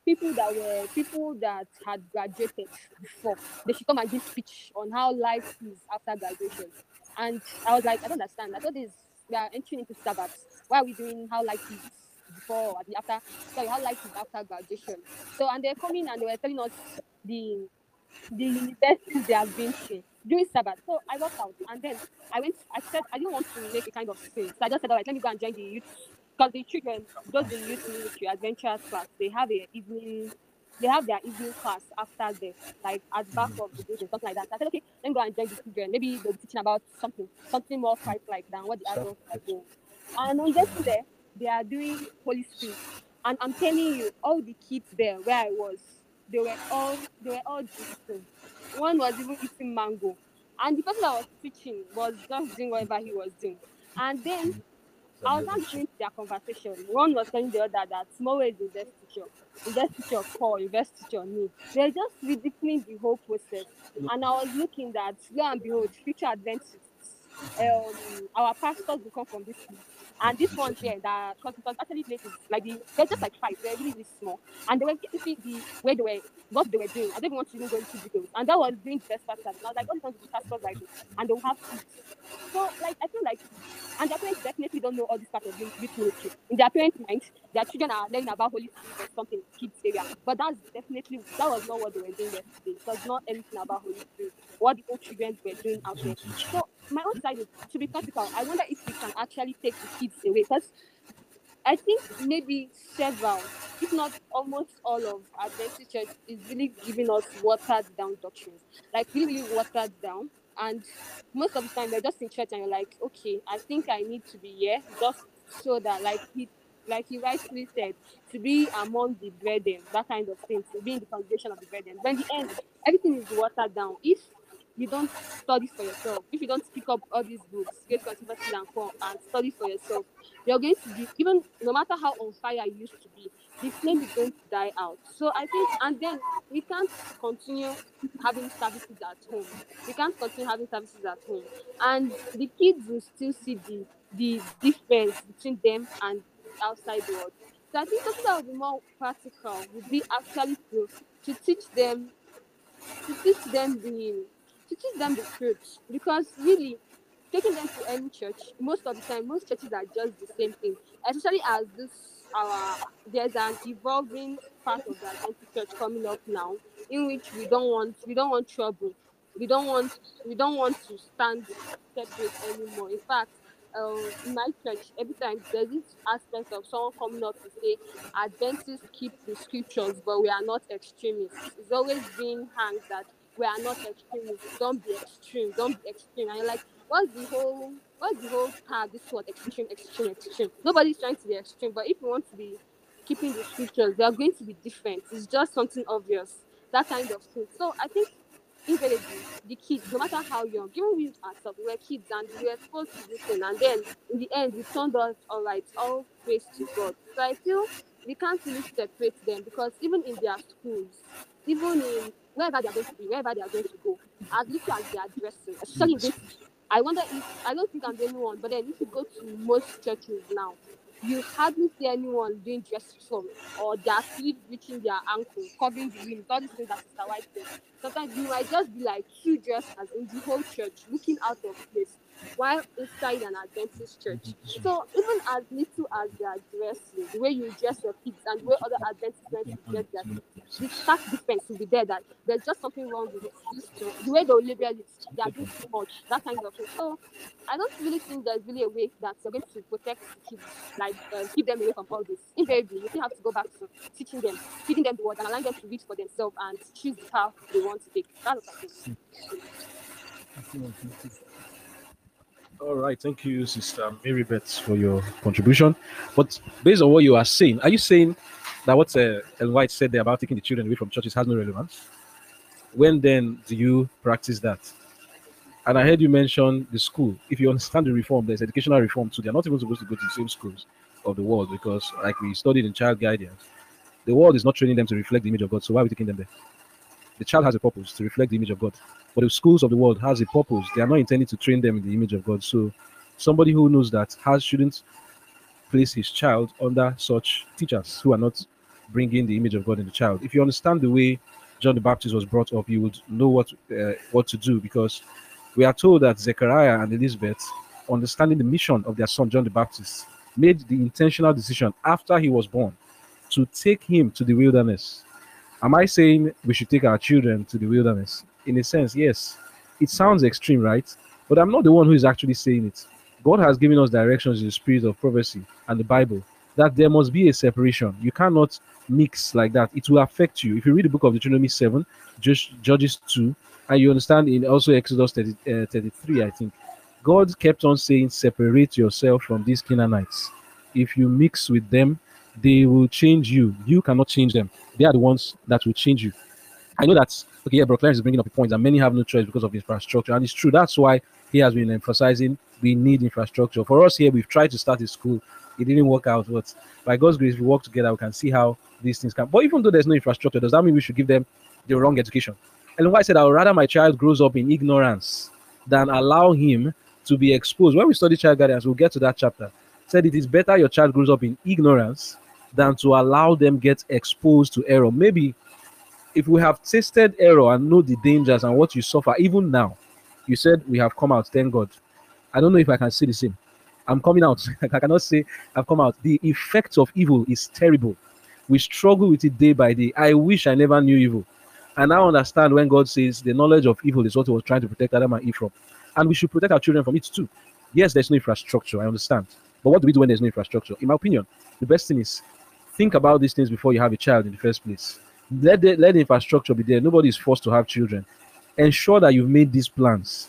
[SPEAKER 11] People that were people that had graduated before, they should come and give speech on how life is after graduation. And I was like, I don't understand. I thought this we are entering into Sabbath. Why are we doing how life is before or the after? Sorry, how life is after graduation. So and they're coming and they were telling us the the universities they have been to during Sabbath. So I walked out and then I went. I said I didn't want to make a kind of sin, so I just said, all right, let me go and join the youth because the children, those in youth ministry adventures class, they have a evening. They have their evening class after this, like at back mm. of the building, something like that. So I said, okay, let me go and join the children. Maybe they'll be teaching about something, something more Christ-like than what the adults are doing. And on getting there, they are doing Holy Spirit. And I'm telling you, all the kids there where I was, they were all they were all drinking. One was even eating mango. And the person that was teaching was just doing whatever he was doing. And then I was not listening to their conversation. One was telling the other that small is the best teacher, the best teacher call, the best teacher me. They're just ridiculing the whole process. And I was looking that lo and behold, future Adventists, um, our pastors will come from this. And this one here, that because it was actually places like the they're just like five, they're really, really small. And they were you see the way they were what they were doing. I don't want to even go into details. And that was doing the best pastors. And I was like, this is pastors like this. And they'll have kids. So like I feel like and their parents definitely don't know all this part of youth ministry. In their parents' mind, their children are learning about Holy Spirit or something kids area. But that's definitely that was not what they were doing yesterday. It was not anything about Holy Spirit. What the old children were doing out there. So my own side is to be practical. I wonder if we can actually take the kids away because I think maybe several, if not almost all of Adventist church is really giving us watered down doctrines, like really, really watered down. And most of the time, they're just in church and you're like, okay, I think I need to be here just so that, like he, like he rightly said, to be among the brethren, that kind of thing, to be in the congregation of the brethren. But in the end, everything is watered down. If you don't study for yourself, if you don't pick up all these books, Great Controversy and come and study for yourself, you're going to be even no matter how on fire you used to be, the flame is going to die out. So I think and then we can't continue having services at home. We can't continue having services at home. And the kids will still see the the difference between them and the outside world. So I think something that would be more practical would be actually to to teach them to teach them the to teach them the truth. Because really taking them to any church most of the time most churches are just the same thing. Especially as this our there's an evolving part of the Adventist church coming up now in which we don't want we don't want trouble. We don't want we don't want to stand separate anymore. In fact um, in my church, every time there's this aspect of someone coming up to say, Adventists keep the scriptures, but we are not extremists. It's always being hanged that we are not extremists. Don't be extreme. Don't be extreme. And you're like, what's the whole what's the whole tag? This word extreme, extreme, extreme. Nobody's trying to be extreme, but if you want to be keeping the scriptures, they are going to be different. It's just something obvious. That kind of thing. So I think invariably the kids, no matter how young, even we ourselves, we were kids and we were exposed to this thing, and then in the end, we turned out all right, all praise to God. So I feel we can't really separate them because even in their schools, even in wherever they are going to be, wherever they are going to go, as little as they are dressing, especially this, I wonder if I don't think I'm the only one, but then if you go to most churches now, you hardly see anyone doing dress form or their sleeves reaching their ankle, covering the rim, all these things that Sister White said. Sometimes you might just be like two dressers in the whole church looking out of place.
[SPEAKER 18] While inside an Adventist church. So even as little as they are dressing, the way you dress your kids and the way other Adventists dress their kids, the stark difference will be there that there's just something wrong with it. The way they'll label it, they are doing too much, that kind of thing. So I don't really think there's really a way that you're going to protect kids, like uh, keep them away from all this. Invariably, you still have to go back to teaching them, feeding them the word, and allowing them to read for themselves and choose the path they want to take. That's what I think.
[SPEAKER 1] All right, thank you, Sister Mary Beth, for your contribution. But based on what you are saying, are you saying that what uh, Ellen White said there about taking the children away from churches has no relevance? When then do you practice that? And I heard you mention the school. If you understand the reform, there's educational reform too. They're not even supposed to go to the same schools of the world because, like we studied in child guidance, the world is not training them to reflect the image of God. So why are we taking them there? The child has a purpose to reflect the image of God. But the schools of the world has a purpose. They are not intended to train them in the image of God. So somebody who knows that has shouldn't place his child under such teachers who are not bringing the image of God in the child. If you understand the way John the Baptist was brought up, you would know what uh, what to do because we are told that Zechariah and Elizabeth, understanding the mission of their son John the Baptist, made the intentional decision after he was born to take him to the wilderness. Am I saying we should take our children to the wilderness? In a sense, yes. It sounds extreme, right? But I'm not the one who is actually saying it. God has given us directions in the spirit of prophecy and the Bible that there must be a separation. You cannot mix like that. It will affect you. If you read the book of Deuteronomy 7, Judges Judges 2, and you understand in also Exodus 30, uh, 33, I think, God kept on saying, Separate yourself from these Canaanites. If you mix with them, they will change you. You cannot change them. They are the ones that will change you. I know that okay, yeah, Brock is bringing up a point that many have no choice because of infrastructure, and it's true. That's why he has been emphasizing we need infrastructure. For us here, we've tried to start a school. It didn't work out, but by God's grace, we work together. We can see how these things can. But even though there's no infrastructure, does that mean we should give them the wrong education? And why I said I would rather my child grows up in ignorance than allow him to be exposed. When we study child guidance, we'll get to that chapter. Said it is better your child grows up in ignorance than to allow them get exposed to error. Maybe if we have tasted error and know the dangers and what you suffer, even now, you said we have come out, thank God. I don't know if I can say the same. I'm coming out. [laughs] I cannot say I've come out. The effects of evil is terrible. We struggle with it day by day. I wish I never knew evil. And I understand when God says the knowledge of evil is what he was trying to protect Adam and Eve from. And we should protect our children from it too. Yes, there's no infrastructure. I understand. But what do we do when there's no infrastructure? In my opinion, the best thing is think about these things before you have a child in the first place. Let the, let the infrastructure be there. Nobody is forced to have children. Ensure that you've made these plans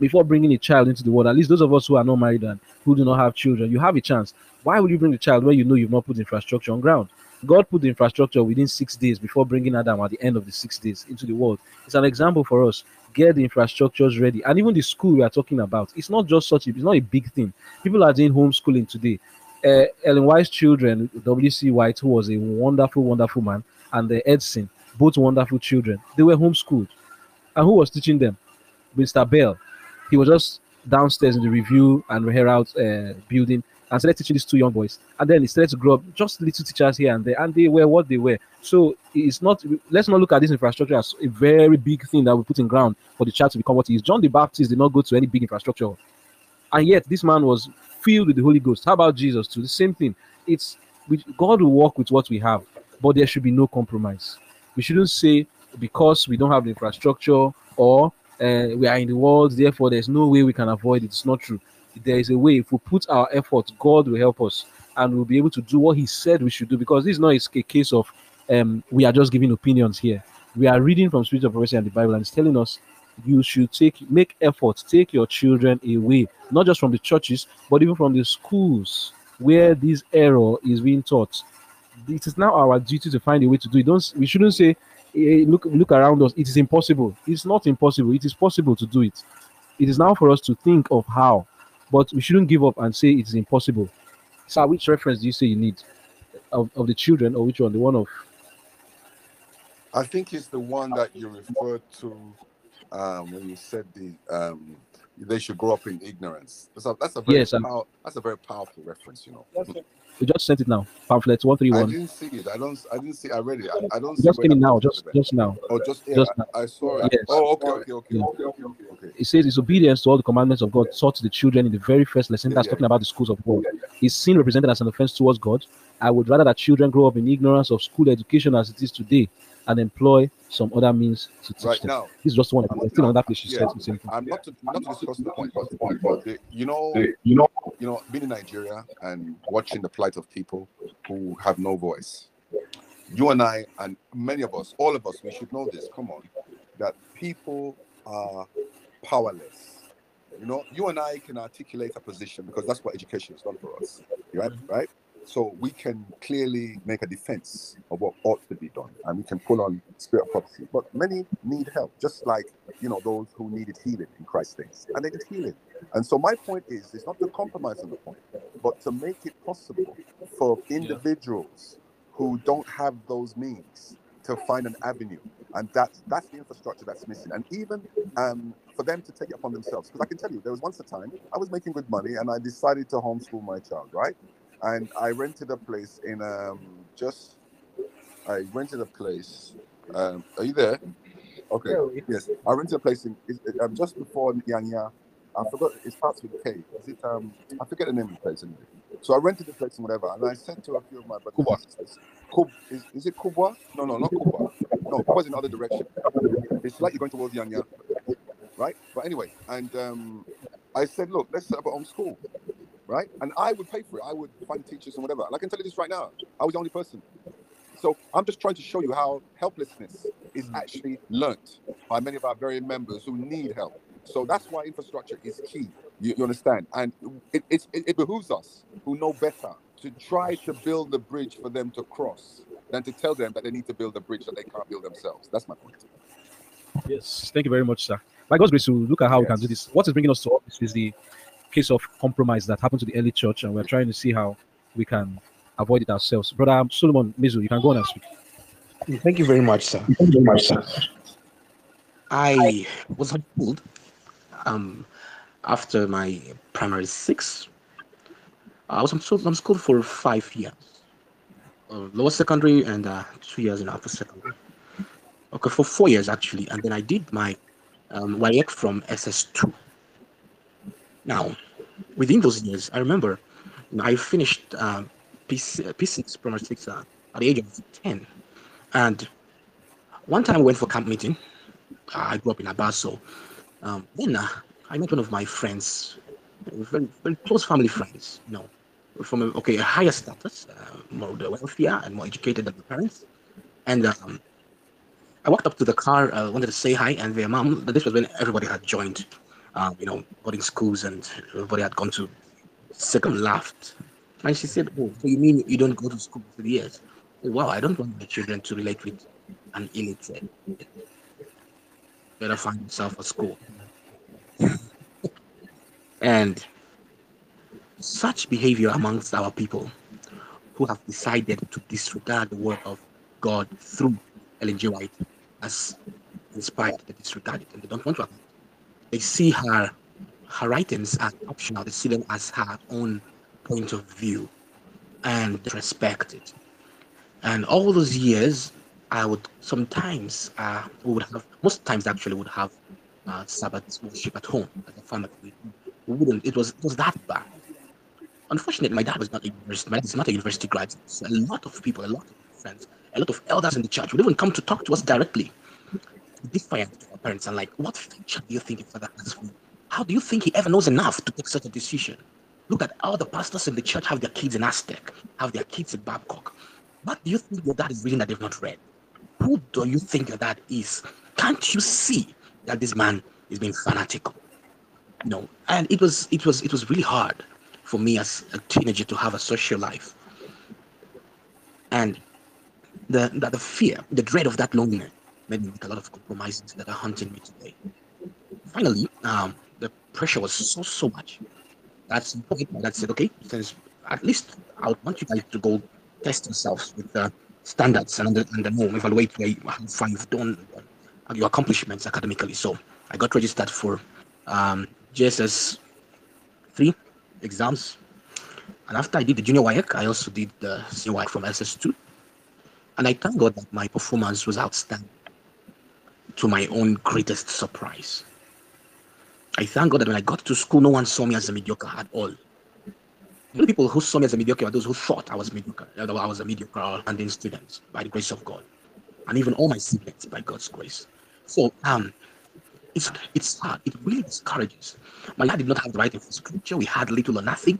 [SPEAKER 1] before bringing a child into the world. At least those of us who are not married and who do not have children, you have a chance. Why would you bring the child when you know you've not put infrastructure on ground? God put the infrastructure within six days before bringing Adam at the end of the six days into the world. It's an example for us. Get the infrastructures ready. And even the school we are talking about, it's not just such it's not a big thing. People are doing homeschooling today. Uh, Ellen White's children, W.C. White, who was a wonderful, wonderful man, and the Edson, both wonderful children, they were homeschooled. And who was teaching them? Mr. Bell. He was just downstairs in the review and Herald uh, building and started teaching these two young boys. And then he started to grow up, just little teachers here and there, and they were what they were. So it's not, let's not look at this infrastructure as a very big thing that we put in ground for the child to become what he is. John the Baptist did not go to any big infrastructure. And yet this man was filled with the Holy Ghost. How about Jesus too? The same thing. It's we, God will work with what we have, but there should be no compromise. We shouldn't say because we don't have the infrastructure or uh, we are in the world, therefore there's no way we can avoid it. It's not true. There is a way. If we put our effort, God will help us, and we'll be able to do what He said we should do. Because this is not a case of um, we are just giving opinions here. We are reading from Spirit of Prophecy and the Bible, and it's telling us you should take make effort, take your children away, not just from the churches, but even from the schools where this error is being taught. It is now our duty to find a way to do it. Don't we shouldn't say eh, look look around us. It is impossible. It's not impossible. It is possible to do it. It is now for us to think of how but we shouldn't give up and say it is impossible. Sir which reference do you say you need? Of, of the children or which one? The one of
[SPEAKER 10] I think it's the one that you referred to um, when you said the um, they should grow up in ignorance. That's a, that's a very
[SPEAKER 1] Yes,
[SPEAKER 10] pow- that's a very powerful reference, you know.
[SPEAKER 1] We just sent it now. Pamphlet one three
[SPEAKER 10] I didn't see it. I don't. I didn't see. I read it. I, I don't.
[SPEAKER 1] Just
[SPEAKER 10] where
[SPEAKER 1] came in now. Just
[SPEAKER 10] there.
[SPEAKER 1] just now.
[SPEAKER 10] Oh, just yeah.
[SPEAKER 1] Just now.
[SPEAKER 10] I saw it.
[SPEAKER 1] Yes.
[SPEAKER 10] Oh, okay, okay, okay,
[SPEAKER 1] Yeah.
[SPEAKER 10] okay, okay, okay, okay.
[SPEAKER 1] It says it's obedience to all the commandments of God taught to the children in the very first lesson. That's
[SPEAKER 10] yeah,
[SPEAKER 1] talking about the schools of God. Is sin represented as an offense towards God? I would rather that children grow up in ignorance of school education as it is today and employ some other means to teach
[SPEAKER 10] Right
[SPEAKER 1] them.
[SPEAKER 10] now,
[SPEAKER 1] This is just one.
[SPEAKER 10] I'm
[SPEAKER 1] There's
[SPEAKER 10] not,
[SPEAKER 1] still another place she
[SPEAKER 10] yeah,
[SPEAKER 1] said the same thing.
[SPEAKER 10] I'm not to not to discuss the point, but, but the, you know,
[SPEAKER 1] you know,
[SPEAKER 10] you know, being in Nigeria and watching the plight of people who have no voice. You and I, and many of us, all of us, we should know this. Come on, that people are powerless. You know, you and I can articulate a position because that's what education has done for us, right? Mm-hmm. Right. So we can clearly make a defense of what ought to be done, and we can pull on spirit of prophecy. But many need help, just like you know those who needed healing in Christ days, and they need healing. And so my point is, it's not to compromise on the point, but to make it possible for individuals who don't have those means to find an avenue, and that's that's the infrastructure that's missing. And even um, for them to take it upon themselves, because I can tell you, there was once a time I was making good money, and I decided to homeschool my child, right? And I rented a place in um, just I rented a place. Um, are you there? Okay. Yes, I rented a place in um, just before Nyanya. I forgot. It starts with K. Is it? Um, I forget the name of the place anyway. So I rented the place and whatever, and I said to a few of my brothers and sisters, Kub, is, is it Kubwa? No, no, not Kubwa. No, Kubwa's in the other direction. It's like you're going towards Nyanya, right? But anyway, and um, I said, look, let's set up our own school, right? And I would pay for it. I would find teachers and whatever. And I can tell you this right now. I was the only person. So I'm just trying to show you how helplessness is mm. actually learnt by many of our very members who need help. So that's why infrastructure is key. You, you understand? And it, it, it, behooves us who know better to try to build the bridge for them to cross than to tell them that they need to build a bridge that they can't build themselves. That's my point.
[SPEAKER 1] Yes, thank you very much, sir. By God's grace, we'll look at how we can do this. What is bringing us to this is the case of compromise that happened to the early church, and we're trying to see how we can avoid it ourselves. Brother Solomon Mizu, you can go on and speak.
[SPEAKER 19] Thank you very much, sir. Thank you very much, sir. I was homeschooled um, after my primary six. I was homeschooled, homeschooled for five years, uh, lower secondary and uh, two years in upper secondary. Okay, for four years actually, and then I did my um, WAEC from SS2. Now, within those years, I remember I finished um, P6, P6 primary six uh, at the age of 10. And one time I went for camp meeting. I grew up in Abaso. Um, then uh, I met one of my friends, very, very close family friends, you know, from a, okay, a higher status, uh, more wealthier and more educated than the parents. And um, I walked up to the car, uh, wanted to say hi, and their mom, this was when everybody had joined, um, you know, boarding schools and everybody had gone to second laughed. And she said, Oh, so you mean you don't go to school for the years? Said, Wow, I don't want my children to relate with an illiterate. Better find yourself a school. [laughs] and such behavior amongst our people who have decided to disregard the word of God through Ellen G. White has inspired they disregard and they don't want to. They see her her writings as optional. They see them as her own point of view and respect it. And all those years, I would sometimes, uh, we would have, most times actually, would have uh, Sabbath worship at home as a family. We wouldn't, it was, it was that bad. Unfortunately, my dad was not a university, my dad is not a university grad. So a lot of people, a lot of friends, a lot of elders in the church would even come to talk to us directly, defiant to our parents, and like, what future do you think your father has for? How do you think he ever knows enough to take such a decision? Look at all the pastors in the church have their kids in Aztec, have their kids in Babcock. What do you think your dad is reading that they've not read? Who do you think your dad is? Can't you see that this man is being fanatical? You know, and it was it was it was really hard for me as a teenager to have a social life. And the the, the fear, the dread of that loneliness made me make a lot of compromises that are haunting me today. Finally, um, the pressure was so so much point. My dad said, okay, at least I would want you guys to go test yourselves with the standards and the, and the norm, evaluate where you, how far you've done your accomplishments academically. So I got registered for um, JSS three exams. And after I did the junior WAEC, I also did the senior WAEC from SS2. And I thank God that my performance was outstanding to my own greatest surprise. I thank God that when I got to school, no one saw me as a mediocre at all. The only people who saw me as a mediocre were those who thought I was mediocre, I was a mediocre landing student by the grace of God. And even all my siblings by God's grace. So um it's it's hard. It really discourages. My dad did not have the right infrastructure. We had little or nothing.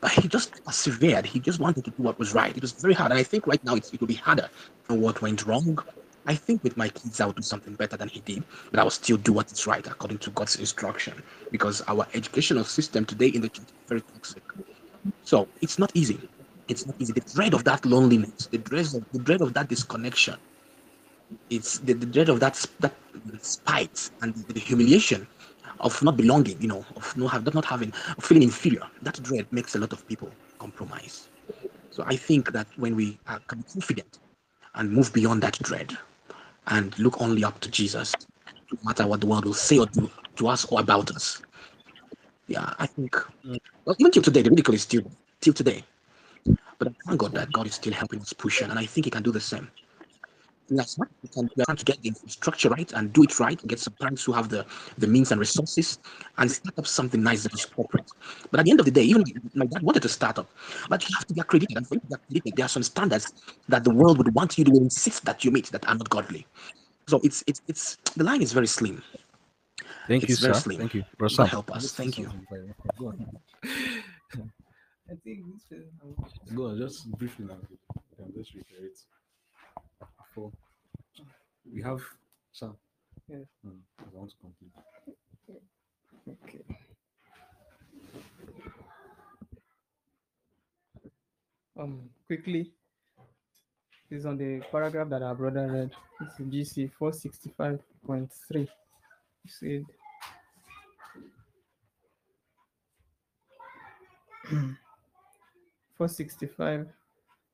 [SPEAKER 19] But he just persevered. He just wanted to do what was right. It was very hard. And I think right now it will be harder. And what went wrong? I think with my kids, I'll do something better than he did, but I will still do what is right according to God's instruction because our educational system today in the church is very toxic. So it's not easy. It's not easy. The dread of that loneliness, the dread of, the dread of that disconnection, it's the, the dread of that, that spite and the, the humiliation of not belonging, you know, of not, have, not having, feeling inferior. That dread makes a lot of people compromise. So I think that when we are confident and move beyond that dread and look only up to Jesus, no matter what the world will say or do to us or about us. Yeah, I think, well, even till today, the ridicule is still, till today. But thank God that God is still helping us push, and I think He can do the same. That's right. We can, we are trying to get the infrastructure right and do it right, and get some parents who have the, the means and resources and start up something nice that is corporate. But at the end of the day, even my dad wanted to start up, but you have to be accredited. And for you to be accredited, there are some standards that the world would want you to insist that you meet that are not godly. So it's it's it's the line is very slim.
[SPEAKER 1] Thank you,
[SPEAKER 19] It's very
[SPEAKER 1] sir.
[SPEAKER 19] slim.
[SPEAKER 1] Thank you.
[SPEAKER 19] God help us. Thank you. [laughs]
[SPEAKER 2] I think this um,
[SPEAKER 1] Go on, just briefly now. You can just reiterate. Before we have Sam.
[SPEAKER 2] Yeah.
[SPEAKER 1] Hmm, I want to complete.
[SPEAKER 2] Okay. Um, quickly, this is on the paragraph that our brother read. It's in GC 465.3. It said, [clears throat] Four sixty-five,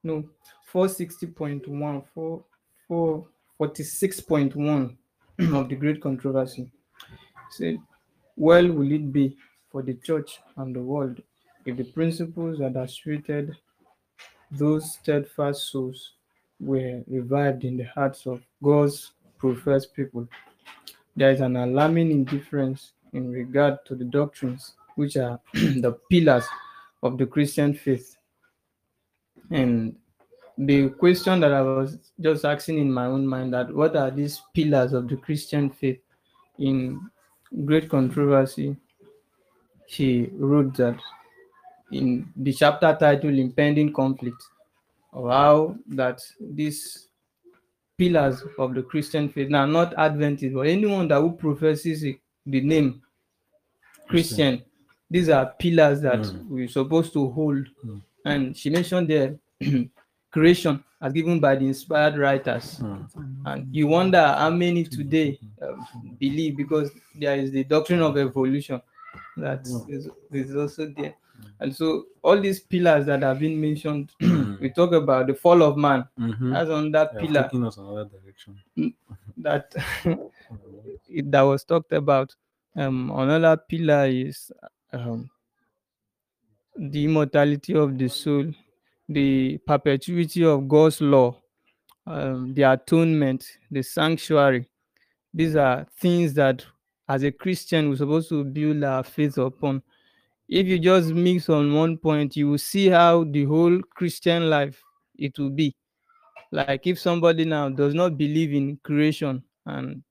[SPEAKER 2] no, four sixty point one, four four forty-six point one [clears throat] of the great controversy. Said, well will it be for the church and the world if the principles that actuated those steadfast souls were revived in the hearts of God's professed people. There is an alarming indifference in regard to the doctrines which are [clears throat] the pillars of the Christian faith. And the question that I was just asking in my own mind that what are these pillars of the Christian faith? In Great Controversy, she wrote that in the chapter titled Impending Conflict, of how that these pillars of the Christian faith, now not Adventist, but anyone that who professes the name Christian, these are pillars that
[SPEAKER 1] Mm.
[SPEAKER 2] we're supposed to hold.
[SPEAKER 1] Mm.
[SPEAKER 2] And she mentioned there [clears throat] creation as given by the inspired writers.
[SPEAKER 1] Mm.
[SPEAKER 2] And you wonder how many today um, believe because there is the doctrine of evolution that
[SPEAKER 1] Mm.
[SPEAKER 2] is, is also there. And so all these pillars that have been mentioned,
[SPEAKER 1] Mm. [clears throat]
[SPEAKER 2] we talk about the fall of man.
[SPEAKER 1] Mhm.
[SPEAKER 2] That's on that
[SPEAKER 1] Yeah,
[SPEAKER 2] pillar
[SPEAKER 1] taking us another direction.
[SPEAKER 2] that [laughs] [laughs] it- that was talked about. Um, another pillar is um, the immortality of the soul, the perpetuity of God's law, um, the atonement, the sanctuary. These are things that, as a Christian, we're supposed to build our faith upon. If you just mix on one point, you will see how the whole Christian life it will be like if somebody now does not believe in creation and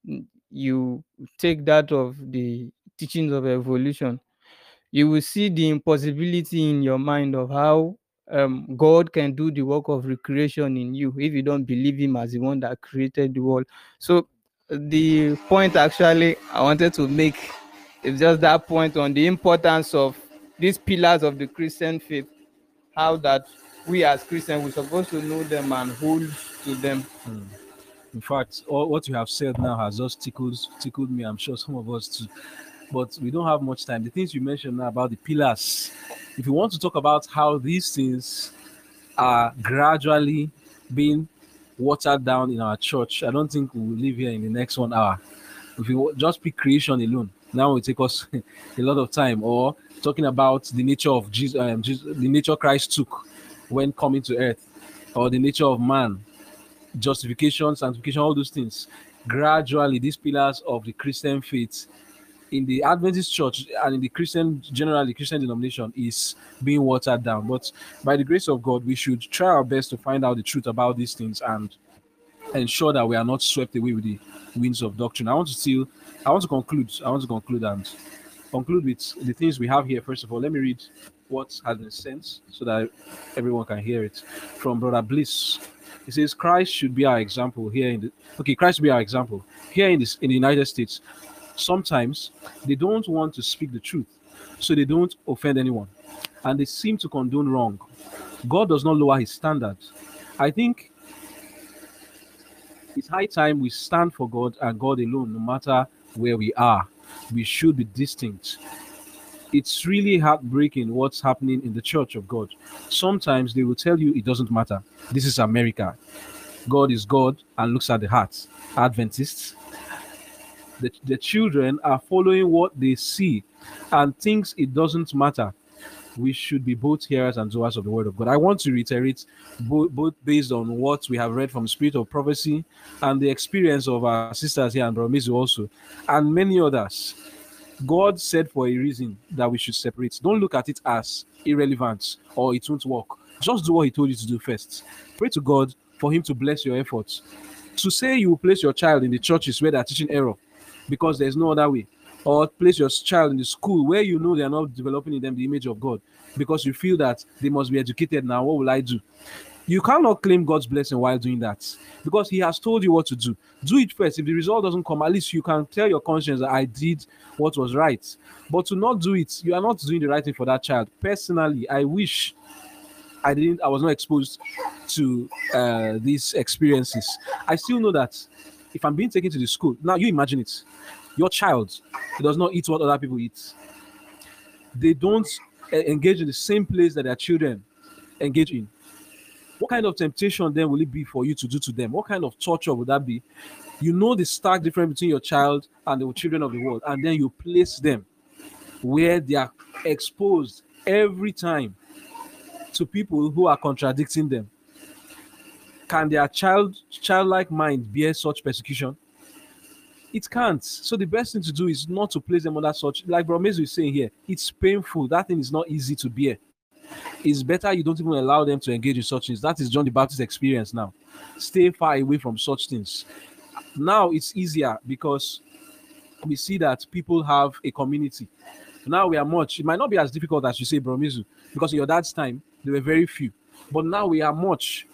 [SPEAKER 2] you take that of the teachings of evolution you will see the impossibility in your mind of how um, god can do the work of recreation in you if you don't believe him as the one that created the world so the point actually i wanted to make is just that point on the importance of these pillars of the christian faith how that we as Christians we're supposed to know them and hold to them.
[SPEAKER 1] Mm. In fact, all what you have said now has just tickled tickled me. I'm sure some of us too. But we don't have much time. The things you mentioned about the pillars. If you want to talk about how these things are gradually being watered down in our church, I don't think we will live here in the next one hour. If you just pick creation alone, Now it take us [laughs] a lot of time, or talking about the nature of Jesus, um, Jesus, the nature Christ took when coming to earth, or the nature of man, justification, sanctification, all those things. Gradually, these pillars of the Christian faith in the Adventist church and in the Christian, generally Christian denomination, is being watered down. But by the grace of God, we should try our best to find out the truth about these things and ensure that we are not swept away with the winds of doctrine. I want to still, I want to conclude. I want to conclude and conclude with the things we have here. First of all, let me read what has been sent so that everyone can hear it from Brother Bliss. He says Christ should be our example here in the okay, Christ should be our example here in this in the United States. Sometimes they don't want to speak the truth, so they don't offend anyone, and they seem to condone wrong. God does not lower his standards. I think it's high time we stand for God and God alone, no matter where we are. We should be distinct. It's really heartbreaking what's happening in the church of God. Sometimes they will tell you it doesn't matter. This is America. God is God and looks at the heart. Adventists, the, the children are following what they see and thinks it doesn't matter we should be both hearers and doers of the word of God. I want to reiterate both, both based on what we have read from Spirit of Prophecy and the experience of our sisters here and Brother also, and many others. God said for a reason that we should separate. Don't look at it as irrelevant or it won't work. Just do what He told you to do first. Pray to God for Him to bless your efforts. To say you will place your child in the churches where they are teaching error because there's no other way or place your child in the school where you know they are not developing in them the image of God because you feel that they must be educated now. What will I do? You cannot claim God's blessing while doing that because He has told you what to do. Do it first. If the result doesn't come, at least you can tell your conscience that I did what was right. But to not do it, you are not doing the right thing for that child. Personally, I wish I didn't, I was not exposed to uh, these experiences. I still know that if I'm being taken to the school, now you imagine it your child does not eat what other people eat. They don't uh, engage in the same place that their children engage in. What kind of temptation then will it be for you to do to them? What kind of torture would that be? You know the stark difference between your child and the children of the world, and then you place them where they are exposed every time to people who are contradicting them. Can their child childlike mind bear such persecution? it can't. So the best thing to do is not to place them under such, like Bromezu is saying here, it's painful. That thing is not easy to bear. It's better you don't even allow them to engage in such things. That is John the Baptist's experience now. Stay far away from such things. Now it's easier because we see that people have a community. Now we are much, it might not be as difficult as you say, Bromizu, because in your dad's time, there were very few. But now we are much.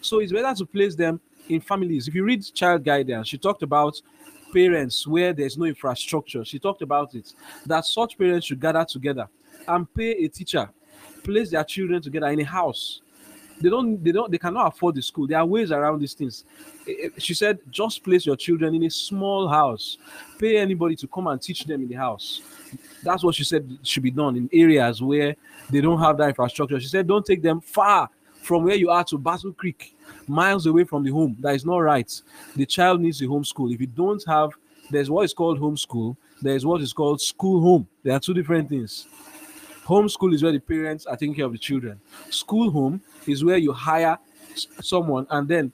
[SPEAKER 1] So it's better to place them in families. If you read child guidance, she talked about parents where there's no infrastructure. She talked about it that such parents should gather together and pay a teacher, place their children together in a house. They don't, they don't, they cannot afford the school. There are ways around these things. Eh, eh, she said, just place your children in a small house, pay anybody to come and teach them in the house. That's what she said should be done in areas where they don't have that infrastructure. She said, don't take them far from where you are to Battle Creek miles away from the home. That is not right. The child needs a home school. If you don't have, there's what is called home school, there's what is called school home. There are two different things. Home school is where the parents are taking care of the children. School home is where you hire someone and then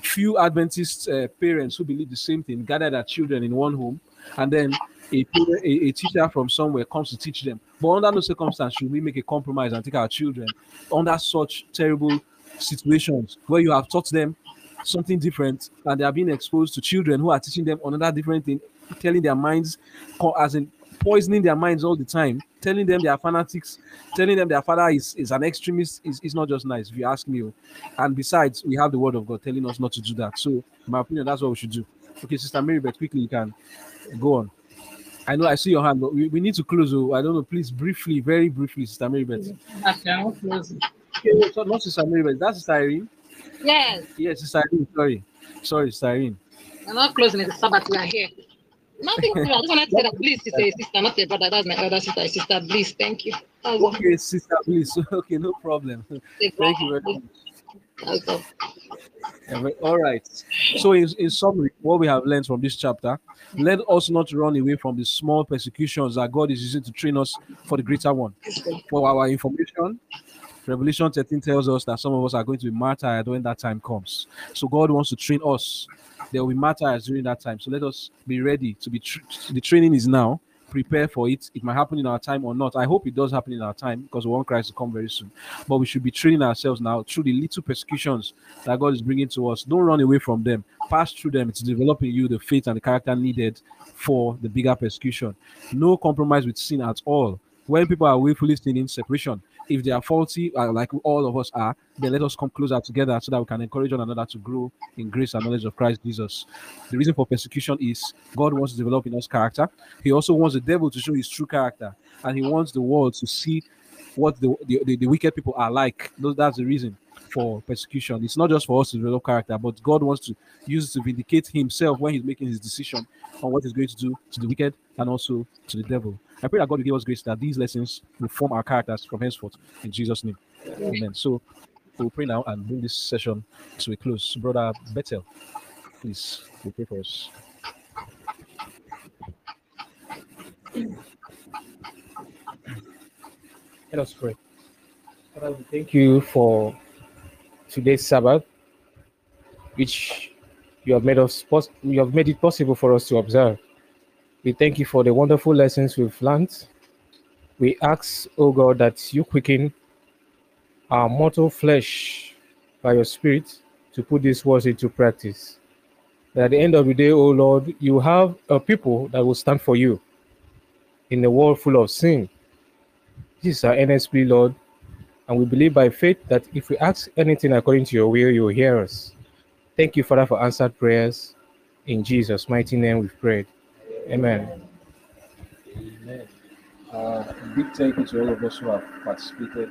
[SPEAKER 1] few Adventist uh, parents who believe the same thing gather their children in one home and then a, a, a, teacher from somewhere comes to teach them. But under no circumstance should we make a compromise and take our children under such terrible situations where you have taught them something different and they are being exposed to children who are teaching them another different thing, telling their minds, as in poisoning their minds all the time, telling them they are fanatics, telling them their father is, is an extremist is, is not just nice, if you ask me. Oh. And besides, we have the word of God telling us not to do that. So, my opinion, that's what we should do. Okay, Sister Mary, but quickly you can go on. I know I see your hand, but we, we need to close. Oh, I don't know, please, briefly, very briefly, Sister Mary. Beth. Okay, so not Sister Mary, but that's Sister Irene.
[SPEAKER 12] Yes.
[SPEAKER 1] Yes, Sister Irene. Sorry, sorry, Sister Irene.
[SPEAKER 12] I'm not closing it. Sabbath. We are here. Nothing. [laughs] I just wanted to say that Bliss is a sister, not a brother. That's my other sister, sister Bliss. Thank you.
[SPEAKER 1] Okay, Sister Bliss. [laughs] Okay, no problem. [laughs] Thank you very much.
[SPEAKER 12] Okay.
[SPEAKER 1] All right. So, in, in summary, what we have learned from this chapter, Let us not run away from the small persecutions that God is using to train us for the greater one. For our information, Revelation 13 tells us that some of us are going to be martyred when that time comes. So God wants to train us. There will be martyrs during that time. So let us be ready to be. Tr- the training is now. Prepare for it. It might happen in our time or not. I hope it does happen in our time because we want Christ to come very soon. But we should be training ourselves now through the little persecutions that God is bringing to us. Don't run away from them. Pass through them. It's developing you the faith and the character needed for the bigger persecution. No compromise with sin at all. When people are willfully sinning, separation if they are faulty, uh, like all of us are, then let us come closer together so that we can encourage one another to grow in grace and knowledge of Christ Jesus. The reason for persecution is God wants to develop in us character. He also wants the devil to show his true character, and he wants the world to see what the, the, the, the wicked people are like. That's the reason for persecution. It's not just for us to develop character, but God wants to use it to vindicate himself when he's making his decision on what he's going to do to the wicked and also to the devil. I pray that God will give us grace that these lessons will form our characters from henceforth in Jesus' name. Amen. So we'll pray now and bring this session to a close. Brother Bethel, please, will pray for us.
[SPEAKER 6] Let us pray. Father, we thank you for today's Sabbath, which you have made us you have made it possible for us to observe. We thank you for the wonderful lessons we've learned. We ask, oh God, that you quicken our mortal flesh by your Spirit to put these words into practice. That at the end of the day, oh Lord, you have a people that will stand for you in a world full of sin. This is our plea, Lord, and we believe by faith that if we ask anything according to your will, you will hear us. Thank you, Father, for answered prayers. In Jesus' mighty name we've prayed. Amen.
[SPEAKER 1] Amen. Uh, big thank you to all of us who have participated